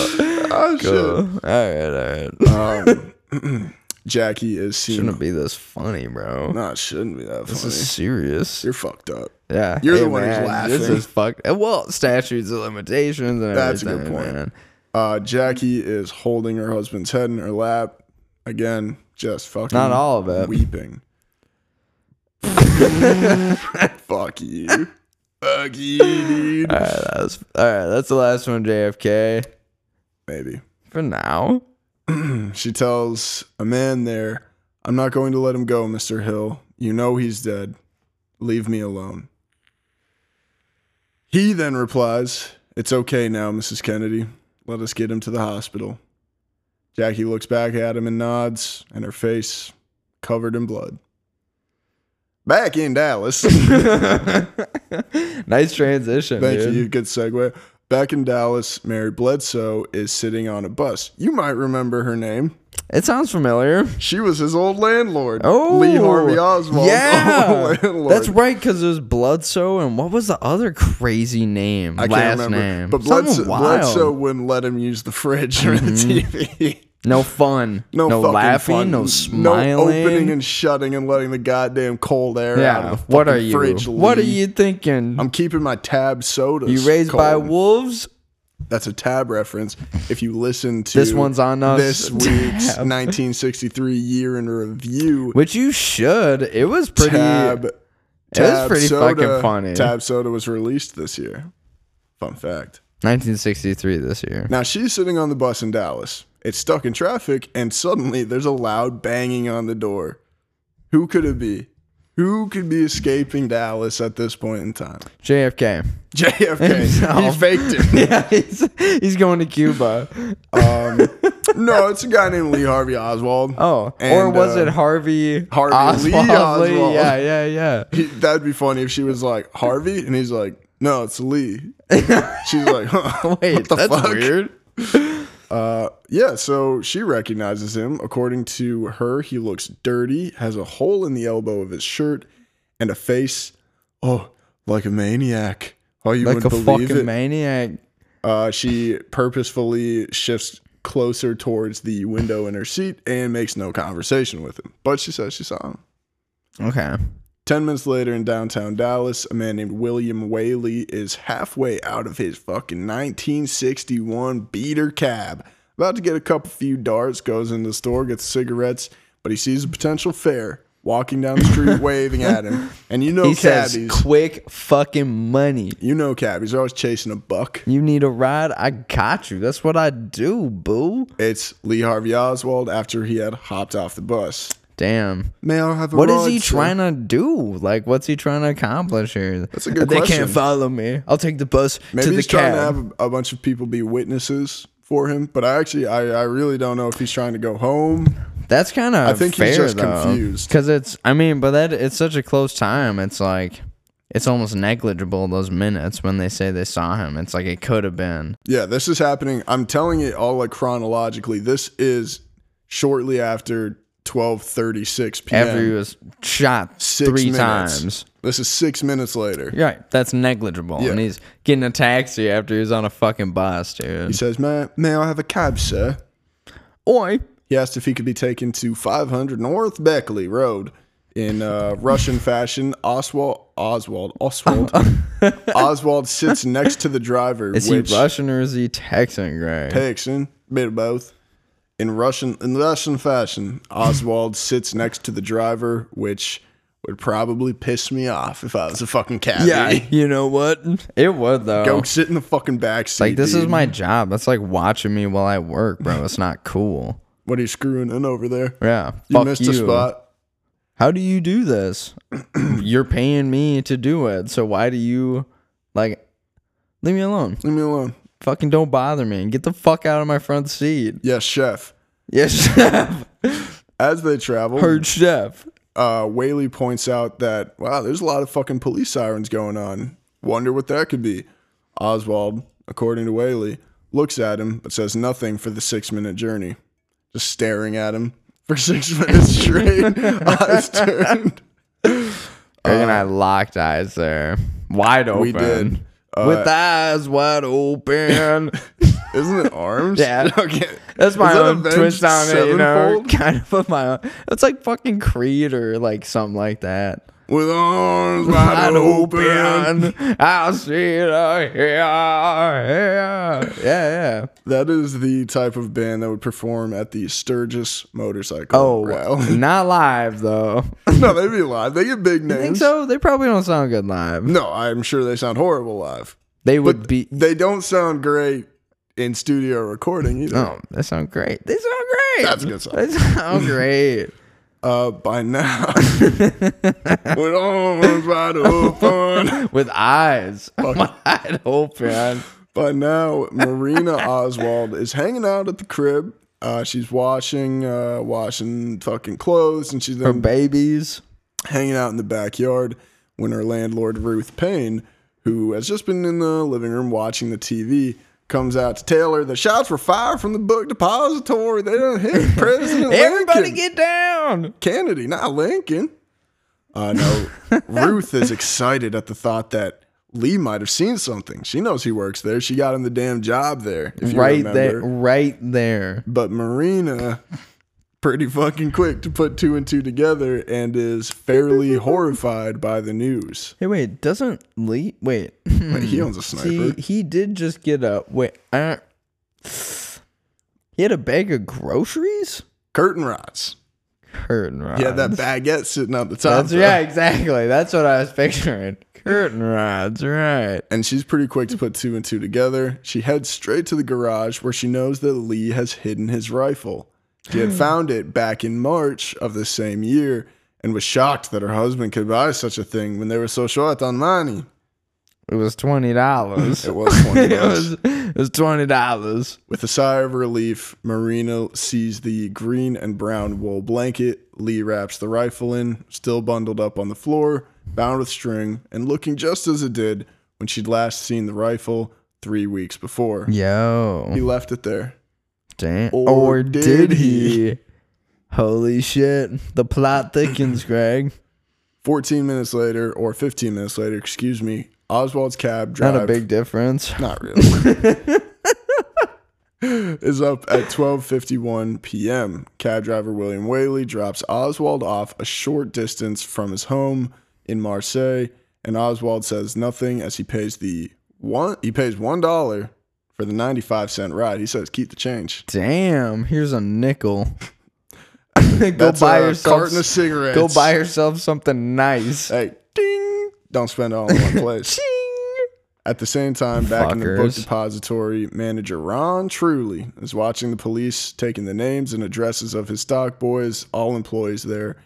S7: Oh,
S8: cool.
S7: shit.
S8: All right, all right.
S7: Um, [clears throat] Jackie is seen.
S8: Shouldn't be this funny, bro.
S7: No, it shouldn't be that funny.
S8: this
S7: funny.
S8: is serious.
S7: You're fucked up.
S8: Yeah.
S7: You're the
S8: Hey,
S7: one who's laughing.
S8: This is fucked. Well, statutes of limitations and
S7: That's a good point.
S8: man.
S7: Uh, Jackie is holding her husband's head in her lap. Again, just fucking
S8: Not all of it.
S7: weeping. [laughs] Fuck you. Fuck you, dude.
S8: All right, that was, all right, that's the last one, JFK.
S7: Maybe.
S8: For now. [clears throat]
S7: She tells a man there, I'm not going to let him go, Mr. Hill. You know he's dead. Leave me alone. He then replies, It's okay now, Mrs. Kennedy. Let us get him to the hospital. Jackie looks back at him and nods, and her face covered in blood. Back in Dallas. [laughs]
S8: nice transition.
S7: Thank
S8: dude.
S7: you. Good segue. Back in Dallas, Mary Bledsoe is sitting on a bus. You might remember her name.
S8: It sounds familiar.
S7: She was his old landlord.
S8: Oh,
S7: Lee Harvey Oswald. [laughs]
S8: Yeah, that's right. Because it was Bloodsoe, and what was the other crazy name?
S7: I
S8: Last
S7: can't remember.
S8: name,
S7: But Bledsoe.
S8: Mm-hmm.
S7: Bledsoe wouldn't let him use the fridge or the TV. [laughs]
S8: No fun.
S7: No,
S8: No, laughing.
S7: fun.
S8: No smiling.
S7: No opening and shutting and letting the goddamn cold air out of
S8: yeah.
S7: the
S8: What are you?
S7: fridge.
S8: What are you thinking?
S7: I'm keeping my tab sodas.
S8: you raised by wolves?
S7: That's a tab reference. If you listen to
S8: This one's on us.
S7: This [laughs] week's
S8: Tab.
S7: 1963 year in review.
S8: Which you should. It was pretty.
S7: Tab.
S8: it was pretty
S7: Soda,
S8: fucking funny.
S7: Tab Soda was released this year. Fun fact.
S8: 1963 this year.
S7: Now she's sitting on the bus in Dallas. It's stuck in traffic, and suddenly there's a loud banging on the door. Who could it be? Who could be escaping Dallas at this point in time?
S8: JFK.
S7: JFK.
S8: Himself. [laughs]
S7: He faked it. [laughs]
S8: yeah, he's, he's going to Cuba.
S7: Um, no, it's a guy named Lee Harvey Oswald.
S8: Oh, or was
S7: uh,
S8: it Harvey?
S7: Harvey Lee
S8: Oswald?
S7: Oswald. [laughs]
S8: Yeah, yeah, yeah.
S7: He, that'd be funny if she was like Harvey, and he's like, "No, it's Lee." She's like, huh,
S8: Wait,
S7: what the
S8: that's
S7: fuck?
S8: weird.
S7: Uh, yeah, so she recognizes him. According to her, he looks dirty, has a hole in the elbow of his shirt, and a face, oh, like a maniac. Oh, you
S8: Like
S7: wouldn't believe it
S8: maniac.
S7: Uh, she purposefully shifts closer towards the window in her seat and makes no conversation with him. But she says she saw him.
S8: Okay.
S7: 10 minutes later in downtown Dallas, a man named William Whaley is halfway out of his fucking 1961 beater cab. About to get a couple few darts, goes in the store, gets cigarettes, but he sees a potential fare walking down the street [laughs] waving at him. And you know
S8: he says,
S7: cabbies.
S8: "Quick fucking money.
S7: You know cabbies are always chasing a buck.
S8: You need a ride? I got you. That's what I do, boo."
S7: It's Lee Harvey Oswald after he had hopped off the bus.
S8: Damn.
S7: May I have a
S8: What is
S7: ride,
S8: he
S7: sir?
S8: trying to do? Like, what's he trying to accomplish here?
S7: That's a good question.
S8: they
S7: question.
S8: can't follow me. I'll take the bus
S7: Maybe
S8: to the
S7: he's trying to have a, bunch of people be witnesses for him, but I actually, I, I really don't know if he's trying to go home.
S8: That's kind of.
S7: I think he's
S8: fair,
S7: just confused.
S8: Because it's. I mean, but that it's such a close time. It's like. It's almost negligible those minutes when they say they saw him. It's like it could have been.
S7: Yeah, this is happening. I'm telling it all like chronologically. This is shortly after 12:36 p.m.
S8: After he was shot
S7: Six
S8: three
S7: minutes.
S8: times.
S7: This is six minutes later.
S8: Right. That's negligible.
S7: Yeah.
S8: And he's getting a taxi after he's on a fucking bus, dude.
S7: He says, "May may I have a cab, sir?"
S8: Oi.
S7: He asked if he could be taken to 500 North Beckley Road. In uh, Russian fashion, Oswald Oswald Oswald [laughs] Oswald sits next to the driver,
S8: Is
S7: which
S8: he Russian or is he Texan, Greg?
S7: Texan, bit of both. In Russian in Russian fashion, Oswald [laughs] sits next to the driver, which would probably piss me off if I was a fucking cabbie.
S8: yeah, you know what? It would though.
S7: Go sit in the fucking back seat.
S8: like this is my job. That's like watching me while I work, bro. It's not cool.
S7: What are you screwing in over there?
S8: Yeah.
S7: You
S8: fuck
S7: missed
S8: you.
S7: a spot.
S8: How do you do this? [clears throat] You're paying me to do it. So why do you like leave me alone?
S7: Leave me alone.
S8: Fucking don't bother me and get the fuck out of my front seat.
S7: Yes, chef.
S8: Yes, [laughs] chef.
S7: As they travel,
S8: Heard chef.
S7: uh, Whaley points out that wow, there's a lot of fucking police sirens going on. Wonder what that could be. Oswald, according to Whaley, looks at him but says nothing for the six minute journey, just staring at him for [laughs] six minutes straight, [laughs] eyes turned.
S8: Greg and I locked eyes there. Wide open.
S7: We did. Uh,
S8: With eyes wide open. [laughs]
S7: Isn't it arms?
S8: Yeah. [laughs]
S7: okay.
S8: That's my
S7: that
S8: own twist on it, you know. [laughs] Kind of of my own. It's like fucking Creed or like something like that.
S7: With arms [laughs] wide
S8: Wide
S7: open.
S8: open. I'll see it here. Yeah, yeah.
S7: That is the type of band that would perform at the Sturgis Motorcycle
S8: Oh,
S7: Rally. [laughs]
S8: not live though.
S7: no, they'd be live. They get big
S8: You
S7: names.
S8: think so? They probably don't sound good live.
S7: No, I'm sure they sound horrible live.
S8: They would
S7: But
S8: be.
S7: they don't sound great in studio recording either.
S8: No, they sound great. They sound great.
S7: That's a good song.
S8: They sound great.
S7: Uh, by now, [laughs] [laughs] with arms wide open. [laughs]
S8: With eyes wide open.
S7: By now, Marina Oswald is hanging out at the crib. Uh, she's washing, uh, washing fucking clothes, and she's then
S8: babies.
S7: hanging out in the backyard when her landlord Ruth Paine, who has just been in the living room watching the TV, comes out to tell her the shots were fired from the book depository. They done hit [laughs] President [laughs]
S8: Everybody
S7: Lincoln.
S8: get down.
S7: Kennedy, not Lincoln. Uh, no, [laughs] Ruth is excited at the thought that Lee might have seen something. She knows he works there. She got him the damn job there.
S8: Right
S7: remember.
S8: there. Right there.
S7: But Marina, pretty fucking quick to put two and two together and is fairly [laughs] horrified by the news.
S8: Hey, wait. Doesn't Lee. Wait. [laughs]
S7: Wait, he owns a
S8: See,
S7: sniper.
S8: he did just get a wait. Uh, he had a bag of groceries.
S7: Curtain rods.
S8: Curtain rods.
S7: Yeah, that baguette sitting up the top.
S8: That's
S7: though.
S8: yeah, exactly. That's what I was picturing. Curtain rods, right?
S7: And she's pretty quick to put two and two together. She heads straight to the garage where she knows that Lee has hidden his rifle. She had hmm. found it back in March of the same year and was shocked that her husband could buy such a thing when they were so short on money.
S8: It was twenty dollars.
S7: It was 20 [laughs]
S8: it was it was twenty dollars.
S7: With a sigh of relief, Marina sees the green and brown wool blanket. Lee wraps the rifle in, still bundled up on the floor, bound with string, and looking just as it did when she'd last seen the rifle three weeks before.
S8: Yo.
S7: He left it there.
S8: Damn.
S7: Or
S8: Or,
S7: did
S8: did,
S7: he?
S8: he? Holy shit! The plot thickens, [clears throat] Greg.
S7: 14 minutes later, or 15 minutes later, excuse me, Oswald's cab drive.
S8: Not a big difference.
S7: Not [laughs] really. is up at 12:51 p.m. Cab driver William Whaley drops Oswald off a short distance from his home in Marseille, and Oswald says nothing as he pays the one he pays one dollar for the 95 cent ride. He says keep the change.
S8: Damn, here's a nickel. [laughs] go buy
S7: a
S8: yourself
S7: carton of cigarettes.
S8: Go buy yourself something nice.
S7: Hey, ding! Don't spend it all in one [laughs] place. At the same time, back in the book depository, manager Ron Truly is watching the police taking the names and addresses of his stock boys, all employees there.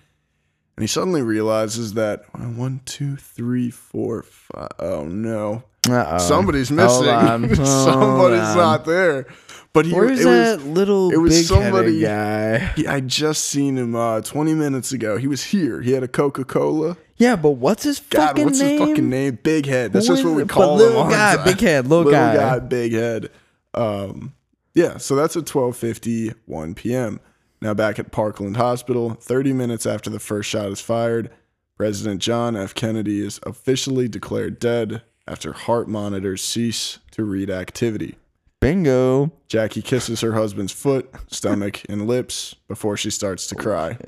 S7: And he suddenly realizes that uh, one, two, three, four, five. Oh no.
S8: Uh-oh.
S7: Somebody's missing. [laughs] Somebody's
S8: on.
S7: not there. But he
S8: Where's
S7: it
S8: that
S7: was,
S8: little
S7: it was
S8: big
S7: somebody-
S8: guy?
S7: he, I just seen him uh, 20 minutes ago. He was here. He had a Coca Cola.
S8: Yeah, but what's his
S7: God,
S8: fucking
S7: what's
S8: name?
S7: his fucking name? Big Head. That's just what we call
S8: But
S7: him.
S8: little
S7: all
S8: guy,
S7: time.
S8: big head, little guy.
S7: big head. Um, yeah. So that's at twelve fifty one p.m. Now back at Parkland Hospital, thirty minutes after the first shot is fired, President John F. Kennedy is officially declared dead after heart monitors cease to read activity.
S8: Bingo.
S7: Jackie kisses her husband's foot, stomach, and lips before she starts to cry.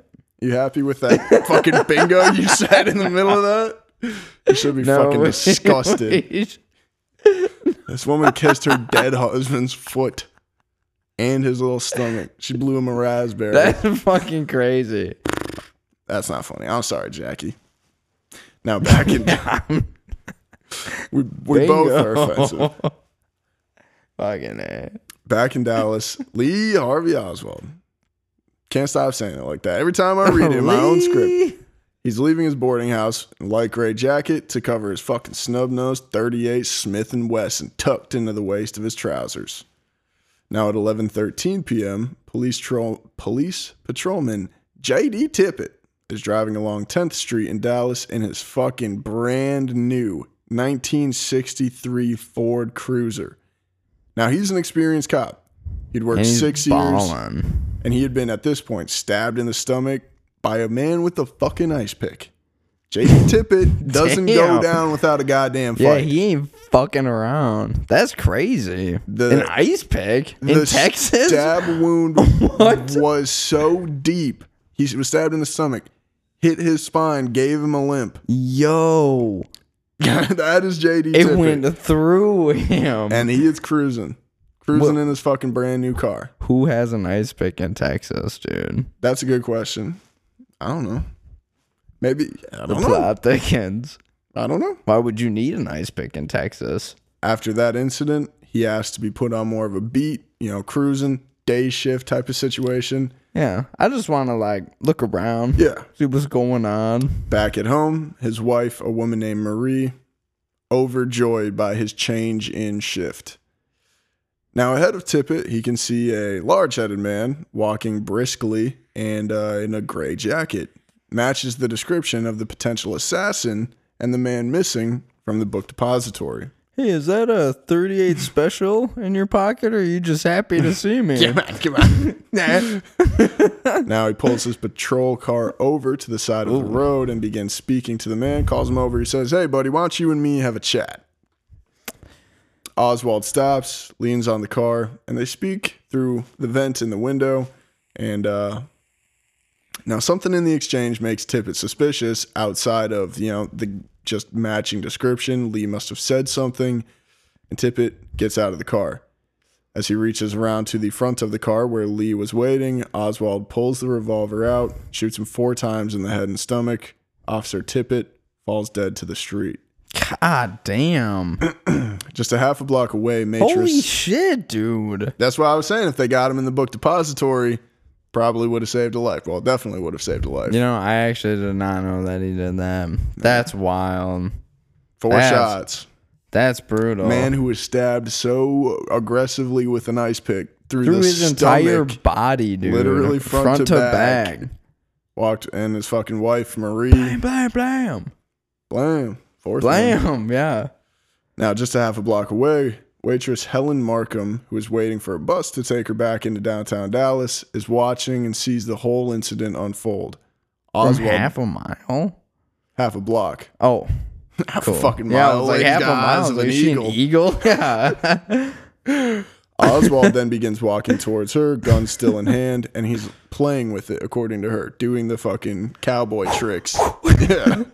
S7: You happy with that [laughs] fucking bingo you said in the middle of that? You should be
S8: No,
S7: fucking
S8: wait,
S7: disgusted. [laughs]
S8: wait.
S7: This woman kissed her dead husband's foot and his little stomach. She blew him a raspberry.
S8: That's fucking crazy.
S7: That's not funny. I'm sorry, Jackie. Now back in [laughs] [laughs] we, we both are offensive. [laughs]
S8: Fucking A.
S7: Back in Dallas, Lee Harvey Oswald. Can't stop saying it like that. Every time I read it in my own [laughs] script. He's leaving his boarding house in light gray jacket to cover his fucking snub nosed 38 Smith and Wesson tucked into the waist of his trousers. Now at 11:13 p.m., police tro- police patrolman J.D. Tippit is driving along 10th Street in Dallas in his fucking brand new 1963 Ford Cruiser. Now he's an experienced cop. He'd worked
S8: he's
S7: six years and he had been at this point stabbed in the stomach by a man with a fucking ice pick. JD [laughs] Tippit doesn't go down without a goddamn fight.
S8: Yeah, he ain't fucking around. That's crazy.
S7: The-
S8: An ice pick in
S7: the
S8: Texas?
S7: stab [laughs] wound
S8: What?
S7: was so deep. He was stabbed in the stomach, hit his spine, gave him a limp.
S8: Yo, [laughs]
S7: that is JD
S8: it
S7: Tippit.
S8: went through him.
S7: and he is cruising. Cruising in his fucking brand new car.
S8: Who has an ice pick in Texas, dude?
S7: That's a good question. I don't know. Maybe I
S8: The
S7: don't know.
S8: plot thickens.
S7: I don't know.
S8: Why would you need an ice pick in Texas?
S7: After that incident, he asked to be put on more of a beat, you know, cruising, day shift type of situation.
S8: Yeah, I just want to like look around,
S7: Yeah.
S8: see what's going on.
S7: Back at home, his wife, a woman named Marie, overjoyed by his change in shift. Now, ahead of Tippit, he can see a large headed man walking briskly and uh, in a gray jacket. Matches the description of the potential assassin and the man missing from the book depository.
S8: Hey, is that a 38 [laughs] special in your pocket, or are you just happy to see me? [laughs]
S7: come on, [laughs] come on. now he pulls his patrol car over to the side of the road and begins speaking to the man. Calls him over. He says, Hey, buddy, why don't you and me have a chat? Oswald stops, leans on the car, and they speak through the vent in the window. And uh, now something in the exchange makes Tippit suspicious outside of, you know, the just matching description. Lee must have said something, and Tippit gets out of the car. As he reaches around to the front of the car where Lee was waiting, Oswald pulls the revolver out, shoots him four times in the head and stomach. Officer Tippit falls dead to the street.
S8: God damn. [clears throat]
S7: Just a half a block away, Matrix.
S8: Holy shit, dude.
S7: That's why I was saying. If they got him in the book depository, probably would have saved a life. Well, definitely would have saved a life.
S8: You know, I actually did not know that he did that. That's wild.
S7: Four
S8: That's-
S7: shots.
S8: That's brutal.
S7: Man who was stabbed so aggressively with an ice pick through,
S8: through
S7: the
S8: his entire body, dude.
S7: Literally front to back. walked, and his fucking wife Marie.
S8: Blam, blam, blam.
S7: Blam. Fourth.
S8: Blam, yeah.
S7: Now, just a half a block away, waitress Helen Markham, who is waiting for a bus to take her back into downtown Dallas, is watching and sees the whole incident unfold.
S8: From
S7: Oswald,
S8: half a mile?
S7: half a block,
S8: Oh. [laughs]
S7: half
S8: Cool.
S7: a fucking mile.
S8: Yeah, I was like half a mile.
S7: of an
S8: is she an
S7: eagle.
S8: eagle? Yeah. [laughs] [laughs]
S7: Oswald then begins walking towards her, gun still in hand, and he's playing with it, according to her, doing the fucking cowboy tricks. yeah.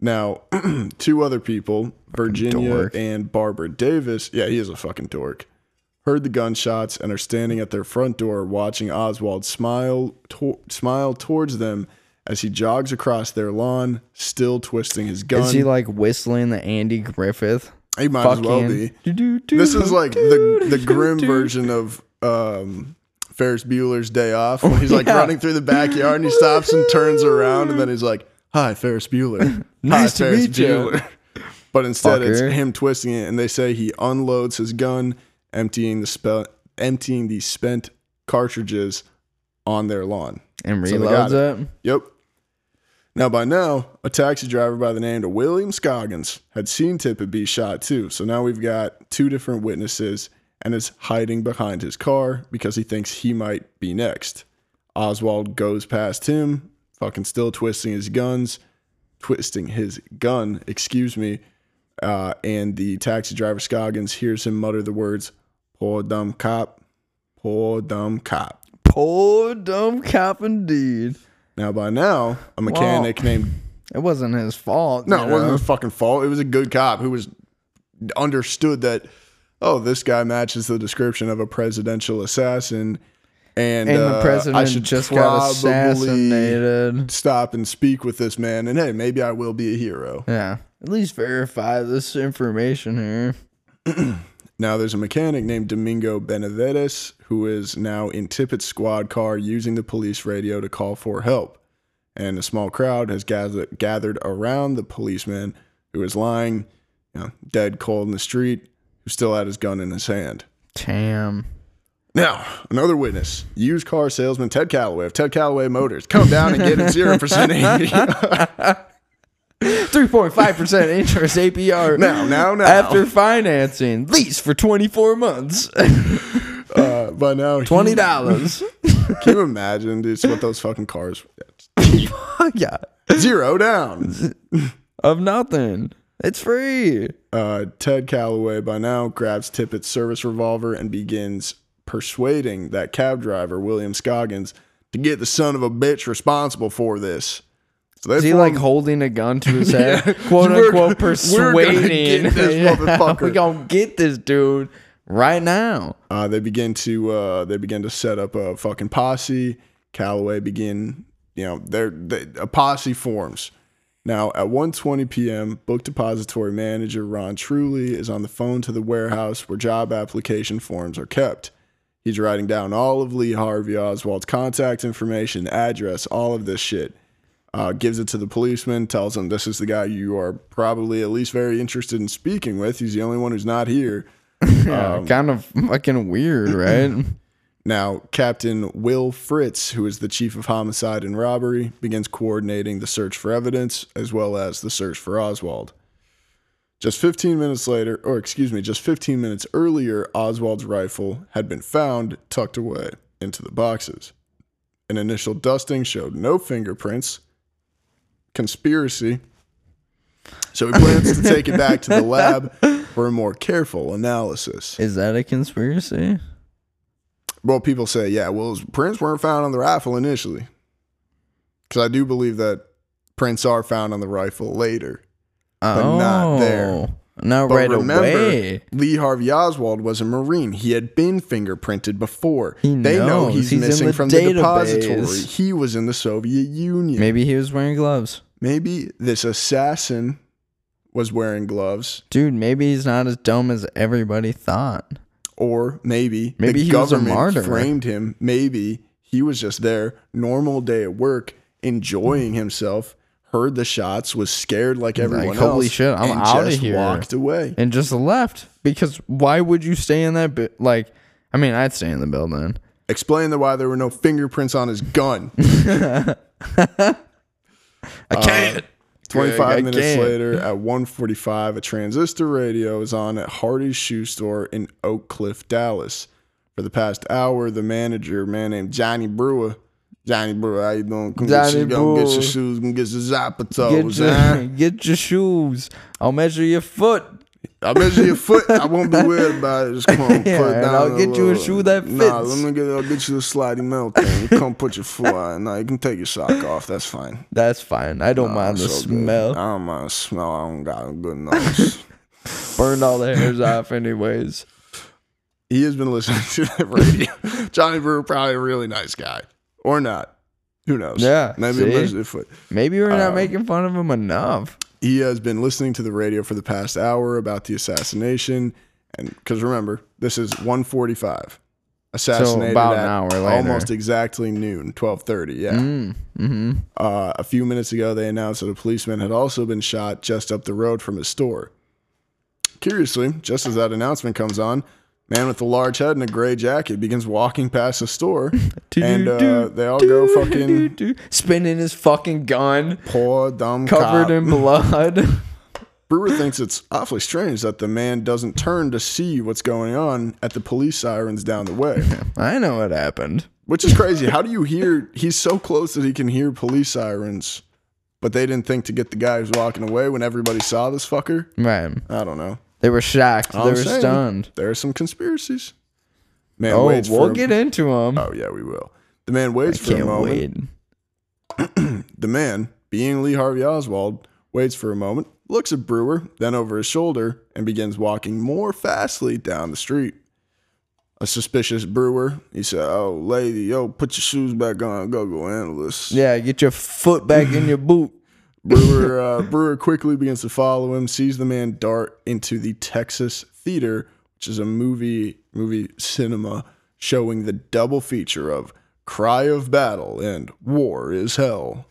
S7: Now, [clears throat] two other people, Virginia and Barbara Davis, yeah, he is a fucking dork, heard the gunshots and are standing at their front door watching Oswald smile, to- smile towards them as he jogs across their lawn, still twisting his gun.
S8: Is he like whistling the Andy Griffith?
S7: He might as well be. This is like the the grim version of um, Ferris Bueller's Day Off when he's like
S8: Yeah.
S7: running through the backyard and he stops and turns around and then he's like, "Hi, Ferris Bueller. [laughs]
S8: Nice
S7: Hi,
S8: to meet ya."
S7: But instead, it's him twisting it, and they say he unloads his gun, emptying the spe- emptying the spent cartridges on their lawn.
S8: And
S7: So
S8: reloads it.
S7: Yep. Now, by now, a taxi driver by the name of William Scoggins had seen Tippit be shot too. So now we've got two different witnesses and is hiding behind his car because he thinks he might be next. Oswald goes past him, fucking still twisting his guns, twisting his gun, excuse me. Uh, and the taxi driver Scoggins hears him mutter the words, poor dumb cop, poor dumb cop.
S8: Poor dumb cop indeed.
S7: Now, by now, a mechanic named [laughs]
S8: It wasn't his fault.
S7: No, it wasn't
S8: know?
S7: his fucking fault. It was a good cop who was understood that. Oh, this guy matches the description of a presidential assassin, and,
S8: And
S7: uh,
S8: the president
S7: I should
S8: just got assassinated.
S7: Stop and speak with this man, and hey, maybe I will be a hero.
S8: Yeah. At least verify this information here. [clears throat]
S7: Now, there's a mechanic named Domingo Benavides who is now in Tippit's squad car using the police radio to call for help. And a small crowd has gathered, gathered around the policeman who is lying you know, dead cold in the street, who still had his gun in his hand.
S8: Damn.
S7: Now, another witness, used car salesman Ted Callaway of Ted Callaway Motors. Come down and get him 0% APR.
S8: 3.5% interest APR.
S7: Now, now, now.
S8: After financing. Lease for 24 months. [laughs]
S7: Uh, by now,
S8: $20.
S7: Can you imagine, dude, what those fucking cars [laughs]
S8: yeah.
S7: Zero down. [laughs]
S8: Of nothing. It's free.
S7: Uh, Ted Callaway by now grabs Tippit's service revolver and begins persuading that cab driver, William Scoggins, to get the son of a bitch responsible for this. So
S8: Is he like holding a gun to his [laughs] head?
S7: Yeah. [laughs]
S8: Quote [laughs]
S7: We're-
S8: unquote
S7: we're
S8: persuading.
S7: gonna get this
S8: Yeah,
S7: motherfucker.
S8: we gonna get this dude right now.
S7: Uh, they begin to uh, they begin to set up a fucking posse. Callaway begin, you know, they're, they, a posse forms. Now at 1:20 p.m., book depository manager Ron Truly is on the phone to the warehouse where job application forms are kept. He's writing down all of Lee Harvey Oswald's contact information, address, all of this shit. Uh, gives it to the policeman, tells him this is the guy you are probably at least very interested in speaking with. He's the only one who's not here. [laughs]
S8: Yeah, kind of fucking weird, [laughs] right?
S7: Now, Captain Will Fritz, who is the chief of homicide and robbery, begins coordinating the search for evidence as well as the search for Oswald. Just 15 minutes later, or excuse me, just 15 minutes earlier, Oswald's rifle had been found tucked away into the boxes. An initial dusting showed no fingerprints. Conspiracy. So he plans to take it back to the [laughs] lab for a more careful analysis.
S8: Is that a conspiracy?
S7: Well, people say, yeah, well, his prints weren't found on the rifle initially. Because I do believe that Prints are found on the rifle later. But not there.
S8: Oh, Not
S7: But
S8: right
S7: remember,
S8: away.
S7: Lee Harvey Oswald was a Marine. He had been fingerprinted before.
S8: He
S7: they know he's,
S8: He's
S7: missing
S8: the
S7: from the depository. He was in the Soviet Union.
S8: Maybe he was wearing gloves.
S7: Maybe this assassin was wearing gloves,
S8: Dude, maybe he's not as dumb as everybody thought.
S7: or maybe,
S8: Maybe
S7: the
S8: he was a
S7: government
S8: martyr.
S7: framed him. Maybe he was just there, normal day at work, enjoying himself. Heard the shots, was scared like everyone
S8: holy
S7: else.
S8: shit, I'm
S7: and
S8: outta
S7: just
S8: here.
S7: Walked away.
S8: And just left. Because why would you stay in that bit? Like, I mean, I'd stay in the building.
S7: Explain the why there were no fingerprints on his gun. [laughs]
S8: I um, can't.
S7: 25
S8: Greg, I
S7: minutes
S8: can't.
S7: later at 1:45 a transistor radio is on at Hardy's shoe store in Oak Cliff, Dallas. For the past hour, the manager, a man named Johnny Brewer, Johnny Brewer, how you doing? Come get, your, get your shoes, come get your
S8: Get
S7: zapatos,
S8: your,
S7: huh? [laughs]
S8: get your shoes. I'll measure your foot.
S7: I'll measure your foot. I won't be weird [laughs] about it. Just come on, [laughs]
S8: Yeah,
S7: put it down.
S8: I'll get you a shoe that
S7: Nah,
S8: fits.
S7: let me get. I'll get you a slidey metal thing. Come put your foot on. Nah, you can take your sock off. That's fine.
S8: That's fine. I don't
S7: Nah,
S8: mind the
S7: so good.
S8: smell.
S7: I don't mind the smell. I don't got a good nose.
S8: Burned all the hairs off, anyways.
S7: he has been listening to the radio. Johnny Brewer, probably a really nice guy, or not. Who knows?
S8: Yeah,
S7: maybe
S8: see? Maybe we're
S7: Um,
S8: not making fun of him enough.
S7: He has been listening to the radio for the past hour about the assassination, and because remember, this is 1:45. Assassinated
S8: about an hour later.
S7: almost exactly noon, 12:30. Yeah.
S8: Mm-hmm.
S7: Uh, a few minutes ago, they announced that a policeman had also been shot just up the road from his store. Curiously, just as that announcement comes on, man with a large head and a gray jacket begins walking past the store, [laughs] and uh, they all go fucking
S8: spinning his fucking gun,
S7: poor dumb
S8: covered
S7: cop.
S8: in blood. [laughs]
S7: Brewer thinks it's awfully strange that the man doesn't turn to see what's going on at the police sirens down the way, [laughs]
S8: I know what happened.
S7: which is crazy. How do you hear? He's so close that he can hear police sirens, but they didn't think to get the guy who's walking away when everybody saw this fucker.
S8: Right.
S7: I don't know.
S8: They were shocked.
S7: All
S8: they
S7: I'm
S8: were
S7: saying,
S8: stunned.
S7: There are some conspiracies. Man
S8: Oh,
S7: waits
S8: we'll
S7: for
S8: get into them.
S7: Oh yeah, we will. The man waits
S8: I
S7: for a moment.
S8: wait. [clears throat]
S7: The man, being Lee Harvey Oswald, waits for a moment, looks at Brewer, then over his shoulder, and begins walking more fastly down the street. A suspicious Brewer, he said, "Oh, lady, yo, put your shoes back on. Go, go this."
S8: Yeah, get your foot back in your [clears throat] boot.
S7: Brewer uh, Brewer quickly begins to follow him, sees the man dart into the Texas Theater, which is a movie movie cinema showing the double feature of Cry of Battle and War is Hell.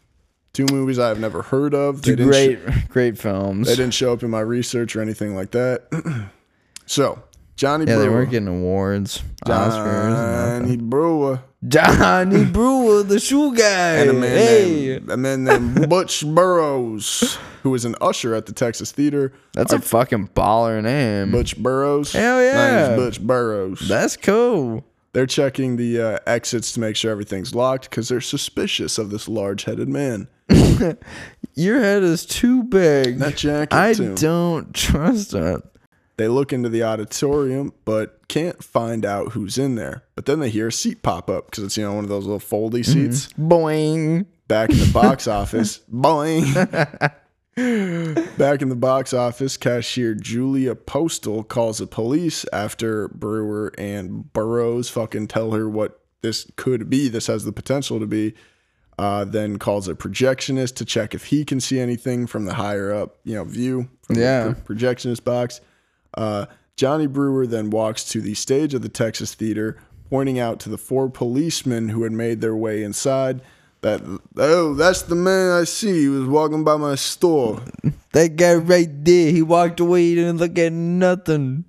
S7: Two movies I have never heard of.
S8: Two great,
S7: sh-
S8: great films.
S7: they didn't show up in my research or anything like that. [clears throat] so Johnny
S8: yeah, they
S7: Brewer,
S8: weren't getting awards, Oscars.
S7: Johnny
S8: nothing.
S7: Brewer,
S8: Johnny Brewer, the shoe guy.
S7: and a man
S8: hey,
S7: named a man named Butch Burroughs, who was an usher at the Texas Theater.
S8: that's a fucking baller name.
S7: Butch Burroughs.
S8: Hell yeah.
S7: Butch Burroughs.
S8: That's cool.
S7: they're checking the uh, exits to make sure everything's locked because they're suspicious of this large-headed man. [laughs]
S8: Your head is too big.
S7: That jacket
S8: I
S7: too.
S8: don't trust it.
S7: They look into the auditorium, but can't find out who's in there. But then they hear a seat pop up because it's you know one of those little foldy
S8: Mm-hmm.
S7: seats.
S8: Boing.
S7: Back in the box [laughs] office, boing. [laughs] Back in the box office, cashier Julia Postal calls the police after Brewer and Burroughs fucking tell her what this could be. This has the potential to be. Uh, then calls a projectionist to check if he can see anything from the higher up, you know, view from
S8: Yeah.
S7: the projectionist box. Uh, Johnny Brewer then walks to the stage of the Texas Theater, pointing out to the four policemen who had made their way inside that, oh, that's the man I see. He was walking by my store. [laughs]
S8: That guy right there, he walked away, he didn't look at nothing.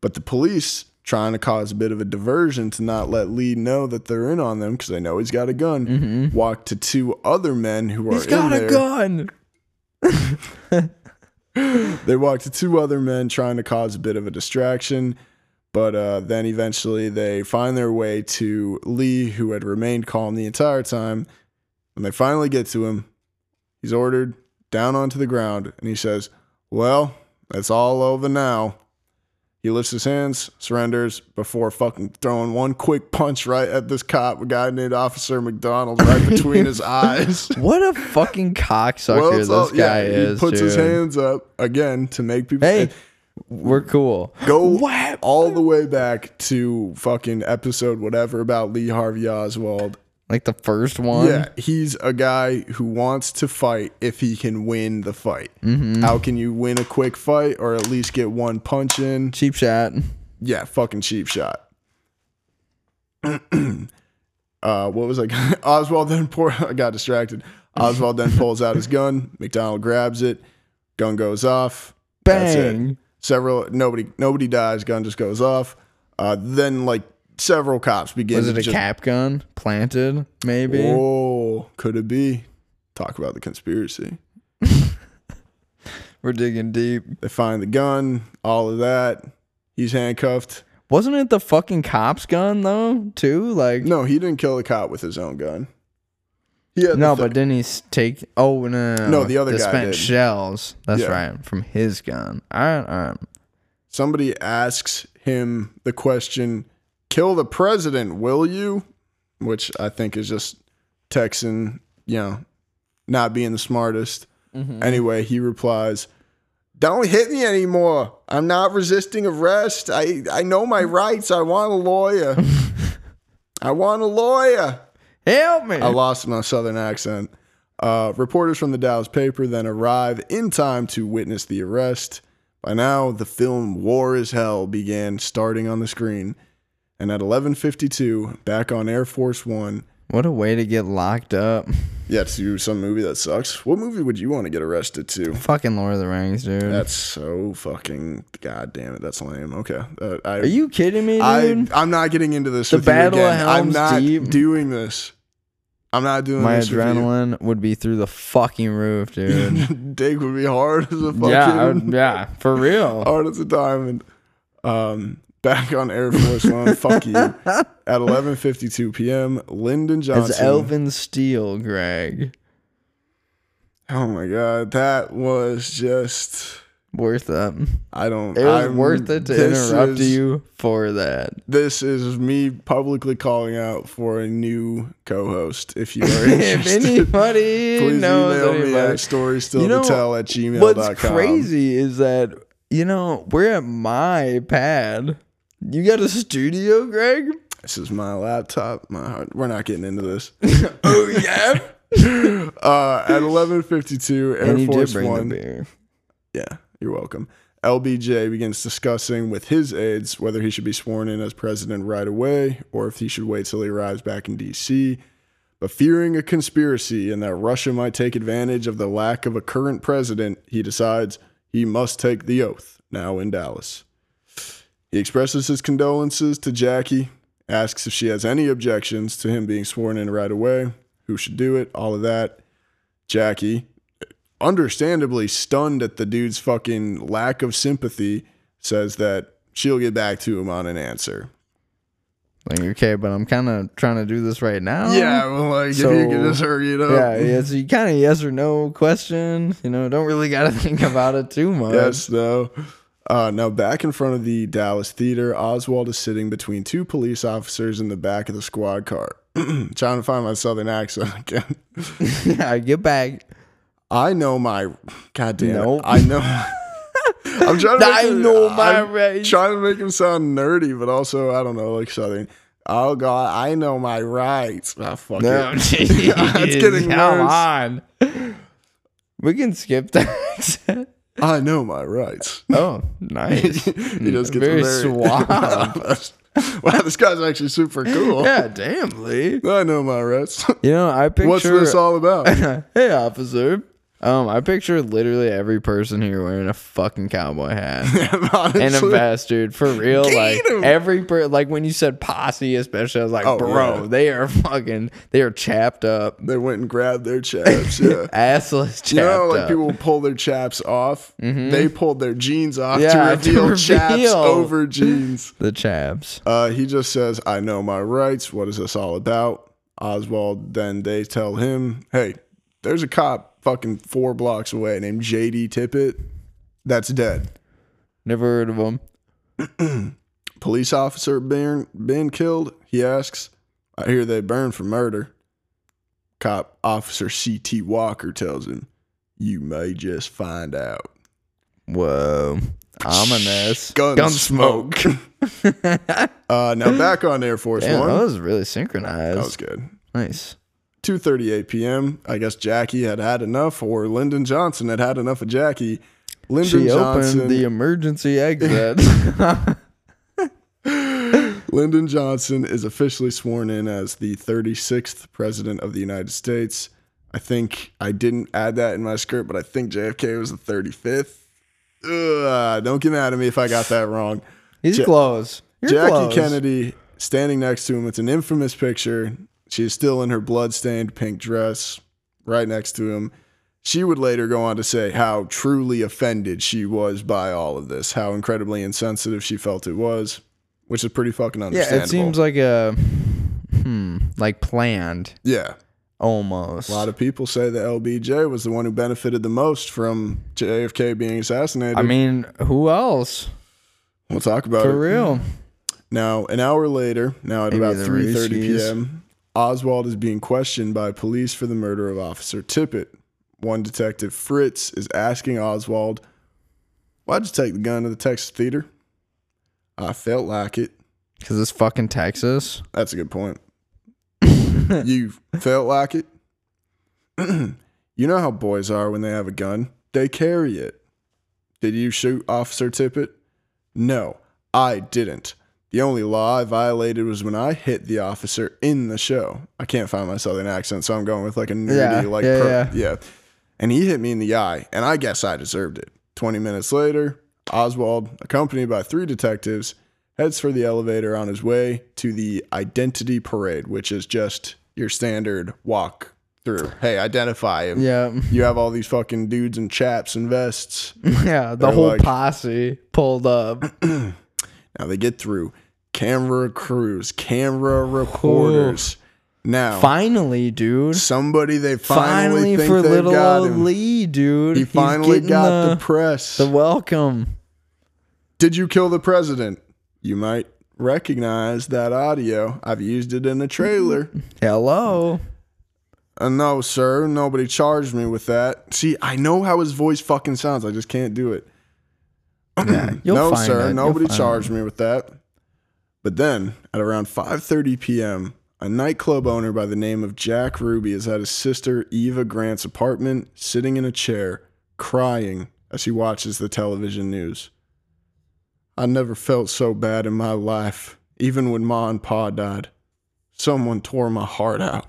S7: But the police, trying to cause a bit of a diversion to not let Lee know that they're in on them because they know he's got a gun, walk to two other men who are
S8: Mm-hmm. He's got a
S7: there.
S8: gun. [laughs]
S7: They walk to two other men trying to cause a bit of a distraction, but uh, then eventually they find their way to Lee, who had remained calm the entire time. When they finally get to him, he's ordered down onto the ground and he says, Well, that's all over now. He lifts his hands, surrenders before fucking throwing one quick punch right at this cop, a guy named Officer McDonald, right [laughs] between his eyes.
S8: What a fucking cocksucker
S7: it's
S8: this
S7: all-
S8: guy
S7: yeah,
S8: is.
S7: He puts his hands up again to make people.
S8: Hey, we're cool.
S7: go what? all the way back to fucking episode whatever about Lee Harvey Oswald.
S8: Like the first one.
S7: Yeah, he's a guy who wants to fight if he can win the fight.
S8: Mm-hmm.
S7: How can you win a quick fight or at least get one punch in?
S8: Cheap shot.
S7: Yeah, fucking cheap shot. [clears throat] uh, what was I? [laughs] Oswald then pour. [laughs] I got distracted. Oswald then pulls out his gun. [laughs] McDonald grabs it. Gun goes off.
S8: Bang.
S7: Several nobody nobody dies. Gun just goes off. Uh, then like several cops begin.
S8: Was it a
S7: just,
S8: cap gun planted? Maybe.
S7: Oh, could it be? Talk about the conspiracy. [laughs]
S8: We're digging deep.
S7: They find the gun. All of that. He's handcuffed.
S8: Wasn't it the fucking cop's gun though? Too like
S7: No, he didn't kill the cop with his own gun. Yeah.
S8: no, but didn't he take? Oh no,
S7: No, the other guy
S8: spent
S7: did.
S8: shells. That's
S7: Yeah.
S8: right, from his gun. All right, all right.
S7: somebody asks him the question, "Kill the president, will you?" Which I think is just Texan, you know, not being the smartest. Anyway, he replies, "Don't hit me anymore. I'm not resisting arrest. I I know my rights. I want a lawyer. I want a lawyer."
S8: Help me!
S7: I lost my southern accent. Uh, reporters from the Dallas paper then arrive in time to witness the arrest. By now, the film War is Hell began starting on the screen. And at 11:52, back on Air Force 1,
S8: What a way to get locked up. [laughs]
S7: yeah, to some movie that sucks. What movie would you want to get arrested to?
S8: Fucking Lord of the Rings, dude.
S7: That's so fucking god damn it. That's lame. Okay. Uh, I,
S8: Are you kidding me,
S7: I
S8: dude?
S7: I'm not getting into this
S8: The Battle of
S7: again. I'm not
S8: Deep.
S7: doing this. I'm not doing
S8: My
S7: this with you.
S8: adrenaline would be through the fucking roof, dude. [laughs]
S7: Dick would be hard as a fucking
S8: yeah, would- yeah, for real. [laughs]
S7: hard as a diamond. Um, back on Air Force One, [laughs] fuck you. At 11:52 p.m., Lyndon Johnson.
S8: As Elvin Steele, Greg.
S7: oh my god, that was just.
S8: Worth it.
S7: I don't.
S8: It was
S7: I'm-
S8: worth it to interrupt
S7: is-
S8: you for that.
S7: This is me publicly calling out for a new co-host. If you [laughs] are
S8: if
S7: interested,
S8: anybody [laughs]
S7: please
S8: knows
S7: email me at story still
S8: You know,
S7: to tell at gmail.com.
S8: What's crazy is that you know we're at my pad. You got a studio, Greg?
S7: This is my laptop. My heart. We're not getting into this. [laughs]
S8: Oh yeah. [laughs]
S7: Uh, at 11:52, Air
S8: and you
S7: Force One. Yeah, you're welcome. LBJ begins discussing with his aides whether he should be sworn in as president right away or if he should wait till he arrives back in D.C. But fearing a conspiracy and that Russia might take advantage of the lack of a current president, he decides he must take the oath now in Dallas. He expresses his condolences to Jackie, asks if she has any objections to him being sworn in right away, who should do it, all of that. Jackie, understandably stunned at the dude's fucking lack of sympathy, says that she'll get back to him on an answer.
S8: Like okay, but I'm kind of trying to do this right now.
S7: Yeah, well, like
S8: if you could
S7: just
S8: just
S7: hurry it up.
S8: Yeah, it's you kind of yes or no question. You know, don't really got to [laughs] think about it too much.
S7: Yes, no. Uh, now, back in front of the Dallas Theater, Oswald is sitting between two police officers in the back of the squad car. [clears throat] Trying to find my southern accent again. [laughs]
S8: yeah, get back.
S7: I know my. God damn
S8: Nope.
S7: I know. [laughs] I'm trying to. Make
S8: I
S7: him-
S8: know my
S7: I'm
S8: rights.
S7: Trying to make him sound nerdy, but also I don't know, like southern. Oh God, I know my rights. Ah, fuck
S8: No,
S7: it.
S8: geez, [laughs]
S7: it's getting
S8: come
S7: worse.
S8: on. We can skip that. accent.
S7: I know my rights.
S8: oh, nice. [laughs]
S7: he just gets
S8: Very
S7: very
S8: suave. [laughs]
S7: wow, this guy's actually super cool.
S8: yeah, damn, Lee.
S7: I know my rights.
S8: You know, I picture.
S7: What's this all about? [laughs]
S8: hey, officer. Um, I picture literally every person here wearing a fucking cowboy hat [laughs] and a dude. For real, like
S7: Get 'em.
S8: every per- like when you said posse, especially, I was like,
S7: Oh,
S8: bro,
S7: yeah.
S8: they are fucking, they are chapped up,
S7: They went and grabbed their chaps. Yeah. [laughs]
S8: assless chapped
S7: You know, like
S8: up.
S7: people pull their chaps off. They pulled their jeans off
S8: Yeah,
S7: to [laughs]
S8: to
S7: reveal chaps
S8: reveal.
S7: over jeans.
S8: the chaps.
S7: Uh, he just says, I know my rights. What is this all about? Oswald, then they tell him, hey, there's a cop fucking four blocks away named JD Tippit that's dead.
S8: Never heard of him. [clears throat]
S7: Police officer been, been killed? He asks. I hear they burned for murder. Cop officer C.T. Walker tells him, You may just find out.
S8: Whoa. Ominous.
S7: Gunsmoke. uh, now back on Air Force
S8: Damn,
S7: One.
S8: that was really synchronized.
S7: That was good.
S8: nice.
S7: 2:38 p.m. I guess Jackie had had enough, or Lyndon Johnson had had enough of Jackie. Lyndon
S8: She
S7: Johnson.
S8: opened the emergency exit. [laughs]
S7: Lyndon Johnson is officially sworn in as the 36th president of the United States. I think I didn't add that in my script, but I think JFK was the 35th. Ugh, don't get mad at me if I got that wrong.
S8: He's
S7: Ja-
S8: close. You're
S7: Jackie
S8: close.
S7: Kennedy standing next to him. It's an infamous picture. She is still in her blood-stained pink dress, right next to him. She would later go on to say how truly offended she was by all of this, how incredibly insensitive she felt it was, which is pretty fucking understandable.
S8: Yeah, it seems like a hmm, like planned
S7: yeah.
S8: almost.
S7: A lot of people say that LBJ was the one who benefited the most from JFK being assassinated.
S8: I mean, who else?
S7: we'll talk about
S8: For
S7: it.
S8: For real.
S7: Now, an hour later, now at
S8: Maybe
S7: about 3:30 p.m., Oswald is being questioned by police for the murder of Officer Tippit. One detective, Fritz, is asking Oswald, "Why'd you take the gun to the Texas theater?" I felt like it.
S8: Because it's fucking Texas.
S7: That's a good point. [laughs] you felt like it? [clears throat] you know how boys are when they have a gun. They carry it. Did you shoot Officer Tippit? No, I didn't. The only law I violated was when I hit the officer in the show. I can't find my southern accent, so I'm going with like a nerdy,
S8: Yeah,
S7: like,
S8: yeah,
S7: pro-
S8: yeah.
S7: yeah. And he hit me in the eye, and I guess I deserved it. 20 minutes later, Oswald, accompanied by three detectives, heads for the elevator on his way to the identity parade, which is just your standard walk through. Hey, identify him.
S8: Yeah.
S7: You have all these fucking dudes in chaps and vests. [laughs]
S8: Yeah. The
S7: They're
S8: whole
S7: like-
S8: posse pulled up. [clears throat]
S7: Now they get through camera crews, camera reporters. Now,
S8: Finally, dude.
S7: somebody they finally,
S8: Finally,
S7: think
S8: for little
S7: got
S8: old
S7: him.
S8: Lee, dude.
S7: He
S8: He's
S7: finally
S8: getting
S7: got the,
S8: the,
S7: press.
S8: the welcome.
S7: Did you kill the president? You might recognize that audio. I've used it in the trailer.
S8: Hello.
S7: Uh, no, sir. Nobody charged me with that. See, I know how his voice fucking sounds. I just can't do it.
S8: Yeah, [clears throat]
S7: no, sir.
S8: it.
S7: Nobody charged
S8: it.
S7: me with that. But then, at around 5:30 p.m., a nightclub owner by the name of Jack Ruby is at his sister Eva Grant's apartment, sitting in a chair, crying as he watches the television news. I never felt so bad in my life, even when Ma and Pa died. Someone tore my heart out,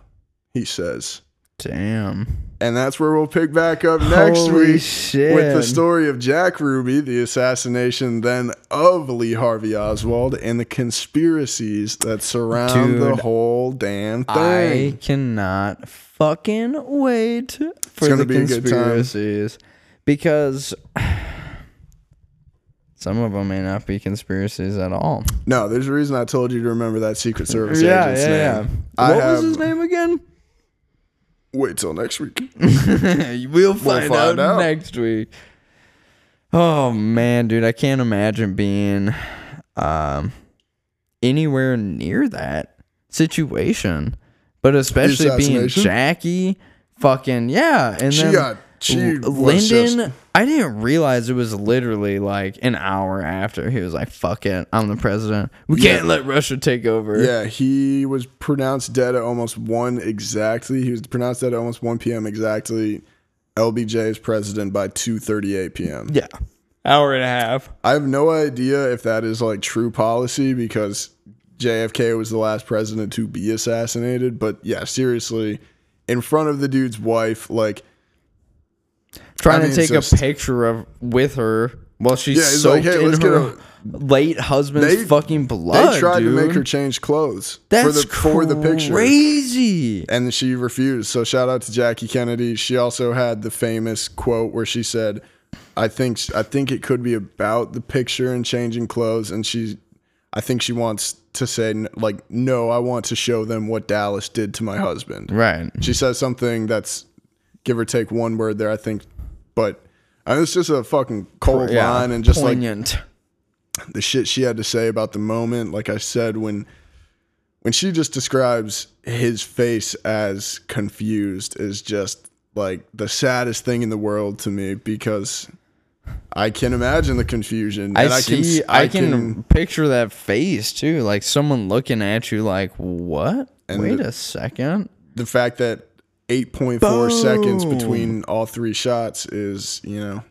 S7: he says.
S8: Damn.
S7: And that's where we'll pick back up next
S8: Holy
S7: week
S8: shit.
S7: with the story of Jack Ruby, the assassination then of Lee Harvey Oswald, and the conspiracies that surround the whole damn thing.
S8: I cannot fucking wait for the
S7: be a good time.
S8: conspiracies because [sighs] some of them may not be conspiracies at all.
S7: No, there's a reason I told you to remember that Secret Service
S8: yeah,
S7: agent's
S8: yeah, yeah.
S7: name. I
S8: What
S7: have,
S8: was his name again?
S7: Wait till next week. [laughs]
S8: we'll find,
S7: find
S8: out,
S7: out.
S8: next week. Oh man, dude, I can't imagine being um anywhere near that situation. But especially being? Jackie, fucking yeah, and
S7: She
S8: then
S7: got- she
S8: L- Lyndon.
S7: just-
S8: I didn't realize it was literally like an hour after he was like, "Fuck it, I'm the president. We
S7: Yeah.
S8: can't let Russia take over."
S7: Yeah, he was pronounced dead at almost 1 exactly. He was pronounced dead at almost 1 p.m. exactly. LBJ is president by 2:38 p.m.
S8: yeah, hour and a half.
S7: I have no idea if that is like true policy because JFK was the last president to be assassinated. But yeah, seriously, in front of the dude's wife, like
S8: trying
S7: I mean,
S8: to take
S7: it's
S8: a picture of with her while she's
S7: Yeah,
S8: soaked
S7: like, "Hey,
S8: in her late husband's
S7: They-
S8: fucking blood.
S7: they tried
S8: dude.
S7: to make her change clothes
S8: That's
S7: for the for the picture.
S8: Crazy.
S7: and she refused. So shout out to Jackie Kennedy. She also had the famous quote where she said, "I think I think it could be about the picture and changing clothes." And she, I think she wants to say like, "No, I want to show them what Dallas did to my husband."
S8: Right.
S7: She says something that's give or take one word there, I think, but I it's just a fucking cold
S8: Yeah.
S7: line and just like
S8: poignant.
S7: the shit she had to say about the moment. Like I said, when when she just describes his face as confused is just like the saddest thing in the world to me because I can imagine the confusion.
S8: I
S7: and
S8: see. I can, picture that face too, like someone looking at you, like, "What? Wait
S7: the-
S8: a second.
S7: the fact that 8.4 seconds between all three shots is, you know,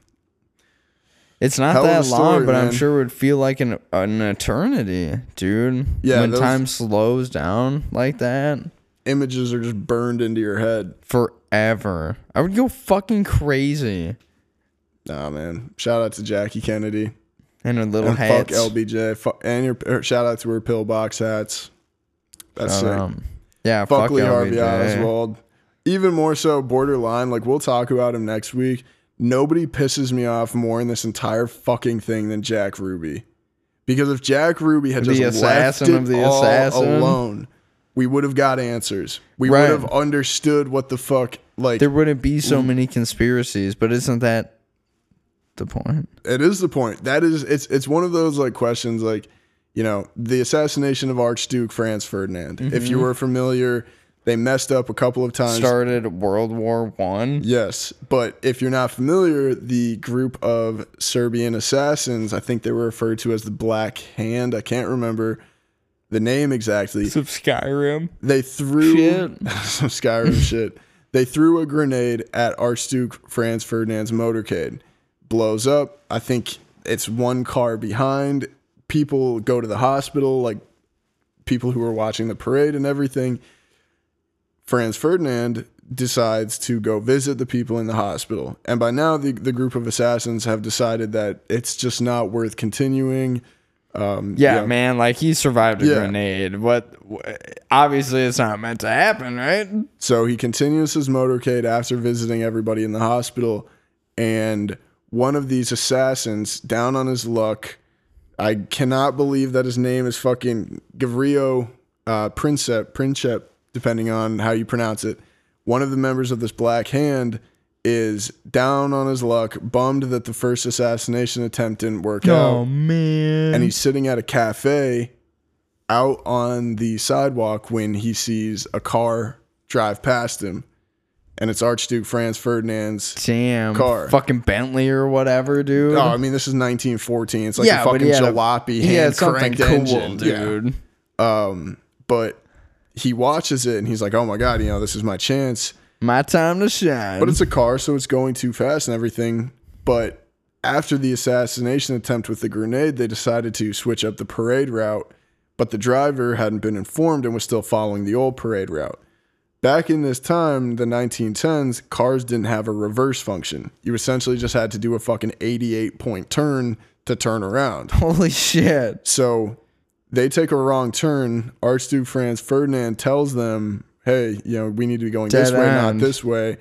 S8: It's not that long,
S7: story,
S8: but I'm sure it would feel like an an eternity, dude.
S7: Yeah,
S8: when time slows down like that
S7: images are just burned into your head.
S8: forever, I would go fucking crazy.
S7: Nah, man. Shout out to Jackie Kennedy.
S8: And her little
S7: and
S8: hats.
S7: fuck LBJ. Fuck, and your her, shout out to her pillbox hats. That's sick.
S8: Um, yeah,
S7: fuck,
S8: fuck
S7: Lee Harvey
S8: LBJ.
S7: Oswald. Even more so, borderline. Like we'll talk about him next week. Nobody pisses me off more in this entire fucking thing than Jack Ruby. Because if Jack Ruby had
S8: The
S7: just
S8: assassin
S7: left it
S8: of the
S7: all
S8: assassin.
S7: alone, we would have got answers. We
S8: Right.
S7: would have understood what the fuck. Like
S8: There wouldn't be so many conspiracies, but isn't that the point?
S7: it is the point. That is, it's it's one of those like questions like, you know, the assassination of Archduke Franz Ferdinand. If you
S8: Mhm.
S7: were familiar, they messed up a couple of times.
S8: Started World War One.
S7: Yes, but if you're not familiar, the group of Serbian assassins, I think they were referred to as the Black Hand. I can't remember the name exactly.
S8: Some Skyrim.
S7: They threw
S8: Shit. [laughs]
S7: some Skyrim [laughs] shit. They threw a grenade at Archduke Franz Ferdinand's motorcade. Blows up. I think it's one car behind. People go to the hospital, like people who were watching the parade and everything. Franz Ferdinand decides to go visit the people in the hospital. And by now, the, the group of assassins have decided that it's just not worth continuing. Um,
S8: Yeah,
S7: you
S8: man, like he survived a
S7: Yeah.
S8: grenade. What? Obviously, it's not meant to happen, right?
S7: So he continues his motorcade after visiting everybody in the hospital, and one of these assassins, down on his luck, I cannot believe that his name is fucking Gavrio uh, Princep, Princep, depending on how you pronounce it. One of the members of this Black Hand is down on his luck, bummed that the first assassination attempt didn't work out
S8: Oh man!
S7: and he's sitting at a cafe out on the sidewalk when he sees a car drive past him and it's archduke franz ferdinand's
S8: damn
S7: car.
S8: fucking Bentley or whatever, dude.
S7: oh i mean this is 1914 it's like
S8: Yeah,
S7: a fucking
S8: he had a-
S7: jalopy
S8: had
S7: hand
S8: something
S7: cranked
S8: cool,
S7: engine Yeah.
S8: dude.
S7: um but he watches it and he's like oh my god you know this is my chance
S8: My time to shine.
S7: But it's a car, so it's going too fast and everything. But after the assassination attempt with the grenade, they decided to switch up the parade route. But the driver hadn't been informed and was still following the old parade route. Back in this time, the 1910s, cars didn't have a reverse function. You essentially just had to do a fucking 88 point turn to turn around.
S8: Holy shit!
S7: So they take a wrong turn. Archduke Franz Ferdinand tells them, hey, you know, we need to be going this
S8: Dead
S7: way, not this way.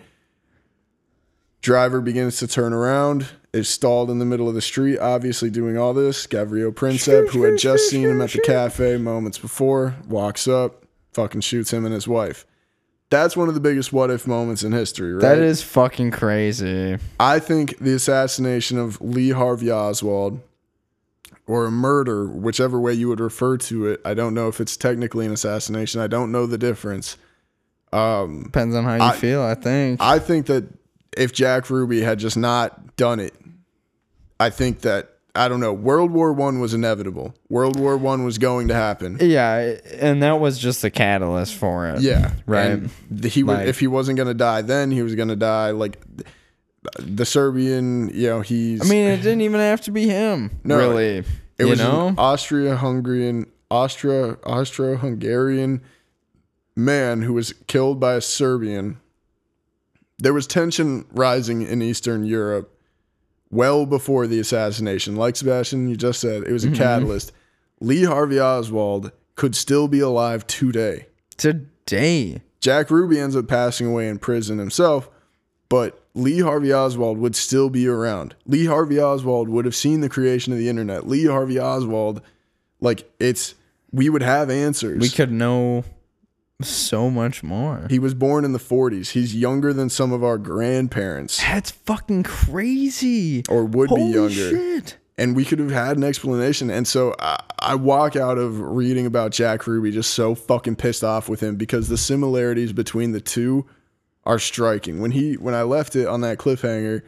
S7: Driver begins to turn around, is stalled in the middle of the street, obviously doing all this. Gavrio Princep, who had just seen him at the cafe moments before, walks up, fucking shoots him and his wife. That's one of the biggest what if moments in history, right?
S8: That is fucking crazy.
S7: I think the assassination of Lee Harvey Oswald or a murder, whichever way you would refer to it, I don't know if it's technically an assassination. I don't know the difference. Um,
S8: Depends on how you
S7: I-
S8: feel. I think.
S7: I think that if Jack Ruby had just not done it, I think that I don't know. World War One was inevitable. World War One was going to happen.
S8: yeah, and that was just the catalyst for it.
S7: Yeah,
S8: right.
S7: And th- he would
S8: Like-
S7: if he wasn't going to die then, he was going to die like the Serbian. You know, he's.
S8: I mean, it didn't even have to be him.
S7: No,
S8: really.
S7: It
S8: you
S7: was
S8: know.
S7: an Austria-Hungarian, Austria, Austro-Hungarian man who was killed by a Serbian. There was tension rising in Eastern Europe well before the assassination. Like Sebastian, you just said, it was a
S8: Mhm.
S7: catalyst. Lee Harvey Oswald could still be alive today.
S8: Today.
S7: Jack Ruby ends up passing away in prison himself, but Lee Harvey Oswald would still be around. Lee Harvey Oswald would have seen the creation of the internet. Lee Harvey Oswald, like it's, we would have answers.
S8: We could know so much more.
S7: He was born in the 40s. He's younger than some of our grandparents,
S8: That's fucking crazy.
S7: or would
S8: Holy
S7: be younger.
S8: shit.
S7: and we could have had an explanation. And so I, I walk out of reading about Jack Ruby just so fucking pissed off with him because the similarities between the two are striking. When he when I left it on that cliffhanger,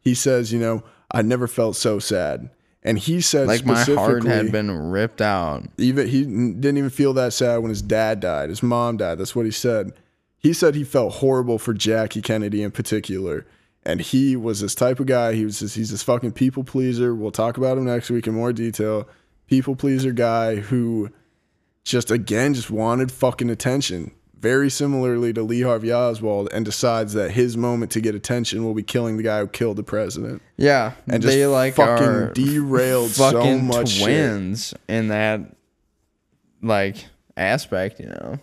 S7: he says, you know, I never felt so sad. And he said
S8: Like my heart had been ripped out.
S7: even he didn't even feel that sad when his dad died. His mom died. That's what he said. He said he felt horrible for Jackie Kennedy in particular. And he was this type of guy. He was this, he's this fucking people pleaser. We'll talk about him next week in more detail. People pleaser guy who just again just wanted fucking attention. Very similarly to Lee Harvey Oswald, and decides that his moment to get attention will be killing the guy who killed the president.
S8: Yeah,
S7: And just
S8: they like
S7: fucking derailed so
S8: fucking
S7: much shit.
S8: twins in that like aspect, you know,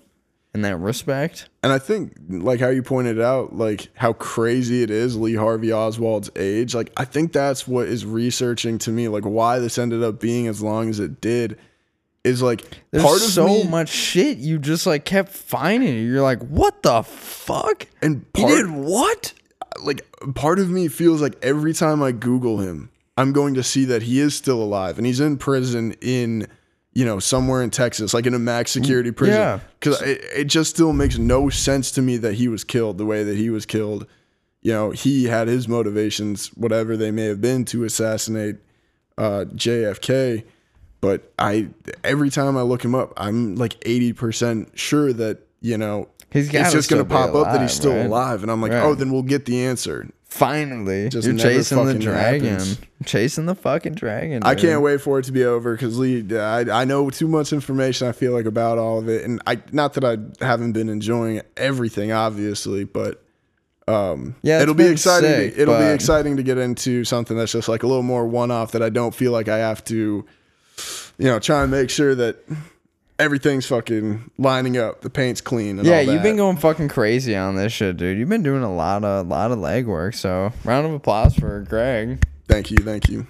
S8: in that respect.
S7: And I think, like how you pointed out, like how crazy it is Lee Harvey Oswald's age. Like, I think that's what is researching to me, like why this ended up being as long as it did, is like
S8: There's
S7: part of
S8: so
S7: me,
S8: much shit you just like kept finding. You're like, what the fuck?
S7: and
S8: He did what?
S7: like part of me feels like every time I Google him, I'm going to see that he is still alive and he's in prison in, you know, somewhere in Texas, like in a max security prison.
S8: yeah.
S7: Because it, it just still makes no sense to me that he was killed the way that he was killed. You know, he had his motivations, whatever they may have been, to assassinate uh, JFK. But I, every time I look him up, I'm like 80% sure that, you know,
S8: He's
S7: it's just going to pop up that he's still
S8: right?
S7: alive. And I'm like,
S8: Right.
S7: oh, then we'll get the answer.
S8: Finally,
S7: Just
S8: you're chasing the dragon,
S7: happens.
S8: chasing the fucking dragon.
S7: I can't wait for it to be over because Lee, I, I know too much information. I feel like about all of it, and I not that I haven't been enjoying everything, obviously, but um,
S8: Yeah,
S7: it'll be exciting.
S8: sick,
S7: to, it'll be exciting to get into something that's just like a little more one off that I don't feel like I have to, you know, try and make sure that everything's fucking lining up, the paint's clean. And
S8: Yeah, you've been going fucking crazy on this shit, dude. You've been doing a lot of lot of legwork. So round of applause for Greg,
S7: Thank you, thank you.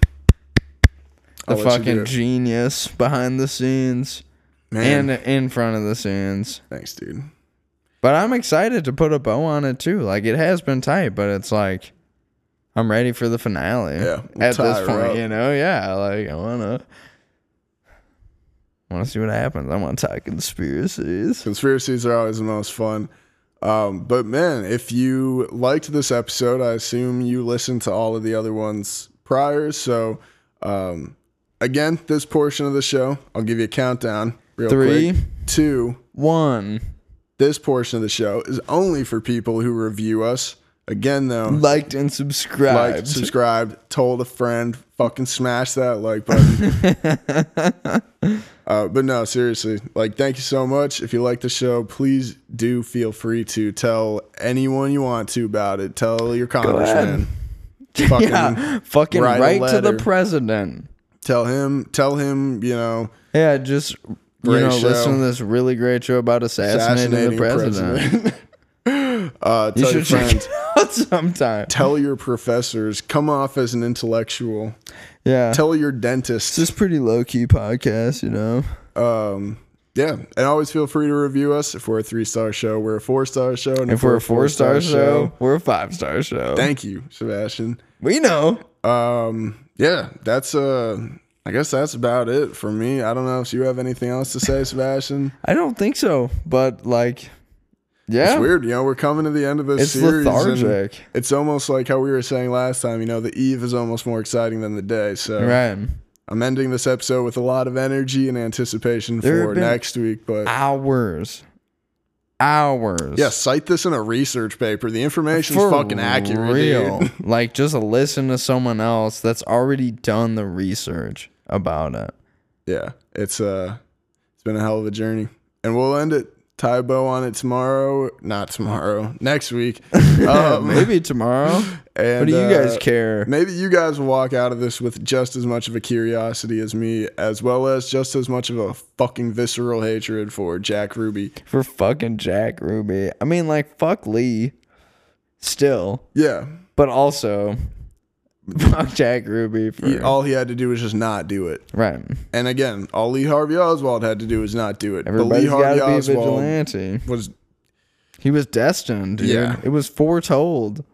S8: the
S7: I'll
S8: fucking genius behind the scenes
S7: Man,
S8: and in front of the scenes.
S7: thanks, dude.
S8: But I'm excited to put a bow on it too. Like it has been tight, but it's like I'm ready for the finale.
S7: Yeah, we'll
S8: at this point,
S7: up.
S8: you know, yeah. Like I wanna, wanna see what happens. I want to talk conspiracies.
S7: Conspiracies are always the most fun. Um, but man, if you liked this episode, I assume you listened to all of the other ones prior. So, um, again, this portion of the show, I'll give you a countdown. Real
S8: Three.
S7: quick. two.
S8: One,
S7: This portion of the show is only for people who review us. Again, though,
S8: liked and subscribed.
S7: liked, subscribed, told a friend, fucking smash that like button. [laughs] uh, but no, seriously, like, thank you so much. If you like the show, please do feel free to tell anyone you want to about it. Tell your congressman. Fucking [laughs]
S8: yeah, fucking
S7: write
S8: right to the president.
S7: Tell him, tell him, you know,
S8: Yeah, just you know,
S7: show.
S8: listen to this really great show about assassinating,
S7: assassinating
S8: the president. [laughs]
S7: uh,
S8: You
S7: tell your
S8: should check
S7: friends. [laughs]
S8: it out sometime.
S7: Tell your professors. Come off as an intellectual.
S8: Yeah,
S7: Tell your dentist.
S8: This just pretty low key podcast, you know.
S7: um yeah and always feel free to review us if we're a three star show we're a four star show and
S8: If we're a four star show, we're a five star show.
S7: thank you sebastian
S8: we know.
S7: um yeah that's uh i guess that's about it for me i don't know if you have anything else to say sebastian
S8: I don't think so, but like, yeah,
S7: it's weird you know we're coming to the end of this
S8: It's
S7: series
S8: lethargic.
S7: it's almost like how we were saying last time you know the eve is almost more exciting than the day so
S8: right.
S7: i'm ending this episode with a lot of energy and anticipation
S8: There
S7: for next week but
S8: Hours, hours.
S7: yeah, cite this in a research paper. The information's
S8: for
S7: fucking accurate.
S8: real. [laughs] like, just listen to someone else that's already done the research about it.
S7: yeah, it's uh it's been a hell of a journey. And we'll end it. Tie bow on it tomorrow. Not tomorrow. [laughs] Next week. [laughs] Um,
S8: Maybe tomorrow.
S7: And, [laughs]
S8: what do you guys
S7: uh,
S8: care?
S7: Maybe you guys will walk out of this with just as much of a curiosity as me, as well as just as much of a fucking visceral hatred for Jack Ruby.
S8: For fucking Jack Ruby. I mean, like, fuck Lee. Still.
S7: Yeah.
S8: But also, fuck Jack Ruby for.
S7: He, all he had to do was just not do it.
S8: right.
S7: And again, all Lee Harvey Oswald had to do was not do it.
S8: Everybody's
S7: but Lee
S8: got
S7: Harvey
S8: to be a
S7: Oswald
S8: vigilante.
S7: was
S8: He was destined, dude.
S7: Yeah.
S8: It was foretold.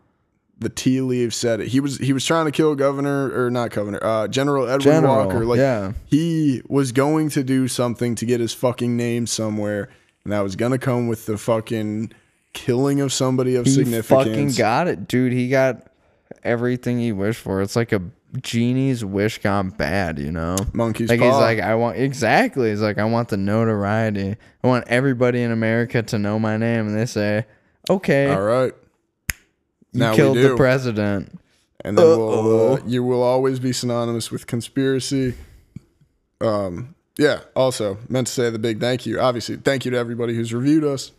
S7: the tea leaves said it. He was he was trying to kill Governor or not Governor, uh, General Edward
S8: General,
S7: Walker. Like
S8: yeah.
S7: he was going to do something to get his fucking name somewhere, and that was gonna come with the fucking killing of somebody of
S8: He
S7: significance.
S8: fucking got it, dude. He got everything he wished for. It's like a genie's wish gone bad, you know?
S7: Monkey's
S8: like
S7: paw.
S8: he's like, I want exactly. He's like, I want the notoriety. I want everybody in America to know my name, and they say, okay,
S7: All right.
S8: you
S7: now
S8: killed the president.
S7: and then we'll, uh, you will always be synonymous with conspiracy. Um, yeah. Also, meant to say the big thank you. Obviously, thank you to everybody who's reviewed us.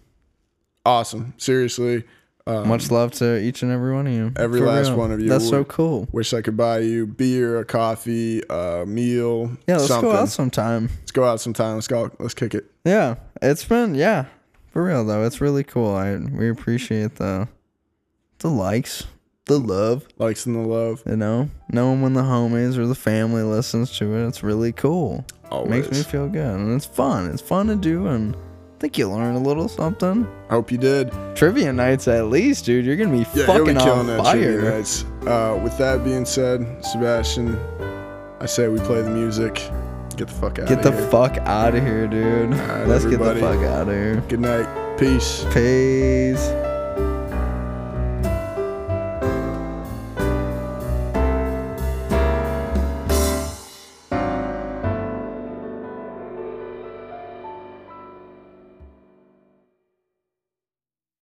S7: Awesome. Seriously. Um,
S8: Much love to each and every one of you.
S7: every
S8: For
S7: last
S8: real.
S7: one of you.
S8: That's so cool.
S7: Wish I could buy you beer, a coffee, a meal.
S8: Yeah, let's
S7: something.
S8: go out sometime.
S7: Let's go out sometime. Let's go. Let's kick it.
S8: Yeah, it's been yeah, for real though. It's really cool. I we appreciate the the likes, the love.
S7: Likes and the love.
S8: You know, knowing when the homies or the family listens to it, it's really cool.
S7: Always.
S8: Makes me feel good, and it's fun. It's fun to do, and think you learned a little something.
S7: I hope you did.
S8: Trivia nights, at least, dude. You're gonna be
S7: Yeah, be
S8: fucking
S7: killing
S8: on
S7: that trivia
S8: fire.
S7: nights. Uh, with that being said, Sebastian, I say we play the music. Get the fuck out
S8: Get
S7: of
S8: the
S7: here.
S8: fuck out of here, dude.
S7: right,
S8: Let's
S7: everybody.
S8: get the fuck out of here.
S7: Good night. Peace.
S8: Peace.